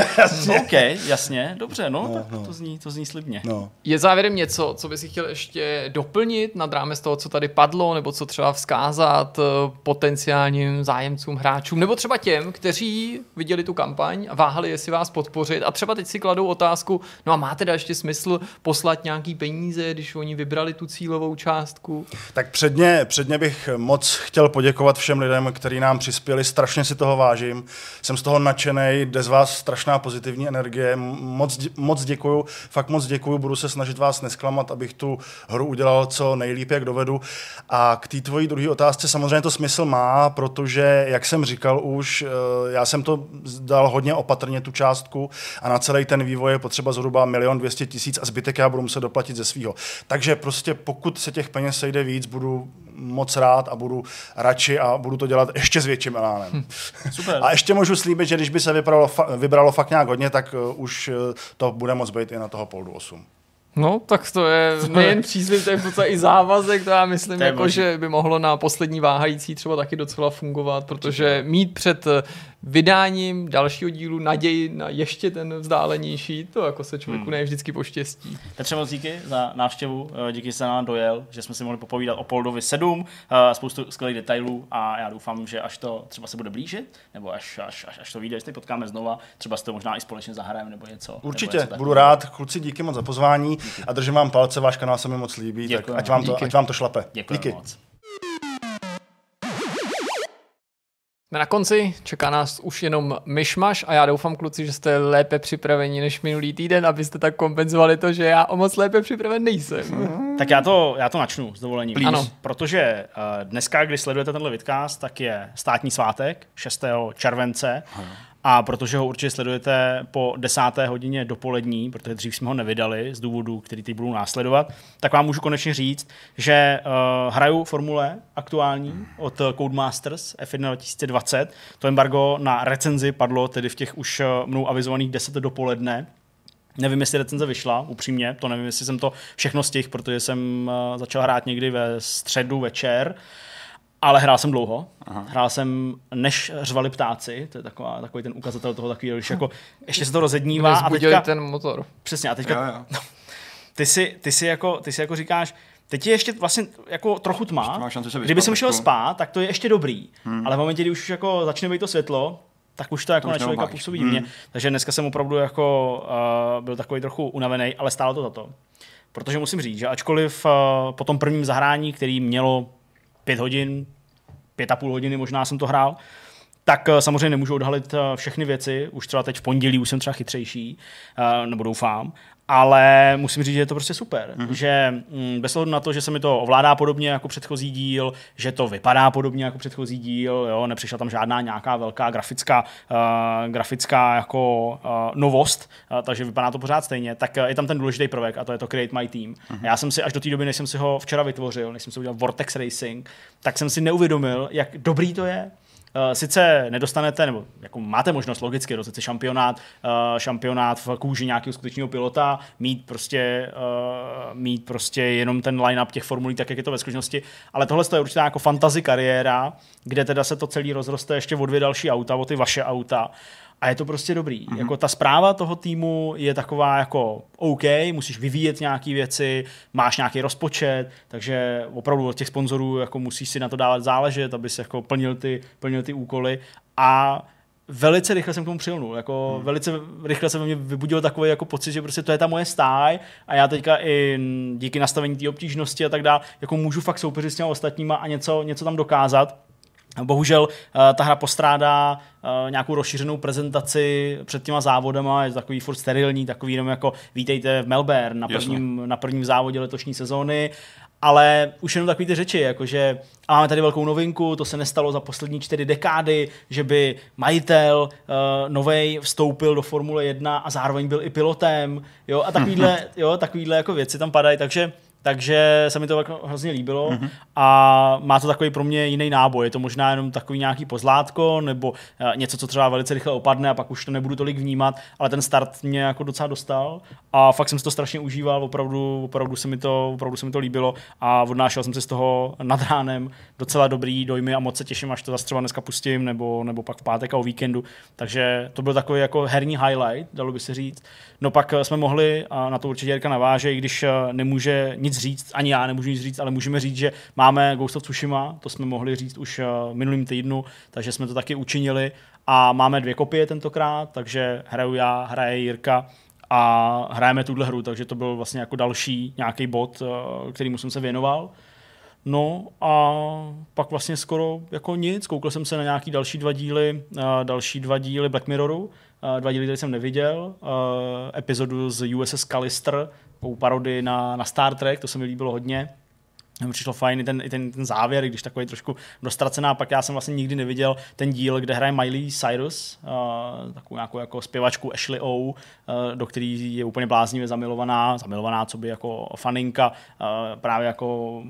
OK, jasně, dobře, no, no, tak no. To, zní, to zní slibně. No. Je závěrem něco, co bys chtěl ještě doplnit nad rámec toho, co tady padlo, nebo co třeba vzkázat eh, potenciálním zájemcům, hráčům, nebo třeba těm, kteří viděli tu kampaň a váhali, jestli vás podpořit a třeba teď si kladou otázku, no a máte ještě smysl poslat nějaký peníze, když oni vybrali tu cílovou částku? Tak předně, předně bych moc chtěl poděkovat všem lidem, kteří nám přispěli, strašně si toho vážím. Jsem z toho nadšený, jde z vás strašná pozitivní energie. Moc, moc děkuju, fakt moc děkuju, budu se snažit vás nesklamat, abych tu hru udělal co nejlíp, jak dovedu. A k té tvojí druhé otázce samozřejmě to smysl má, protože, jak jsem říkal už, eh, já jsem to dal hodně opatrně tu částku a na celý ten vývoj je potřeba zhruba milion 200 tisíc a zbytek já budu muset doplatit ze svého. Takže prostě pokud se těch peněz sejde víc, budu moc rád a budu radši a budu to dělat ještě s větším elánem. Hm, super. A ještě můžu slíbit, že když by se vybralo, vybralo fakt nějak hodně, tak uh, už uh, to bude moc být i na toho poldu 8. No, tak to je nejen příslip, to je v i závazek, to já myslím, jako, že by mohlo na poslední váhající třeba taky docela fungovat, protože mít před eh, vydáním dalšího dílu naději na ještě ten vzdálenější, to jako se člověku hmm. ne vždycky poštěstí. Petře moc díky za návštěvu, eh, díky, že jste nám dojel, že jsme si mohli popovídat o Poldovi 7, eh, spoustu skvělých detailů a já doufám, že až to třeba se bude blížit, nebo až, až, až, až to vyjde, že potkáme znova, třeba si to možná i společně zahrajeme nebo něco. Určitě, nebo něco budu rád, kluci, díky moc za pozvání díky. a držím vám palce, váš kanál se mi moc líbí, Děkujeme. tak ať vám, to, ať vám to šlape. Děkujeme díky. moc. Jsme na konci, čeká nás už jenom myšmaš a já doufám, kluci, že jste lépe připraveni než minulý týden, abyste tak kompenzovali to, že já o moc lépe připraven nejsem. Tak já to, já to načnu s dovolením. Ano. Protože uh, dneska, když sledujete tenhle vidcast, tak je státní svátek 6. července. Ano. A protože ho určitě sledujete po desáté hodině dopolední, protože dřív jsme ho nevydali z důvodu, který teď budou následovat, tak vám můžu konečně říct, že uh, hraju formule aktuální od Codemasters F1 2020. To embargo na recenzi padlo tedy v těch už eh, mnou avizovaných 10 dopoledne. Nevím, jestli recenze vyšla, upřímně, to nevím, jestli jsem to všechno stihl, protože jsem uh, začal hrát někdy ve středu večer. Uh, ale hrál jsem dlouho. Aha. Hrál jsem, než řvali ptáci, to je taková, takový ten ukazatel toho takový, že jako ještě se to rozednívá. A teďka, ten motor. Přesně, a teďka, jo, jo. No, ty, si, ty, si jako, ty si jako říkáš, teď je ještě vlastně jako trochu tma. Kdyby jsem šel spát, tak to je ještě dobrý. Hmm. Ale v momentě, kdy už jako začne být to světlo, tak už to jako to na člověka působí hmm. Takže dneska jsem opravdu jako uh, byl takový trochu unavený, ale stálo to za to. Protože musím říct, že ačkoliv uh, po tom prvním zahrání, který mělo pět hodin, pět a půl hodiny možná jsem to hrál, tak eh, samozřejmě nemůžu odhalit eh, všechny věci. Už třeba teď v pondělí už jsem třeba chytřejší, eh, nebo doufám ale musím říct, že je to prostě super. Mm-hmm. Že mm, bez ohledu na to, že se mi to ovládá podobně jako předchozí díl, že to vypadá podobně jako předchozí díl, jo, nepřišla tam žádná nějaká velká grafická, uh, grafická jako uh, novost, uh, takže vypadá to pořád stejně, tak uh, je tam ten důležitý prvek a to je to Create My Team. Mm-hmm. Já jsem si až do té doby, než jsem si ho včera vytvořil, než jsem si udělal Vortex Racing, tak jsem si neuvědomil, jak dobrý to je, sice nedostanete, nebo jako máte možnost logicky rozjet si šampionát, uh, šampionát v kůži nějakého skutečného pilota, mít prostě, uh, mít prostě jenom ten line-up těch formulí, tak jak je to ve skutečnosti, ale tohle je určitě jako fantasy kariéra, kde teda se to celý rozroste ještě o dvě další auta, o ty vaše auta a je to prostě dobrý. Mm-hmm. Jako ta zpráva toho týmu je taková jako OK, musíš vyvíjet nějaké věci, máš nějaký rozpočet, takže opravdu od těch sponzorů jako musíš si na to dávat záležet, aby se jako plnil ty, plnil ty úkoly a velice rychle jsem k tomu přilnul. Jako hmm. Velice rychle se ve mně vybudil takový jako pocit, že prostě to je ta moje stáj a já teďka i díky nastavení té obtížnosti a tak dále, jako můžu fakt soupeřit s těmi ostatníma a něco, něco tam dokázat. Bohužel uh, ta hra postrádá uh, nějakou rozšířenou prezentaci před těma závodama, je to takový furt sterilní, takový jenom jako vítejte v Melbourne na prvním, na prvním závodě letošní sezóny. Ale už jenom takový ty řeči, jakože a máme tady velkou novinku, to se nestalo za poslední čtyři dekády, že by majitel uh, novej vstoupil do Formule 1 a zároveň byl i pilotem, jo, a takovýhle, jo, takovýhle jako věci tam padají, takže takže se mi to jako hrozně líbilo mm-hmm. a má to takový pro mě jiný náboj. Je to možná jenom takový nějaký pozlátko nebo eh, něco, co třeba velice rychle opadne a pak už to nebudu tolik vnímat, ale ten start mě jako docela dostal a fakt jsem si to strašně užíval, opravdu, opravdu, se, mi to, opravdu se mi to líbilo a odnášel jsem si z toho nad ránem docela dobrý dojmy a moc se těším, až to zase třeba dneska pustím nebo, nebo pak v pátek a o víkendu. Takže to byl takový jako herní highlight, dalo by se říct. No pak eh, jsme mohli, a na to určitě Jirka naváže, i když eh, nemůže nic říct, ani já nemůžu nic říct, ale můžeme říct, že máme Ghost of Tsushima, to jsme mohli říct už eh, minulým týdnu, takže jsme to taky učinili a máme dvě kopie tentokrát, takže hraju já, hraje Jirka a hrajeme tuhle hru, takže to byl vlastně jako další nějaký bod, kterýmu jsem se věnoval. No a pak vlastně skoro jako nic, koukal jsem se na nějaký další dva díly, další dva díly Black Mirroru, dva díly, které jsem neviděl, epizodu z USS Callister, parodii na, na Star Trek, to se mi líbilo hodně mi přišlo fajn i ten, i ten, ten závěr, když takový trošku dostracená, pak já jsem vlastně nikdy neviděl ten díl, kde hraje Miley Cyrus, uh, takovou nějakou jako zpěvačku Ashley O, uh, do který je úplně bláznivě zamilovaná, zamilovaná, co by jako faninka, uh, právě jako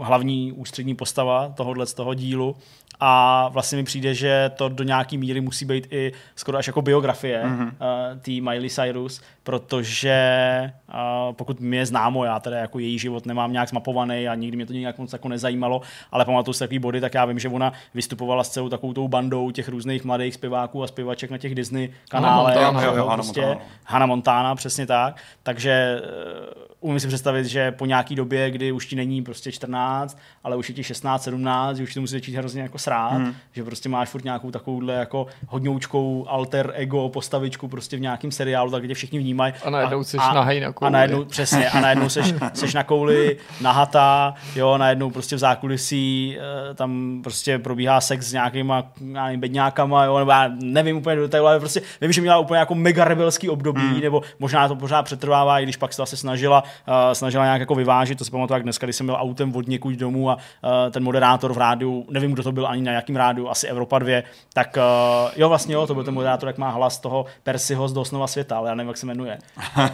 hlavní ústřední postava tohohle z toho dílu a vlastně mi přijde, že to do nějaký míry musí být i skoro až jako biografie mm-hmm. uh, té Miley Cyrus, protože uh, pokud mi je známo, já teda jako její život nemám nějak zmapovaný a nikdy mě to nějak moc jako nezajímalo, ale pamatuju si takový body, tak já vím, že ona vystupovala s celou takovou tou bandou těch různých mladých zpěváků a zpěvaček na těch Disney kanálech. Hannah Montana, jo, jo, prostě, Hannah Montana. Hannah Montana, přesně tak. Takže uh, umím si představit, že po nějaký době, kdy už ti není prostě 14, ale už je ti 16, 17, že už to musí začít hrozně jako srát, mm. že prostě máš furt nějakou takovouhle jako hodňoučkou alter ego postavičku prostě v nějakém seriálu, tak tě všichni vnímají. A najednou jsi nahej na kouli. A najednou, přesně, a najednou seš, seš na kouli, nahatá, jo, najednou prostě v zákulisí eh, tam prostě probíhá sex s nějakýma nevím, bedňákama, jo, nebo já nevím úplně do detailu, ale prostě vím, že měla úplně jako mega rebelský období, mm. nebo možná to pořád přetrvává, i když pak se zase snažila snažila nějak jako vyvážit. To si pamatuju, jak dneska, když jsem byl autem od někud domů a uh, ten moderátor v rádiu, nevím, kdo to byl ani na jakým rádiu, asi Evropa 2, tak uh, jo, vlastně jo, to byl ten moderátor, jak má hlas toho Persiho z Dosnova světa, ale já nevím, jak se jmenuje.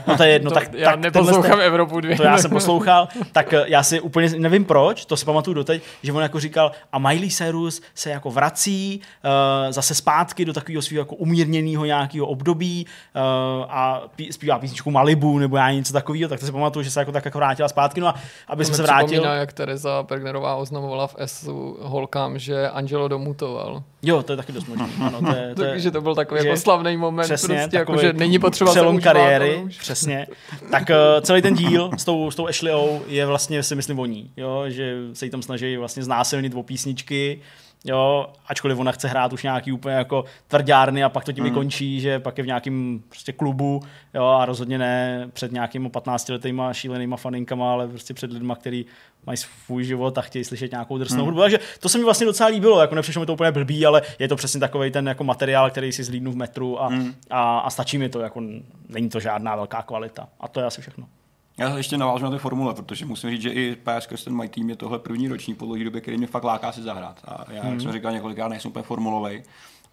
No to je jedno, to, tak, já tak neposlouchám ten, Evropu 2. To já jsem poslouchal, tak já si úplně nevím proč, to si pamatuju doteď, že on jako říkal, a Miley Cyrus se jako vrací uh, zase zpátky do takového svého jako umírněného nějakého období uh, a pí, zpívá písničku Malibu nebo já něco takového, tak to si pamatuju, že se jako tak jako vrátila zpátky. No a aby jsme se vrátili. jak Teresa Pergnerová oznamovala v S holkám, že Angelo domutoval. Jo, to je taky dost možný. Ano, to je, to je, Takže to byl takový jako slavný moment, přesně, prostě, jako, že není potřeba přelom kariéry, přesně. Tak uh, celý ten díl s tou, s tou Ashleyou je vlastně, si myslím, o ní, jo, že se jí tam snaží vlastně znásilnit o písničky, jo, ačkoliv ona chce hrát už nějaký úplně jako tvrdárny a pak to tím mm. končí, že pak je v nějakém prostě klubu, jo, a rozhodně ne před nějakými 15 letýma šílenýma faninkama, ale prostě před lidma, který mají svůj život a chtějí slyšet nějakou drsnou mm. hudbu. Takže to se mi vlastně docela líbilo, jako nepřišlo mi to úplně blbý, ale je to přesně takový ten jako materiál, který si zlídnu v metru a, mm. a, a, stačí mi to, jako není to žádná velká kvalita. A to je asi všechno. Já ještě navážu na ty formule, protože musím říct, že i PS Kirsten My Team je tohle první roční po dlouhé době, který mě fakt láká si zahrát. A já, hmm. jak jsem říkal několikrát, nejsem úplně formulový,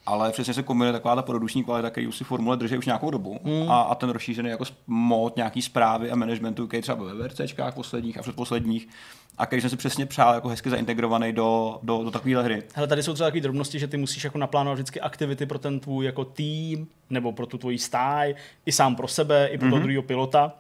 ale přesně se kombinuje taková ta produční kvalita, který už si formule drží už nějakou dobu hmm. a, a, ten rozšířený jako mod nějaký zprávy a managementu, který třeba ve VRCčkách posledních a předposledních, a který jsem si přesně přál jako hezky zaintegrovaný do, do, do takovéhle hry. Hele, tady jsou třeba takové drobnosti, že ty musíš jako naplánovat vždycky aktivity pro ten tvůj jako tým, nebo pro tu tvoji stáj, i sám pro sebe, i pro mm-hmm. toho druhého pilota.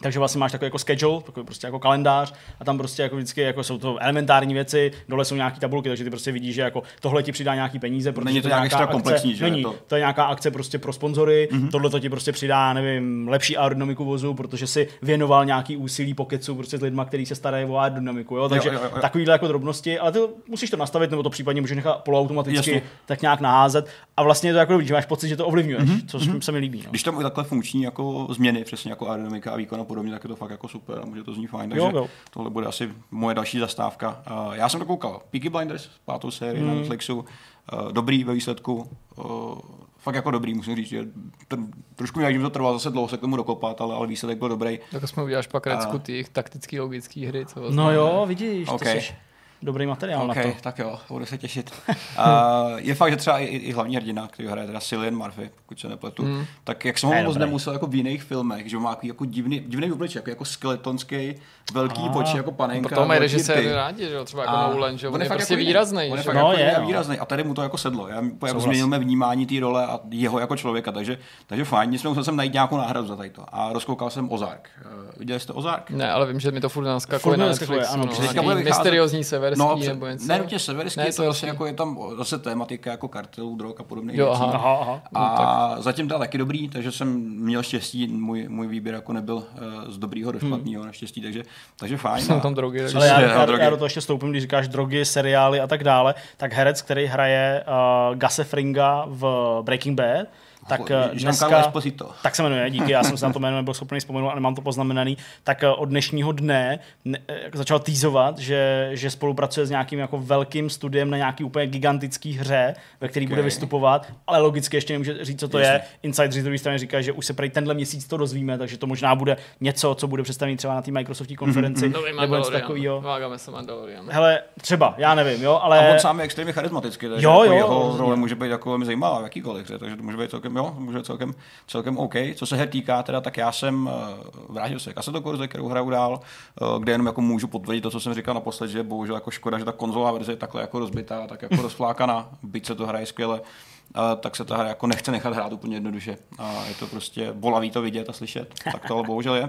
Takže vlastně máš takový jako schedule, takový prostě jako kalendář a tam prostě jako vždycky jako jsou to elementární věci, dole jsou nějaké tabulky, takže ty prostě vidíš, že jako tohle ti přidá nějaký peníze, protože Není to nějak nějaká extra akce, komplexní, že? Není, To- to... je nějaká akce prostě pro sponzory, mm-hmm. tohle to ti prostě přidá, nevím, lepší aerodynamiku vozu, protože si věnoval nějaký úsilí pokecu prostě s lidma, kteří se starají o aerodynamiku, jo? takže jo, jo, jo. takovýhle jako drobnosti, ale ty musíš to nastavit, nebo to případně můžeš nechat poloautomaticky Jasně. tak nějak naházet a vlastně je to jako dobrý, že máš pocit, že to ovlivňuješ, mm-hmm. což se mi líbí. No. Když tam takhle funkční jako změny, přesně jako aerodynamika a výkon a podobně, tak je to fakt jako super a může to znít fajn. Takže Jo, jo. tohle bude asi moje další zastávka. Uh, já jsem to koukal. Peaky Blinders, pátou sérii Hmm. mm. na Netflixu. Uh, dobrý ve výsledku. Uh, fakt jako dobrý, musím říct. Že ten, trošku mi, že to trvalo zase dlouho se k tomu dokopat, ale, ale výsledek byl dobrý. Tak jsme uděláš pak recku A- těch taktických logických hry, co No jo, vidíš, OK. to jsi dobrý materiál OK, na to. tak jo, budu se těšit. Uh, je fakt, že třeba i, i hlavní hrdina, který hraje teda Cillian Murphy, pokud se nepletu, mm. tak jak jsem ho moc nemusel jako v jiných filmech, že má takový jako divný, divný obličej, jako, jako skeletonský, velký Ah. oči, jako panenka. Proto mají režiséry rádi, že jo, třeba jako A Nolan, že jo, on je fakt prostě jako výrazný, On je fakt jo. No, jako je, a no. výrazný. A tady mu to jako sedlo. Já jako Souhlas. změnil mé vnímání té role a jeho jako člověka, takže, takže fajn. Nicméně musel jsem najít nějakou náhradu za tady to. A rozkoukal jsem Ozark. Uh, viděli jste Ozark? Ne, ale vím, že mi to furt naskakuje na Netflixu, ano, no, bude mysteriózní severský No, nebo něco. ne nutně severský, Ne, je to zase severský. jako je tam zase tématika jako kartelů, drog a podobných Jo, věcí. aha. Aha, aha. A zatím dal taky dobrý, takže jsem měl štěstí, můj, můj výběr jako nebyl uh, z dobrýho do špatného naštěstí, takže, takže fajn. Jsou tam drogy. takže- Ale já, já, drogy. já, do toho ještě stoupím, když říkáš drogy, seriály a tak dále, tak herec, který hraje uh, Gase Fringa v Breaking Bad, tak eh, dneska, tak se jmenuje, díky, já jsem se na to jméno nebyl schopný vzpomenout a nemám to poznamenaný, tak eh, od dnešního dne ne, eh, začal týzovat, že, že spolupracuje s nějakým jako velkým studiem na nějaký úplně gigantický hře, ve který okay. bude vystupovat, ale logicky ještě nemůže říct, co to Jasně. je. Insider z druhé strany říkají, že už se prej tenhle měsíc to dozvíme, takže to možná bude něco, co bude představené třeba na té Microsoftní konferenci, Nový nebo něco takového. Vágáme se Mandalorian. Hele, třeba, já nevím, jo, A ale on sám je extrémně charismatický, takže Jo, jako jo, jeho role může být jako velmi zajímavá v jakýkoliv hře, takže to může být celkem, jo, může celkem, celkem OK. Co se her týká, teda, tak já jsem uh, vrátil se k Assetto Corsa, kterou hraju dál, uh, kde jenom jako můžu potvrdit to, co jsem říkal naposled, že bohužel jako škoda, že ta konzolová verze je takhle jako rozbitá, tak jako rozflákaná, byť se to hraje skvěle. Uh, tak se ta hra jako nechce nechat hrát úplně jednoduše. A je to prostě bolavý to vidět a slyšet. Tak to ale bohužel je.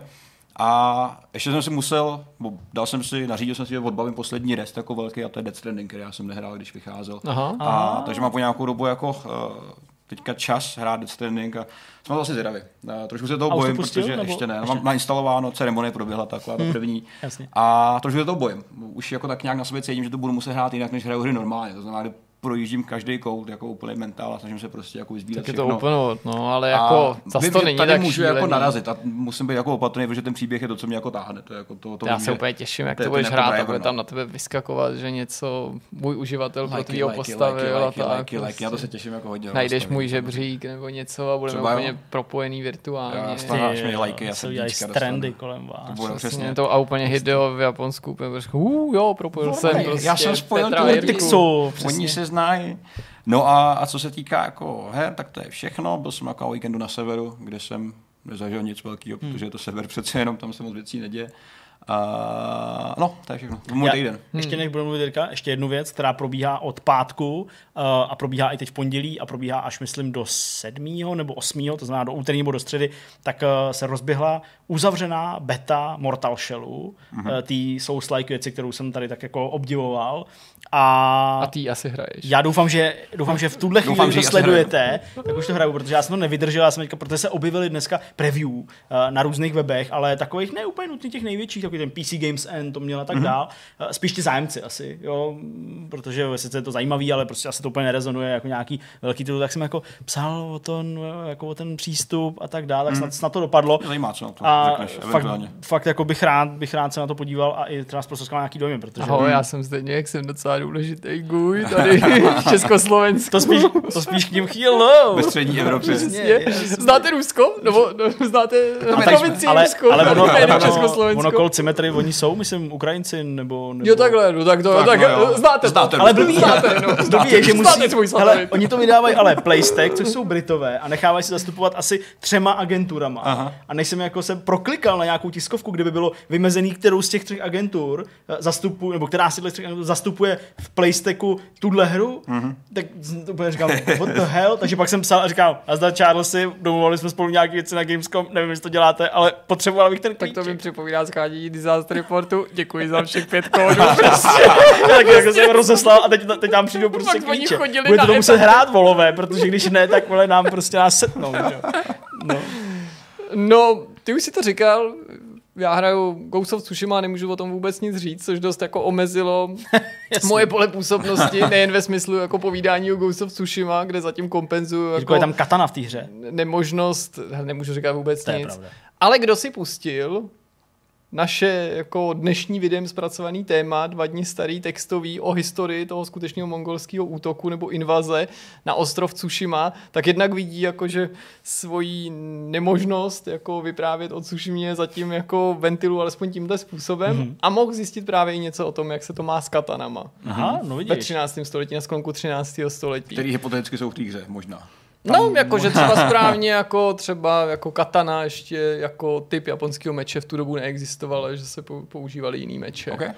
A ještě jsem si musel, bo dal jsem si, nařídil jsem si, že odbavím poslední rest jako velký a to je Death Stranding, který já jsem nehrál, když vycházel. Aha. A, takže mám po nějakou dobu jako teďka čas hrát Death Stranding a jsem zase zvědavý. Uh, trošku se toho A bojím, pustil, protože nebo ještě ne. ještě Mám nainstalováno, ceremonie proběhla taková ta první. jasně. A trošku se toho bojím. Už jako tak nějak na sobě cítím, že to budu muset hrát jinak, než hraju hry normálně. To znamená, projíždím každý kout jako úplný mentál a snažím se prostě jako vyzbírat Tak je to všechno. úplně, no, ale jako, A zase vím, to není tady tak můžu šílený. jako narazit a musím být jako opatrný, protože ten příběh je to, co mě jako táhne. To je jako to, to Já vím, se úplně těším, jak to budeš jako hrát a bude tam na tebe vyskakovat, že něco můj uživatel pro tvýho postavil a tak. Já to se prostě. těším jako hodně. Najdeš vlastně. můj žebřík nebo něco a budeme úplně propojený virtuálně. Stáváš mi lajky, já se trendy dostanu. kolem vás. To bude Přesně přesně. to a úplně Hideo v Japonsku, úplně jo, propojil jsem prostě já jsem spojil tu Oni se znají. No a, a co se týká jako her, tak to je všechno. Byl jsem jako víkendu na severu, kde jsem nezažil nic velkého, Hmm. protože je to sever přece jenom, tam se moc věcí neděje. A, no, to je všechno. Můj Já- týden. Ještě než budu mluvit Jirka, ještě jednu věc, která probíhá od pátku uh, a probíhá i teď v pondělí a probíhá až myslím do sedmého nebo osmého, to znamená do úterý nebo do středy, tak uh, se rozběhla uzavřená beta Mortal Shellu, Mhm. uh, tý Souls-like věci, kterou jsem tady tak jako obdivoval. A, A ty asi hraješ. já doufám, že, doufám, že v tuhle chvíli, Doufám, kdy že to ji asi sledujete, tak už to hraju, protože já jsem to nevydržel, já jsem teďka, protože se objevily dneska preview uh, na různých webech, ale takových ne úplně nutně těch největších, takový ten PC Games N to měl a tak mm-hmm. dál. Uh, spíš ty zájemci asi, jo, protože sice je to zajímavý, ale prostě asi to úplně nerezonuje jako nějaký velký titul, tak jsem jako psal o ten, jako o ten přístup a tak dále, tak snad, snad to dopadlo. Zajímá, co na to A řekneš, fakt, fakt jako bych rád, bych rád se na to podíval a i třeba zprostředkoval nějaký dojmy, protože Ahoj, já jsem zde nějak, jsem docela důležitý guj tady v Československu. to spíš, to spíš k ním chýlo. Ve střední Evropě. Přesně. Znáte Rusko? Nebo no, znáte provincii ale, Rusko? ale ono, Ne, ne, ono, Československo. ono kol symetrii oni jsou, myslím, Ukrajinci nebo... nebo... Jo, takhle, no tak to, Tak, tak, no jo. znáte, Znáte. Ale blbý, znáte, no. blbý je, že Znáte musí, svůj hele, oni to vydávají ale Playstek, což jsou Britové a nechávají se zastupovat asi třema agenturama. Aha. A než jsem jako se proklikal na nějakou tiskovku, kde by bylo vymezený, kterou z těch třech agentur eh, zastupuje, nebo která z těch třech agentur zastupuje v Playsteku tuhle hru, Mhm. tak úplně říkám, what the hell? Takže pak jsem psal a říkal, a zda Charlesy, domluvili jsme spolu nějaké věci na Gamescom, nevím, jestli to děláte, ale potřeboval bych ten Tak klíček. to mi připomíná schánění Disaster Reportu. Děkuji za všech pět kódů. Tak jako jsem rozeslal a teď, teď tam přijdou prostě Pak klíče. Budete na to muset hrát volové, protože když ne, tak vole nám prostě nás setnou. No. No, ty už si to říkal, já hraju Ghost of Tsushima a nemůžu o tom vůbec nic říct, což dost jako omezilo moje pole působnosti, nejen ve smyslu jako povídání o Ghost of Tsushima, kde zatím kompenzuju Jako je tam katana v té hře. nemožnost, nemůžu říkat vůbec To nic. Ale kdo si pustil naše jako dnešní videem zpracovaný téma, dva dny starý textový o historii toho skutečného mongolského útoku nebo invaze na ostrov Tsushima, tak jednak vidí jako, že svoji nemožnost jako vyprávět o Tsushimě zatím jako ventilu alespoň tímhle způsobem Mhm. mm-hmm. a mohl zjistit právě i něco o tom, jak se to má s katanama. Aha, no Ve vidíš. 13. století, na sklonku 13. století. Který hypoteticky jsou v té hře, možná. No, jakože třeba správně jako třeba jako katana ještě jako typ japonského meče v tu dobu neexistoval, že se pou- používaly jiný meče. Okay.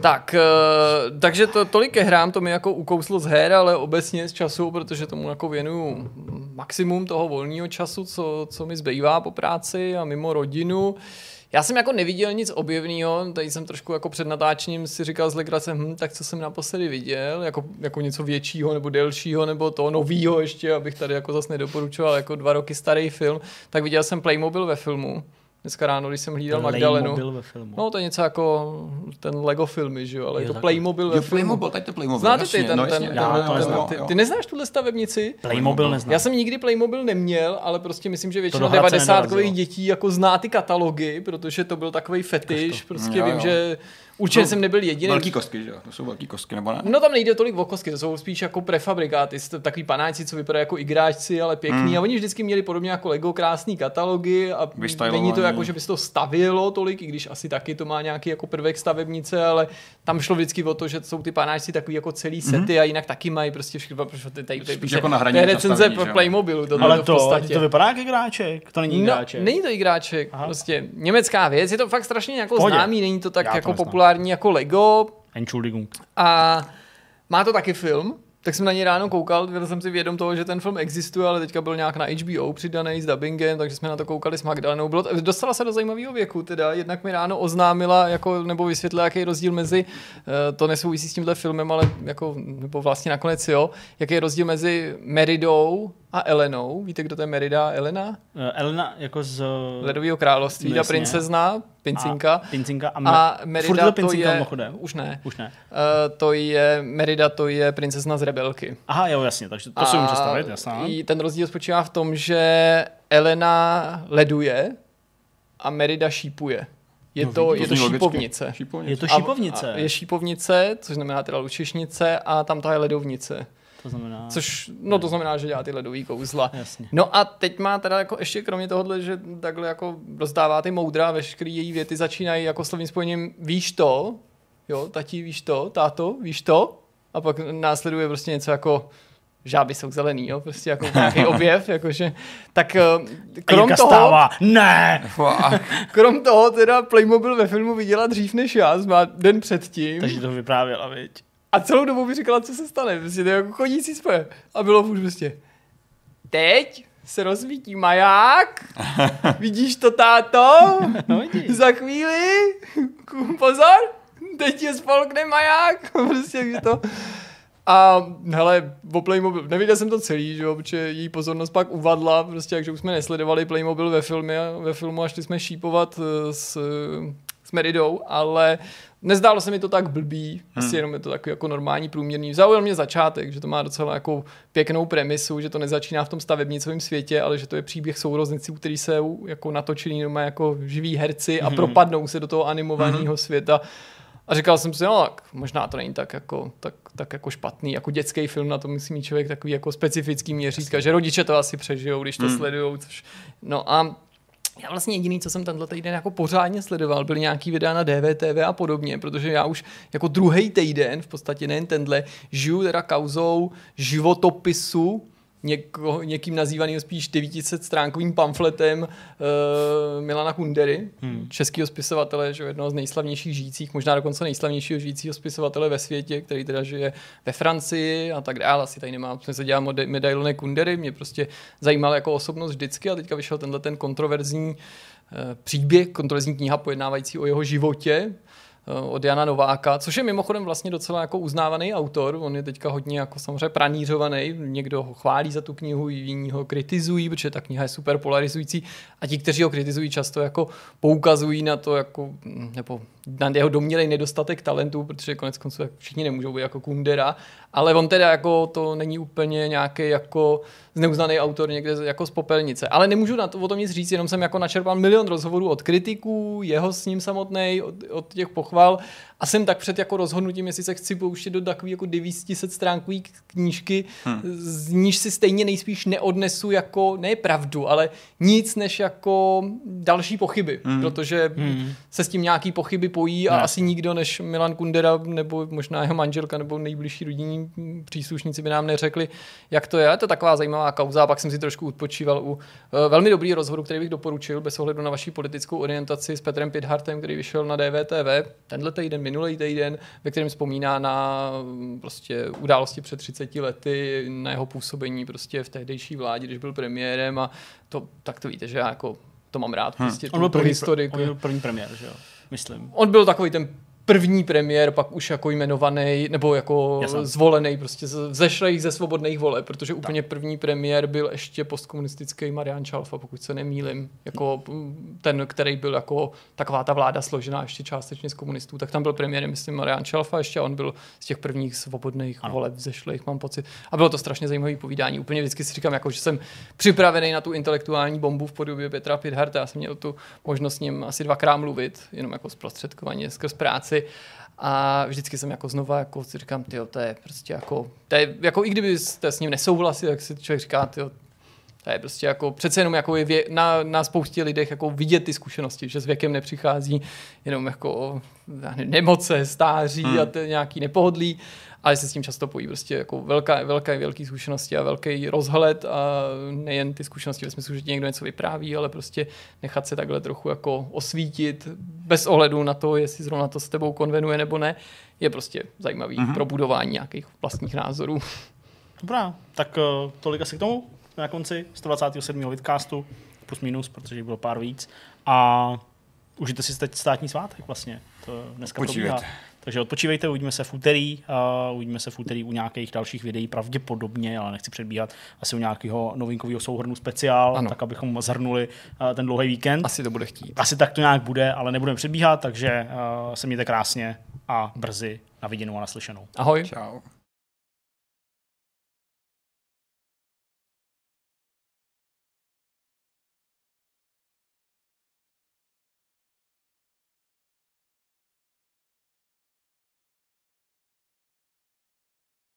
Tak, eh, takže to, tolik ke hrám, to mi jako ukouslo z her, ale obecně z času, protože tomu jako věnuju maximum toho volného času, co, co mi zbývá po práci a mimo rodinu. Já jsem jako neviděl nic objevného, tady jsem trošku jako před natáčením si říkal z legrace, hm, tak co jsem naposledy viděl, jako, jako něco většího nebo delšího, nebo to novýho ještě, abych tady jako zase nedoporučoval jako dva roky starý film, tak viděl jsem Playmobil ve filmu. Dneska ráno, když jsem hlídal Magdalenu. Playmobil ve filmu. No to je něco jako ten Lego filmy, že jo, ale Jo, je to. Playmobil ve Jo, filmu. Playmobil, teď to Playmobil. Znáte jasně, ty ten, no, ten, ten, Já ten, to ten, neznám, ty, ty neznáš tuhle stavebnici? Playmobil neznám. Já jsem nikdy Playmobil neměl, ale prostě myslím, že většina do Hradce 90 nedorazilo. dětí jako zná ty katalogy, protože to byl takový fetiš, prostě Jo, vím, jo. že určitě No, jsem nebyl jediný. Velký kostky, že jo? To jsou velký kostky, nebo ne? No tam nejde tolik o kostky, to jsou spíš jako prefabrikáty, takový panáci, co vypadají jako igráčci, ale pěkný. Mm. A oni vždycky měli podobně jako Lego krásný katalogy a není to jako, že by se to stavělo tolik, i když asi taky to má nějaký jako prvek stavebnice, ale tam šlo vždycky o to, že jsou ty panáčci takový jako celý sety a jinak taky mají prostě všechno, protože ty tady, tady, Spíš tady, jako na je recenze pro? Playmobilu, to, Ale to, v to, podstatě. to vypadá jak igráček, to není No, igráček. není to igráček, Aha. prostě německá věc, je to fakt strašně jako známý, není to tak jako neznám. Populární jako Lego, Entschuldigung. a má to taky film, tak jsem na něj ráno koukal, byl jsem si vědom toho, že ten film existuje, ale teďka byl nějak na HBO přidaný s dubbingem, takže jsme na to koukali s Magdalenou. Bylo, to- dostala se do zajímavého věku, teda jednak mi ráno oznámila, jako, nebo vysvětlila, jaký je rozdíl mezi, eh, to nesouvisí s tímhle filmem, ale jako, nebo vlastně nakonec jo, jaký je rozdíl mezi Meridou a Elenou. Víte, kdo to je Merida a Elena? Eh, Elena jako z... Ledového království, No, ta princezna, Pincinka. A, pincinka a, me, A Merida to to pincinka je, mimochodem? už ne, Už ne. Uh, to je, Merida to je princezna z Rebelky. Aha, jo, jasně, takže to si umím představit, jasná. Ten rozdíl spočívá v tom, že Elena leduje a Merida šípuje. Je No, to, je to zní logicky. šípovnice. Šípovnice. Je to A- šípovnice, A je šípovnice, což znamená teda lučišnice a tam ta je ledovnice. To znamená... Což, no to znamená, že dělá ty ledový kouzla. Jasně. No a teď má teda jako ještě kromě tohohle, že takhle jako rozdává ty moudra, veškerý její věty začínají jako slovním spojením víš to, jo, tati víš to, táto víš to, a pak následuje prostě něco jako žáby jsou zelený, jo, prostě jako nějaký objev, jakože, tak eh, krom toho, stává, ne! Krom toho teda Playmobil ve filmu viděla dřív než já, má den předtím. Takže to vyprávěla, viď? A celou dobu mi říkala, co se stane. Prostě to je jako chodící spoje. A bylo už prostě. Teď se rozsvítí maják. Vidíš to, táto? No vidíš. Za chvíli. Pozor. Teď je spolkne maják. Prostě že to. A hele, o Playmobil, neviděl jsem to celý, že jo, protože její pozornost pak uvadla, prostě, takže už jsme nesledovali Playmobil ve, filmě, ve filmu a šli jsme šípovat eh, s, s Meridou, ale nezdálo se mi to tak blbý, prostě jenom je to takový jako normální průměrný. Zaujal mě začátek, že to má docela jako pěknou premisu, že to nezačíná v tom stavebnicovém světě, ale že to je příběh sourozenců, který se jako natočený doma jako živí herci a propadnou se do toho animovaného světa. A říkal jsem si, no tak možná to není tak jako, tak, tak jako špatný, jako dětský film, na to musí mít člověk takový jako specifický měřítka, že rodiče to asi přežijou, když to hmm. sledujou. Což... No a já vlastně jediný, co jsem tenhle týden jako pořádně sledoval, byly nějaký videa na DVTV a podobně, protože já už jako druhý týden, v podstatě nejen tenhle, žiju teda kauzou životopisu něko, někým nazývaným spíš 900 stránkovým pamfletem uh, Milana Kundery, hmm. českého spisovatele, že jednoho z nejslavnějších žijících, možná dokonce nejslavnějšího žijícího spisovatele ve světě, který teda žije ve Francii a tak dále. Asi tady nemám, jsme se dělám medailony Kundery, mě prostě zajímal jako osobnost vždycky a teďka vyšel tenhle ten kontroverzní uh, příběh, kontroverzní kniha pojednávající o jeho životě, od Jana Nováka, což je mimochodem vlastně docela jako uznávaný autor. On je teďka hodně jako samozřejmě pranířovaný. Někdo ho chválí za tu knihu, jiní ho kritizují, protože ta kniha je super polarizující. A ti, kteří ho kritizují, často jako poukazují na to, jako, nebo na jeho domnělej nedostatek talentu, protože konec konců všichni nemůžou být jako Kundera, ale on teda jako to není úplně nějaký jako zneuznaný autor někde jako z popelnice. Ale nemůžu na to, o tom nic říct, jenom jsem jako načerpal milion rozhovorů od kritiků, jeho s ním samotný, od, od těch pochval a jsem tak před jako rozhodnutím, jestli se chci pouštět do takové jako 900 stránkový knížky, hmm. z níž si stejně nejspíš neodnesu jako, ne pravdu, ale nic než jako další pochyby, hmm. protože hmm. se s tím nějaký pochyby pojí a ne. asi nikdo než Milan Kundera nebo možná jeho manželka nebo nejbližší rodinní příslušníci by nám neřekli, jak to je. Je to taková zajímavá kauza, a pak jsem si trošku odpočíval u uh, velmi dobrý rozhodu, který bych doporučil bez ohledu na vaši politickou orientaci s Petrem Pidhartem, který vyšel na DVTV tenhle týden minulý týden, ve kterém vzpomíná na mm, prostě události před 30 lety, na jeho působení prostě v tehdejší vládě, když byl premiérem a to, tak to víte, že já jako to mám rád. Hmm. Prostě on byl první, historik. On byl první premiér, že jo? Myslím. On byl takový ten první premiér, pak už jako jmenovaný, nebo jako Jasně. zvolený prostě zešlejch ze svobodných voleb, protože úplně tak. první premiér byl ještě postkomunistický Marian Čalfa, pokud se nemýlim, jako ten, který byl jako taková ta vláda složená ještě částečně z komunistů, tak tam byl premiér, myslím, Marian Čalfa, ještě on byl z těch prvních svobodných ano. voleb zešlejch, mám pocit. A bylo to strašně zajímavé povídání. Úplně vždycky si říkám, jako, že jsem připravený na tu intelektuální bombu v podobě Petra Pidharta. Já jsem měl tu možnost s ním asi dvakrát mluvit, jenom jako zprostředkovaně skrz práci a vždycky jsem jako znova jako si říkám, tyjo, to je prostě jako, to je, jako i kdyby jste s ním nesouhlasil, jak si člověk říká, tyjo, to je prostě jako přece jenom jako je vě, na, na spoustě lidech jako vidět ty zkušenosti, že s věkem nepřichází jenom jako nemoce, stáří hmm. a t- nějaký nepohodlí, ale se s tím často pojí prostě jako velká, velké, velké zkušenosti a velký rozhled a nejen ty zkušenosti ve smyslu, že ti někdo něco vypráví, ale prostě nechat se takhle trochu jako osvítit bez ohledu na to, jestli zrovna to s tebou konvenuje nebo ne, je prostě zajímavý mm-hmm. pro budování nějakých vlastních názorů. Dobrá, tak uh, tolik asi k tomu na konci 127. vidcastu, plus minus, protože bylo pár víc. A užijte si teď státní svátek vlastně. To dneska probíhá. Takže odpočívejte, uvidíme se v úterý, uh, uvidíme se v úterý u nějakých dalších videí, pravděpodobně, ale nechci předbíhat, asi u nějakého novinkového souhrnu speciál, ano. tak abychom zhrnuli uh, ten dlouhý víkend. Asi to bude chtít. Asi tak to nějak bude, ale nebudeme předbíhat, takže uh, se mějte krásně a brzy na viděnou a naslyšenou. Ahoj. Čau.